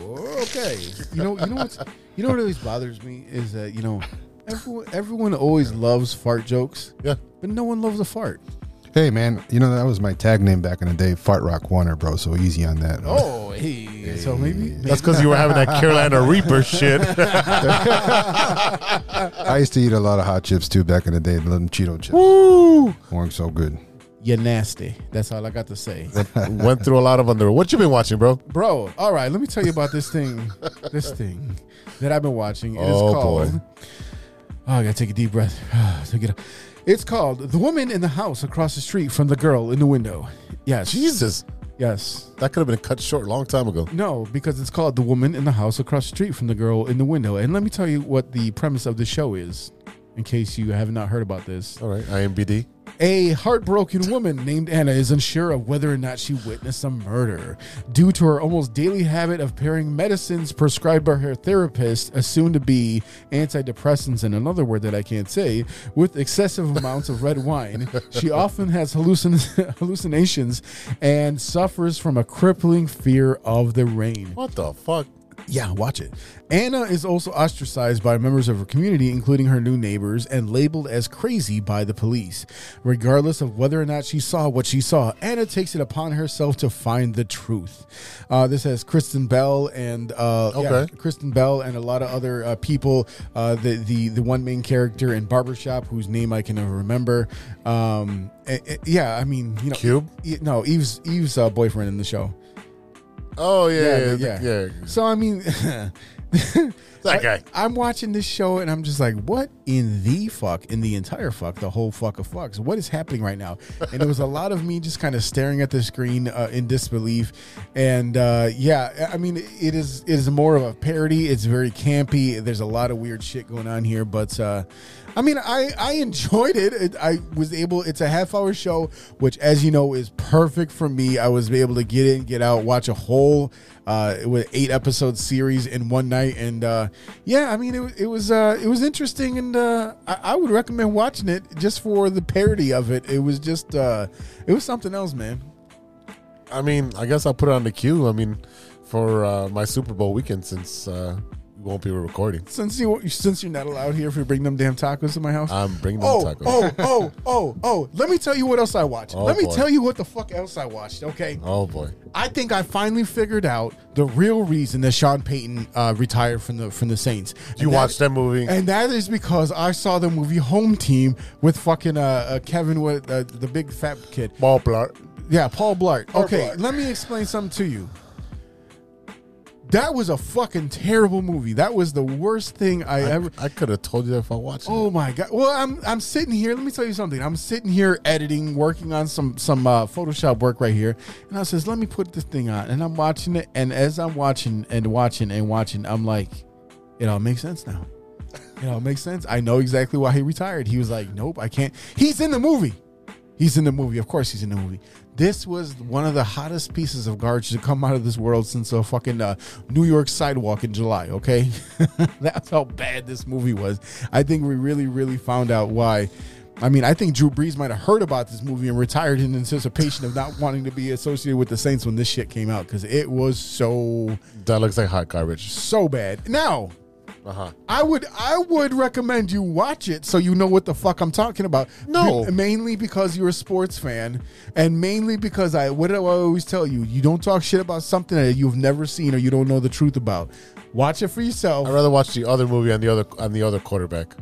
oh, okay. You know, you know what's, you know what always bothers me is that you know, Everyone, everyone always loves fart jokes. Yeah. But no one loves a fart. Hey man, you know that was my tag name back in the day, Fart Rock Warner, bro. So easy on that. Oh, hey. So maybe, That's because you were having that Carolina Reaper shit. I used to eat a lot of hot chips too back in the day. Them Cheeto chips Woo! weren't so good. You're nasty. That's all I got to say. Went through a lot of underwear. What you been watching, bro? Bro, all right, let me tell you about this thing. this thing that I've been watching. It is Oh, called. boy. Oh, I gotta take a deep breath. take it. out. It's called "The Woman in the House Across the Street from the Girl in the Window." Yes. Jesus, Yes. that could have been cut short a long time ago. No, because it's called "The Woman in the House Across the Street from the Girl in the Window." And let me tell you what the premise of the show is, in case you have not heard about this. All right, IMBD. A heartbroken woman named Anna is unsure of whether or not she witnessed a murder due to her almost daily habit of pairing medicines prescribed by her therapist, assumed to be antidepressants, and another word that I can't say, with excessive amounts of red wine. She often has hallucin- hallucinations and suffers from a crippling fear of the rain. What the fuck? Yeah, watch it. Anna is also ostracized by members of her community, including her new neighbors, and labeled as crazy by the police. Regardless of whether or not she saw what she saw, Anna takes it upon herself to find the truth. Uh, this has Kristen Bell and uh, yeah, Okay. Kristen Bell and a lot of other uh, people. Uh, the the the one main character in Barbershop, whose name I can never remember. Um, eh, eh, yeah, I mean, you know, Cube? No, Eve's Eve's uh, boyfriend in the show. Oh yeah, yeah, Yeah, yeah. So I mean, That guy. I, am watching this show and I'm just like, what in the fuck, in the entire fuck, the whole fuck of fucks, what is happening right now? And it was a lot of me just kind of staring at the screen uh, in disbelief. And uh, yeah, I mean, it is it is more of a parody. It's very campy. There's a lot of weird shit going on here, but. Uh, I mean, I, I enjoyed it. it. I was able. It's a half hour show, which, as you know, is perfect for me. I was able to get in, get out, watch a whole uh, with eight episode series in one night, and uh, yeah, I mean, it, it was uh, it was interesting, and uh, I, I would recommend watching it just for the parody of it. It was just uh, it was something else, man. I mean, I guess I'll put it on the queue. I mean, for uh, my Super Bowl weekend since uh, we won't be recording. Since you since you're not allowed here if you bring them damn tacos to my house. I'm bringing them Oh, tacos. oh, oh, oh, oh! Let me tell you what else I watched. Oh, Let me boy. tell you what the fuck else I watched. Okay. Oh boy. I think I finally figured out the real reason that Sean Payton uh, retired from the from the Saints. You And watched that movie? and that is because I saw the movie Home Team with fucking uh, uh Kevin with uh, the big fat kid. Ball Blart. Yeah, Paul Blart. Paul okay, Blart. let me explain something to you. That was a fucking terrible movie. That was the worst thing I, ever. I could have told you that if I watched it. Oh my god! Well, I'm I'm sitting here. Let me tell you something. I'm sitting here editing, working on some some uh, Photoshop work right here, and I says, "Let me put this thing on." And I'm watching it, and as I'm watching and watching and watching, I'm like, "It all makes sense now. It all makes sense. I know exactly why he retired." He was like, "Nope, I can't." He's in the movie. He's in the movie. Of course, he's in the movie. This was one of the hottest pieces of garbage to come out of this world since a fucking uh, New York sidewalk in July. Okay, that's how bad this movie was. I think we really, really found out why. I mean, I think Drew Brees might have heard about this movie and retired in anticipation of not wanting to be associated with the Saints when this shit came out because it was so That looks like hot garbage. so bad. Now, Uh huh. I would I would recommend you watch it so you know what the fuck I'm talking about. No. Be- mainly because you're a sports fan, and mainly because I what do I always tell you? You don't talk shit about something that you've never seen or you don't know the truth about. Watch it for yourself. I'd rather watch the other movie on the other on the other quarterback.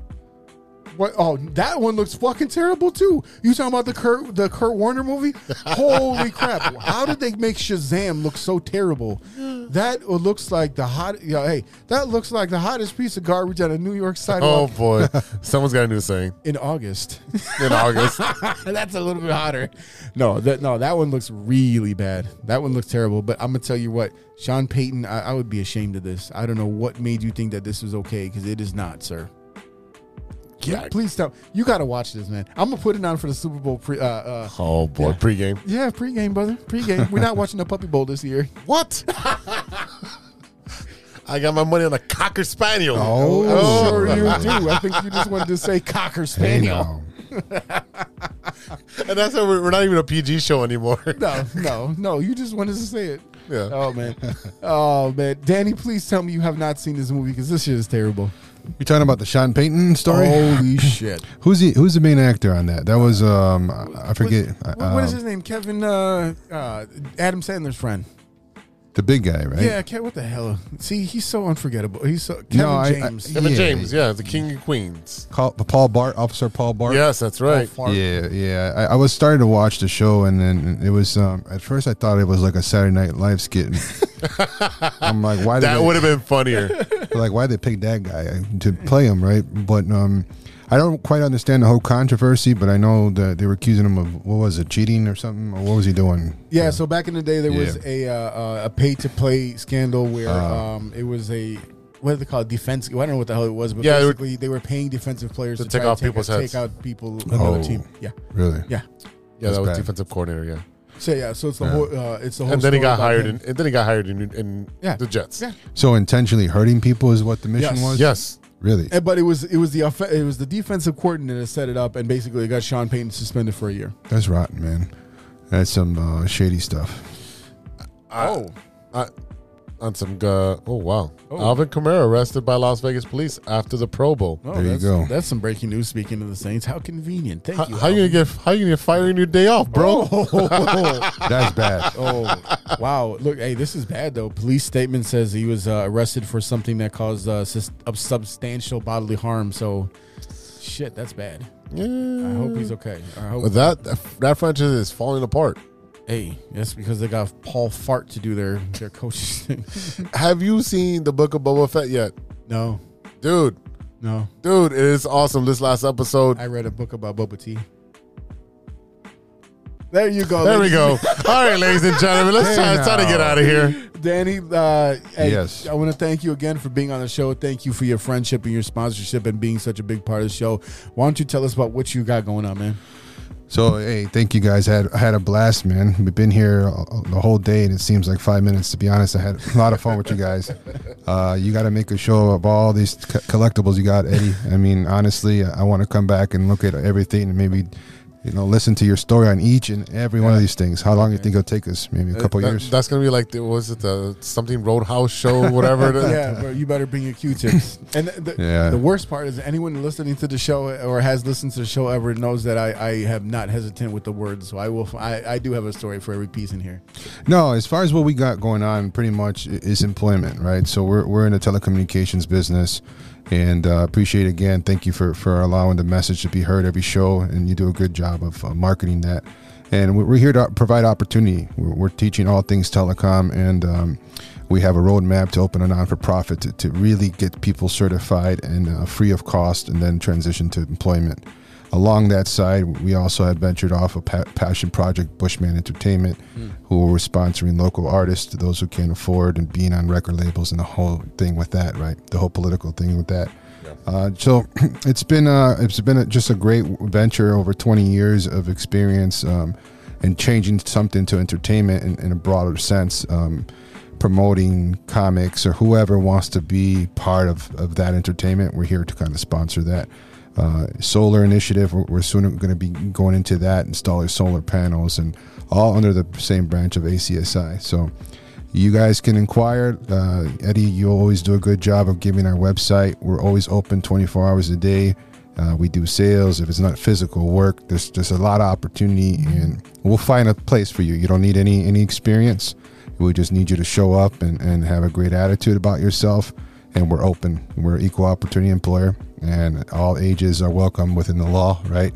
What? Oh, that one looks fucking terrible too. You talking about the Kurt the Kurt Warner movie? Holy crap! How did they make Shazam look so terrible? That looks like the hot. Yeah, hey, that looks like the hottest piece of garbage on a New York side. Oh boy, someone's got a new saying in August. in August. That's a little bit hotter. No, that no, that one looks really bad. That one looks terrible. But I'm gonna tell you what, Sean Payton, I, I would be ashamed of this. I don't know what made you think that this was okay because it is not, sir. Yeah. Please stop. You got to watch this, man. I'm gonna put it on for the Super Bowl. Pre, uh, uh, Oh boy, pregame. yeah, pregame, brother. Pregame. We're not watching the Puppy Bowl this year. What? I got my money on a cocker spaniel. Oh, I'm sure you do. I think you just wanted to say cocker Hey, spaniel. and that's why we're, we're not even a PG show anymore. No, no, no. You just wanted to say it. Yeah. Oh man. Oh man. Danny, please tell me you have not seen this movie because this shit is terrible. You're talking about the Sean Payton story? Holy shit. Who's the Who's the main actor on that? That was um I forget. What- what is um, his name? Kevin uh, uh, Adam Sandler's friend. The big guy, right? Yeah, Ke- what the hell? See, he's so unforgettable. He's so Kevin No, I- I- James. Kevin Yeah. James, yeah, the King of Queens. Call, Paul Bart, Officer Paul Bart. Yes, that's right. Fart. Yeah, yeah. I, I was starting to watch the show, and then it was. Um, at first, I thought it was like a Saturday Night Live skit. I'm like, why? Did That they- would have been funnier. like why they pick that guy to play him, right? But um, I don't quite understand the whole controversy. But I know that they were accusing him of what was it, cheating or something, or what was he doing? Yeah, so back in the day, there was a uh, uh, a pay to play scandal where Uh. um, it was a what do they call it? defense? I don't know what the hell it was, but Yeah, they were- basically they were paying defensive players To to, take try out to take, people's take heads. out people another Oh. team. Yeah, Really? yeah. Yeah, That's that was bad. defensive coordinator. Yeah, So yeah, so it's the Yeah. whole uh, it's the whole. and then he got hired, in, and then he got hired in, in Yeah. the Jets. Yeah. So intentionally hurting people is what the mission Yes. was. Yes, Really? And- but it was it was the off- it was the defensive coordinator that set it up, and basically it got Sean Payton suspended for a year. That's rotten, man. That's some uh, shady stuff. oh, I, on some. Uh, oh wow, Oh. Alvin Kamara arrested by Las Vegas police after the Pro Bowl. Oh, There you go. That's some breaking news. Speaking of the Saints, how convenient. Thank How, you. how you gonna get? How you gonna get fired on your day off, bro? That's bad. Oh wow! Look, hey, this is bad though. Police statement says he was uh, arrested for something that caused uh, sus- of substantial bodily harm. So, shit, that's bad. Yeah. I hope he's okay. I hope. But that that franchise is falling apart. Hey, that's because they got Paul Fart to do their their coaches thing. Have you seen the Book of Boba Fett yet, no, dude? no. Dude, it is awesome. This last episode. I read a book about Boba Tea. There you go. There we go. All right, ladies and gentlemen, let's try, try to get out of here. Danny, uh, hey, Yes. I want to thank you again for being on the show. Thank you for your friendship and your sponsorship and being such a big part of the show. Why don't you tell us about what you got going on, man? So hey, thank you guys. I had I had a blast, man. We've been here uh, the whole day, and it seems like five minutes. To be honest, I had a lot of fun with you guys. Uh, you got to make a show of all these co- collectibles you got, Eddie. I mean, honestly, I want to come back and look at everything and maybe. You know, listen to your story on each and every one of these things. How long do you think it'll take us? Maybe a couple Uh, That- years. That's gonna be like the, was it the something Roadhouse show, whatever. it is. yeah, bro, you better bring your Q-tips. And the, Yeah. the worst part is anyone listening to the show or has listened to the show ever knows that I, I have not hesitant with the words. So I will. I, I do have a story for every piece in here. No, as far as what we got going on, pretty much is employment, right? So we're, we're in the telecommunications business, and uh, appreciate again. Thank you for for allowing the message to be heard every show, and you do a good job of uh, marketing that. And we're we're here to provide opportunity. We're, we're teaching all things telecom, and um, we have a roadmap to open a non for profit to, to really get people certified and uh, free of cost, and then transition to employment. Along that side, we also had ventured off a pa- passion project, Bushman Entertainment, who were sponsoring local artists, those who can't afford, and being on record labels, and the whole thing with that, right? The whole political thing with that. Uh, so it's been uh, it's been a, just a great venture over 20 years of experience um, and changing something to entertainment in, in a broader sense. Um, promoting comics or whoever wants to be part of, of that entertainment, we're here to kind of sponsor that. Uh, solar initiative, we're, we're soon going to be going into that, installing solar panels, and all under the same branch of ACSI. So you guys can inquire. Uh, Eddie, you always do a good job of giving our website. We're always open 24 hours a day. Uh, we do sales. If it's not physical work, there's there's a lot of opportunity, and we'll find a place for you. You don't need any any experience. We just need you to show up and, and have a great attitude about yourself. And we're open. We're equal opportunity employer, and all ages are welcome within the law, right?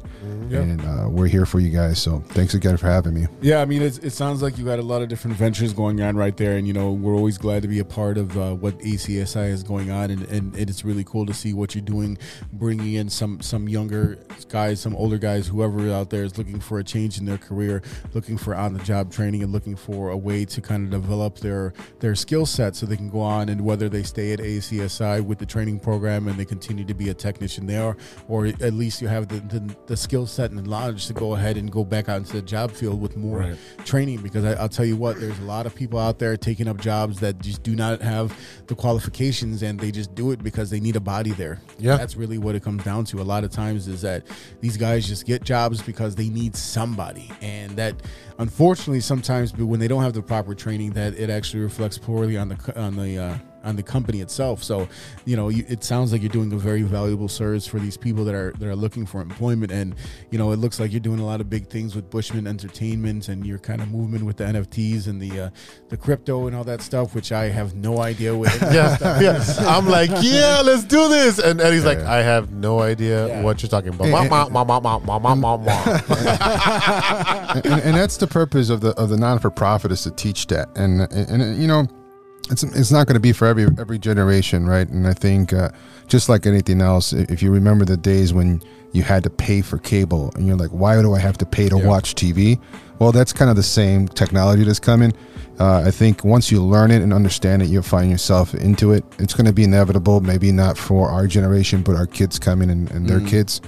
And uh, we're here for you guys. So thanks again for having me. Yeah, I mean, it's, it sounds like you got a lot of different ventures going on right there, and you know, we're always glad to be a part of uh, what ACSI is going on, and, and it's really cool to see what you're doing, bringing in some some younger guys, some older guys, whoever out there is looking for a change in their career, looking for on the job training, and looking for a way to kind of develop their their skill set so they can go on and whether they stay at ACSI with the training program and they continue to be a technician there, or at least you have the the, the skill set and knowledge to go ahead and go back out into the job field with more Right. training. Because I, I'll tell you what, there's a lot of people out there taking up jobs that just do not have the qualifications, and they just do it because they need a body there. Yeah. that's really what it comes down to. A lot of times is that these guys just get jobs because they need somebody, and that unfortunately sometimes but when they don't have the proper training, that it actually reflects poorly on the on the uh, on the company itself. So, you know, you, it sounds like you're doing a very valuable service for these people that are that are looking for employment, and you know, it looks like you're doing a lot of big things with Bushman Entertainment and your kind of movement with the NFTs and the uh, the crypto and all that stuff, which I have no idea what. any Yeah, yeah. I'm like, yeah, let's do this, and Eddie's like, I have no idea Yeah. what you're talking about. And- Ma, ma, ma, ma, ma, ma, ma, ma. and, and that's the purpose of the of the non for profit is to teach that, and and, and you know, it's it's not going to be for every every generation, right? And I think uh, just like anything else, if you remember the days when you had to pay for cable, and you're like, why do I have to pay to watch TV? Well, that's kind of the same technology that's coming. Uh, I think once you learn it and understand it, you'll find yourself into it. It's going to be inevitable, maybe not for our generation, but our kids coming and, and their kids.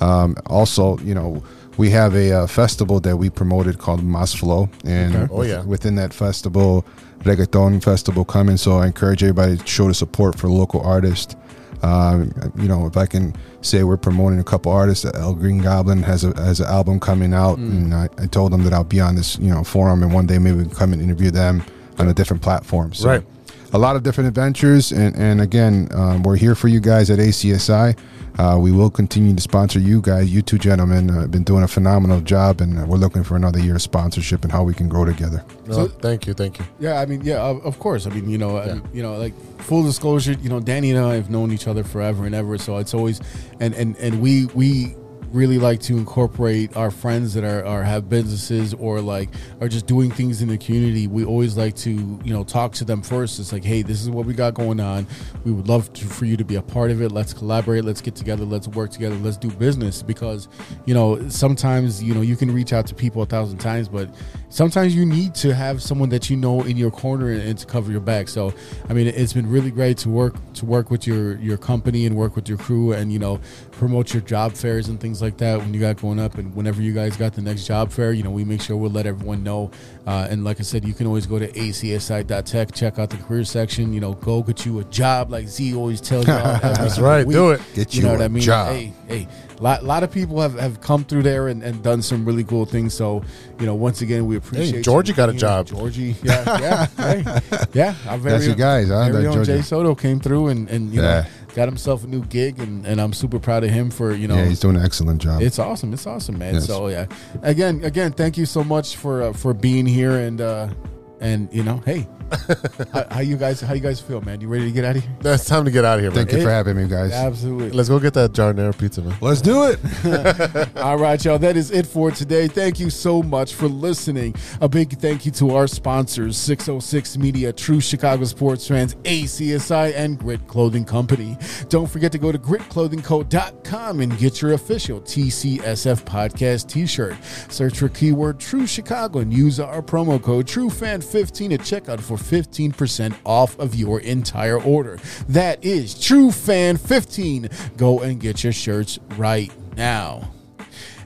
Um, also, you know, we have a uh, festival that we promoted called Mas Flow, and Okay. Oh, yeah. within that festival, reggaeton festival coming. So I encourage everybody to show the support for local artists. Um, you know, if I can say we're promoting a couple artists, El Green Goblin has a has an album coming out, Mm. and I, I told them that I'll be on this you know forum, and one day maybe we can come and interview them on a different platform. So Right. A lot of different adventures, and and again, um, we're here for you guys at ACSI. Uh, we will continue to sponsor you guys. You two gentlemen uh, have been doing a phenomenal job, and uh, we're looking for another year of sponsorship and how we can grow together. No, thank you, thank you. Yeah, I mean, yeah, of, of course. I mean, you know, I- you know, like full disclosure, you know, Danny and I have known each other forever and ever, so it's always, and and and we we really like to incorporate our friends that are, are have businesses or like are just doing things in the community. We always like to you know talk to them first. It's like, hey, this is what we got going on. We would love to, for you to be a part of it. Let's collaborate. Let's get together. Let's work together. Let's do business because you know sometimes you know you can reach out to people a thousand times, but sometimes you need to have someone that you know in your corner and, and to cover your back. So I mean, it's been really great to work to work with your your company and work with your crew and you know promote your job fairs and things like that when you got going up and whenever you guys got the next job fair, you know we make sure we'll let everyone know. Uh, and like I said, you can always go to acsi.tech, check out the career section. You know, go get you a job like Z always tells you. That's right, do it. Get you know you what I mean? job. Hey, hey, a lot, lot of people have, have come through there and, and done some really cool things. So, you know, once again, we appreciate. you Georgie got a job. Georgie, yeah, yeah, hey, yeah. Our very That's your guys, huh? Very own Jay Soto came through and and you Yeah. know got himself a new gig and, and I'm super proud of him for you know yeah, he's doing an excellent job. it's awesome. It's awesome, man. Yes. So yeah, again, again, thank you so much for uh, for being here and uh and you know, hey, how, how you guys how you guys feel, man? You ready to get out of here? It's time to get out of here, man. Thank you for having me, guys. Absolutely. Let's go get that Giardiniera pizza, man. Let's do it. All right, y'all. That is it for today. Thank you so much for listening. A big thank you to our sponsors 606 Media, True Chicago Sports Fans, ACSI, and Grit Clothing Company. Don't forget to go to gritclothingco.com and get your official TCSF podcast t shirt. Search for keyword True Chicago and use our promo code TrueFan15 at checkout for 15% off of your entire order. That is True Fan 15. Go and get your shirts right now.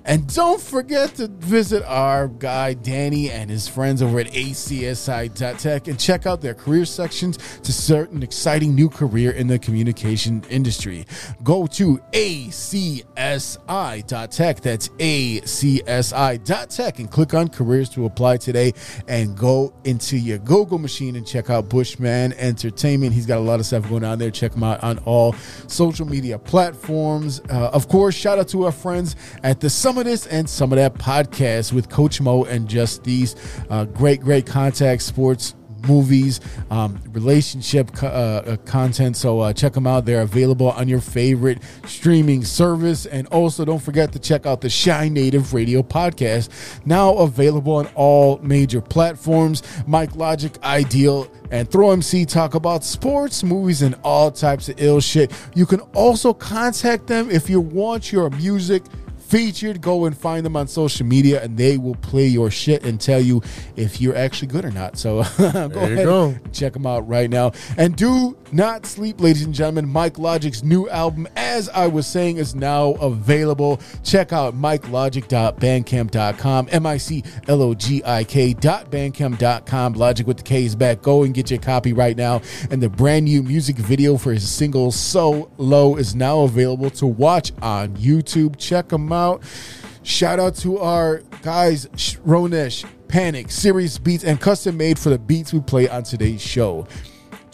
And don't forget to visit our guy Danny and his friends over at ACSI.tech and check out their career sections to an exciting new career in the communication industry. Go to ACSI.tech. That's ACSI.tech and click on careers to apply today and go into your Google machine and check out Bushman Entertainment. He's got a lot of stuff going on there. Check him out on all social media platforms. Uh, of course, shout out to our friends at the Some of This and Some of That podcast with Coach Mo and Just These. Uh, great, great contact sports movies, um, relationship co- uh, uh, content. So uh, check them out. They're available on your favorite streaming service. And also don't forget to check out the Chi Native Radio podcast, now available on all major platforms. Mic Logik, Ideal, and Throw MC talk about sports, movies, and all types of ill shit. You can also contact them if you want your music featured. Go and find them on social media, and they will play your shit and tell you if you're actually good or not. So go ahead, go. and check them out right now. And do not sleep, ladies and gentlemen. Mic Logik's new album, as I was saying, is now available. Check out MicLogik.bandcamp.com, M I C L O G I K.bandcamp.com. Logic with the K is back. Go and get your copy right now. And the brand new music video for his single So Low is now available to watch on YouTube. Check them out. Shout out to our guys, Sh- Ronesh, Panic, Serious Beats, and custom made for the beats we play on today's show.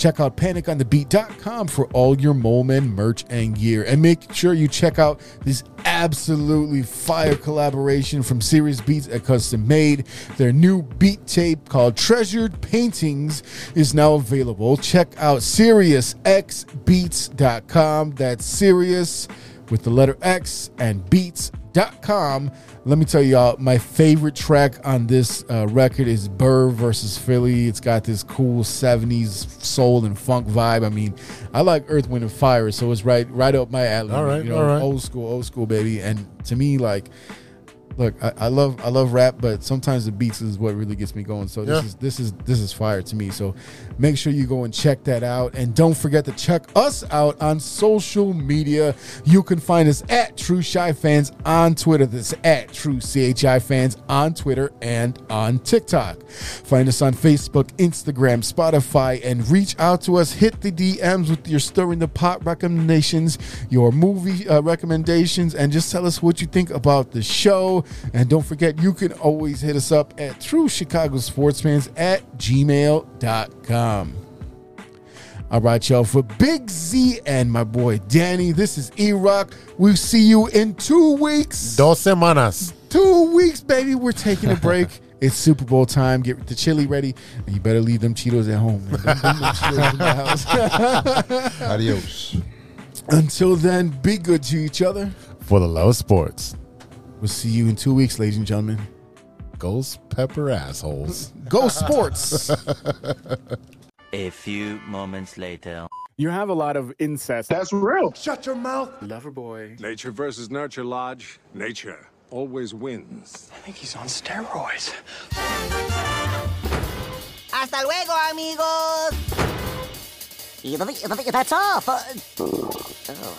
Check out paniconthebeat.com for all your Moleman merch and gear. And make sure you check out this absolutely fire collaboration from Serious Beats at Custom Made. Their new beat tape called Treasured Paintings is now available. Check out SeriousXBeats.com. That's Serious with the letter X and beats.com. Let me tell y'all, my favorite track on this uh, record is Burr versus Philly. It's got this cool 70s soul and funk vibe. I mean, I like Earth, Wind, and Fire, so it's right right up my alley. All right, you know, all right. old school, old school, baby. And to me, like, look, I, I love I love rap, but sometimes the beats is what really gets me going. So this Yeah. is this is this is fire to me. So make sure you go and check that out, and don't forget to check us out on social media. You can find us at True CHI Fans on Twitter. That's at True CHI Fans on Twitter and on TikTok. Find us on Facebook, Instagram, Spotify, and reach out to us. Hit the DMs with your stirring the pot recommendations, your movie uh, recommendations, and just tell us what you think about the show. And don't forget, you can always hit us up at True Chicago Sports Fans at gmail.com. All right, y'all. For Big Z and my boy Danny, this is E Rock. We'll see you in two weeks. Dos semanas. Two weeks, baby. We're taking a break. It's Super Bowl time. Get the chili ready, and you better leave them Cheetos at home. Man. Them Cheetos in the house. Adios. Until then, be good to each other. For the love of sports. We'll see you in two weeks, ladies and gentlemen. Ghost pepper assholes. Go sports. A few moments later. You have a lot of incest. That's real. Shut your mouth. Lover boy. Nature versus nurture, Lodge. Nature always wins. I think he's on steroids. Hasta luego, amigos. That's all. For... Oh,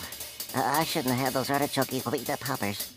I shouldn't have had those artichoke poppers.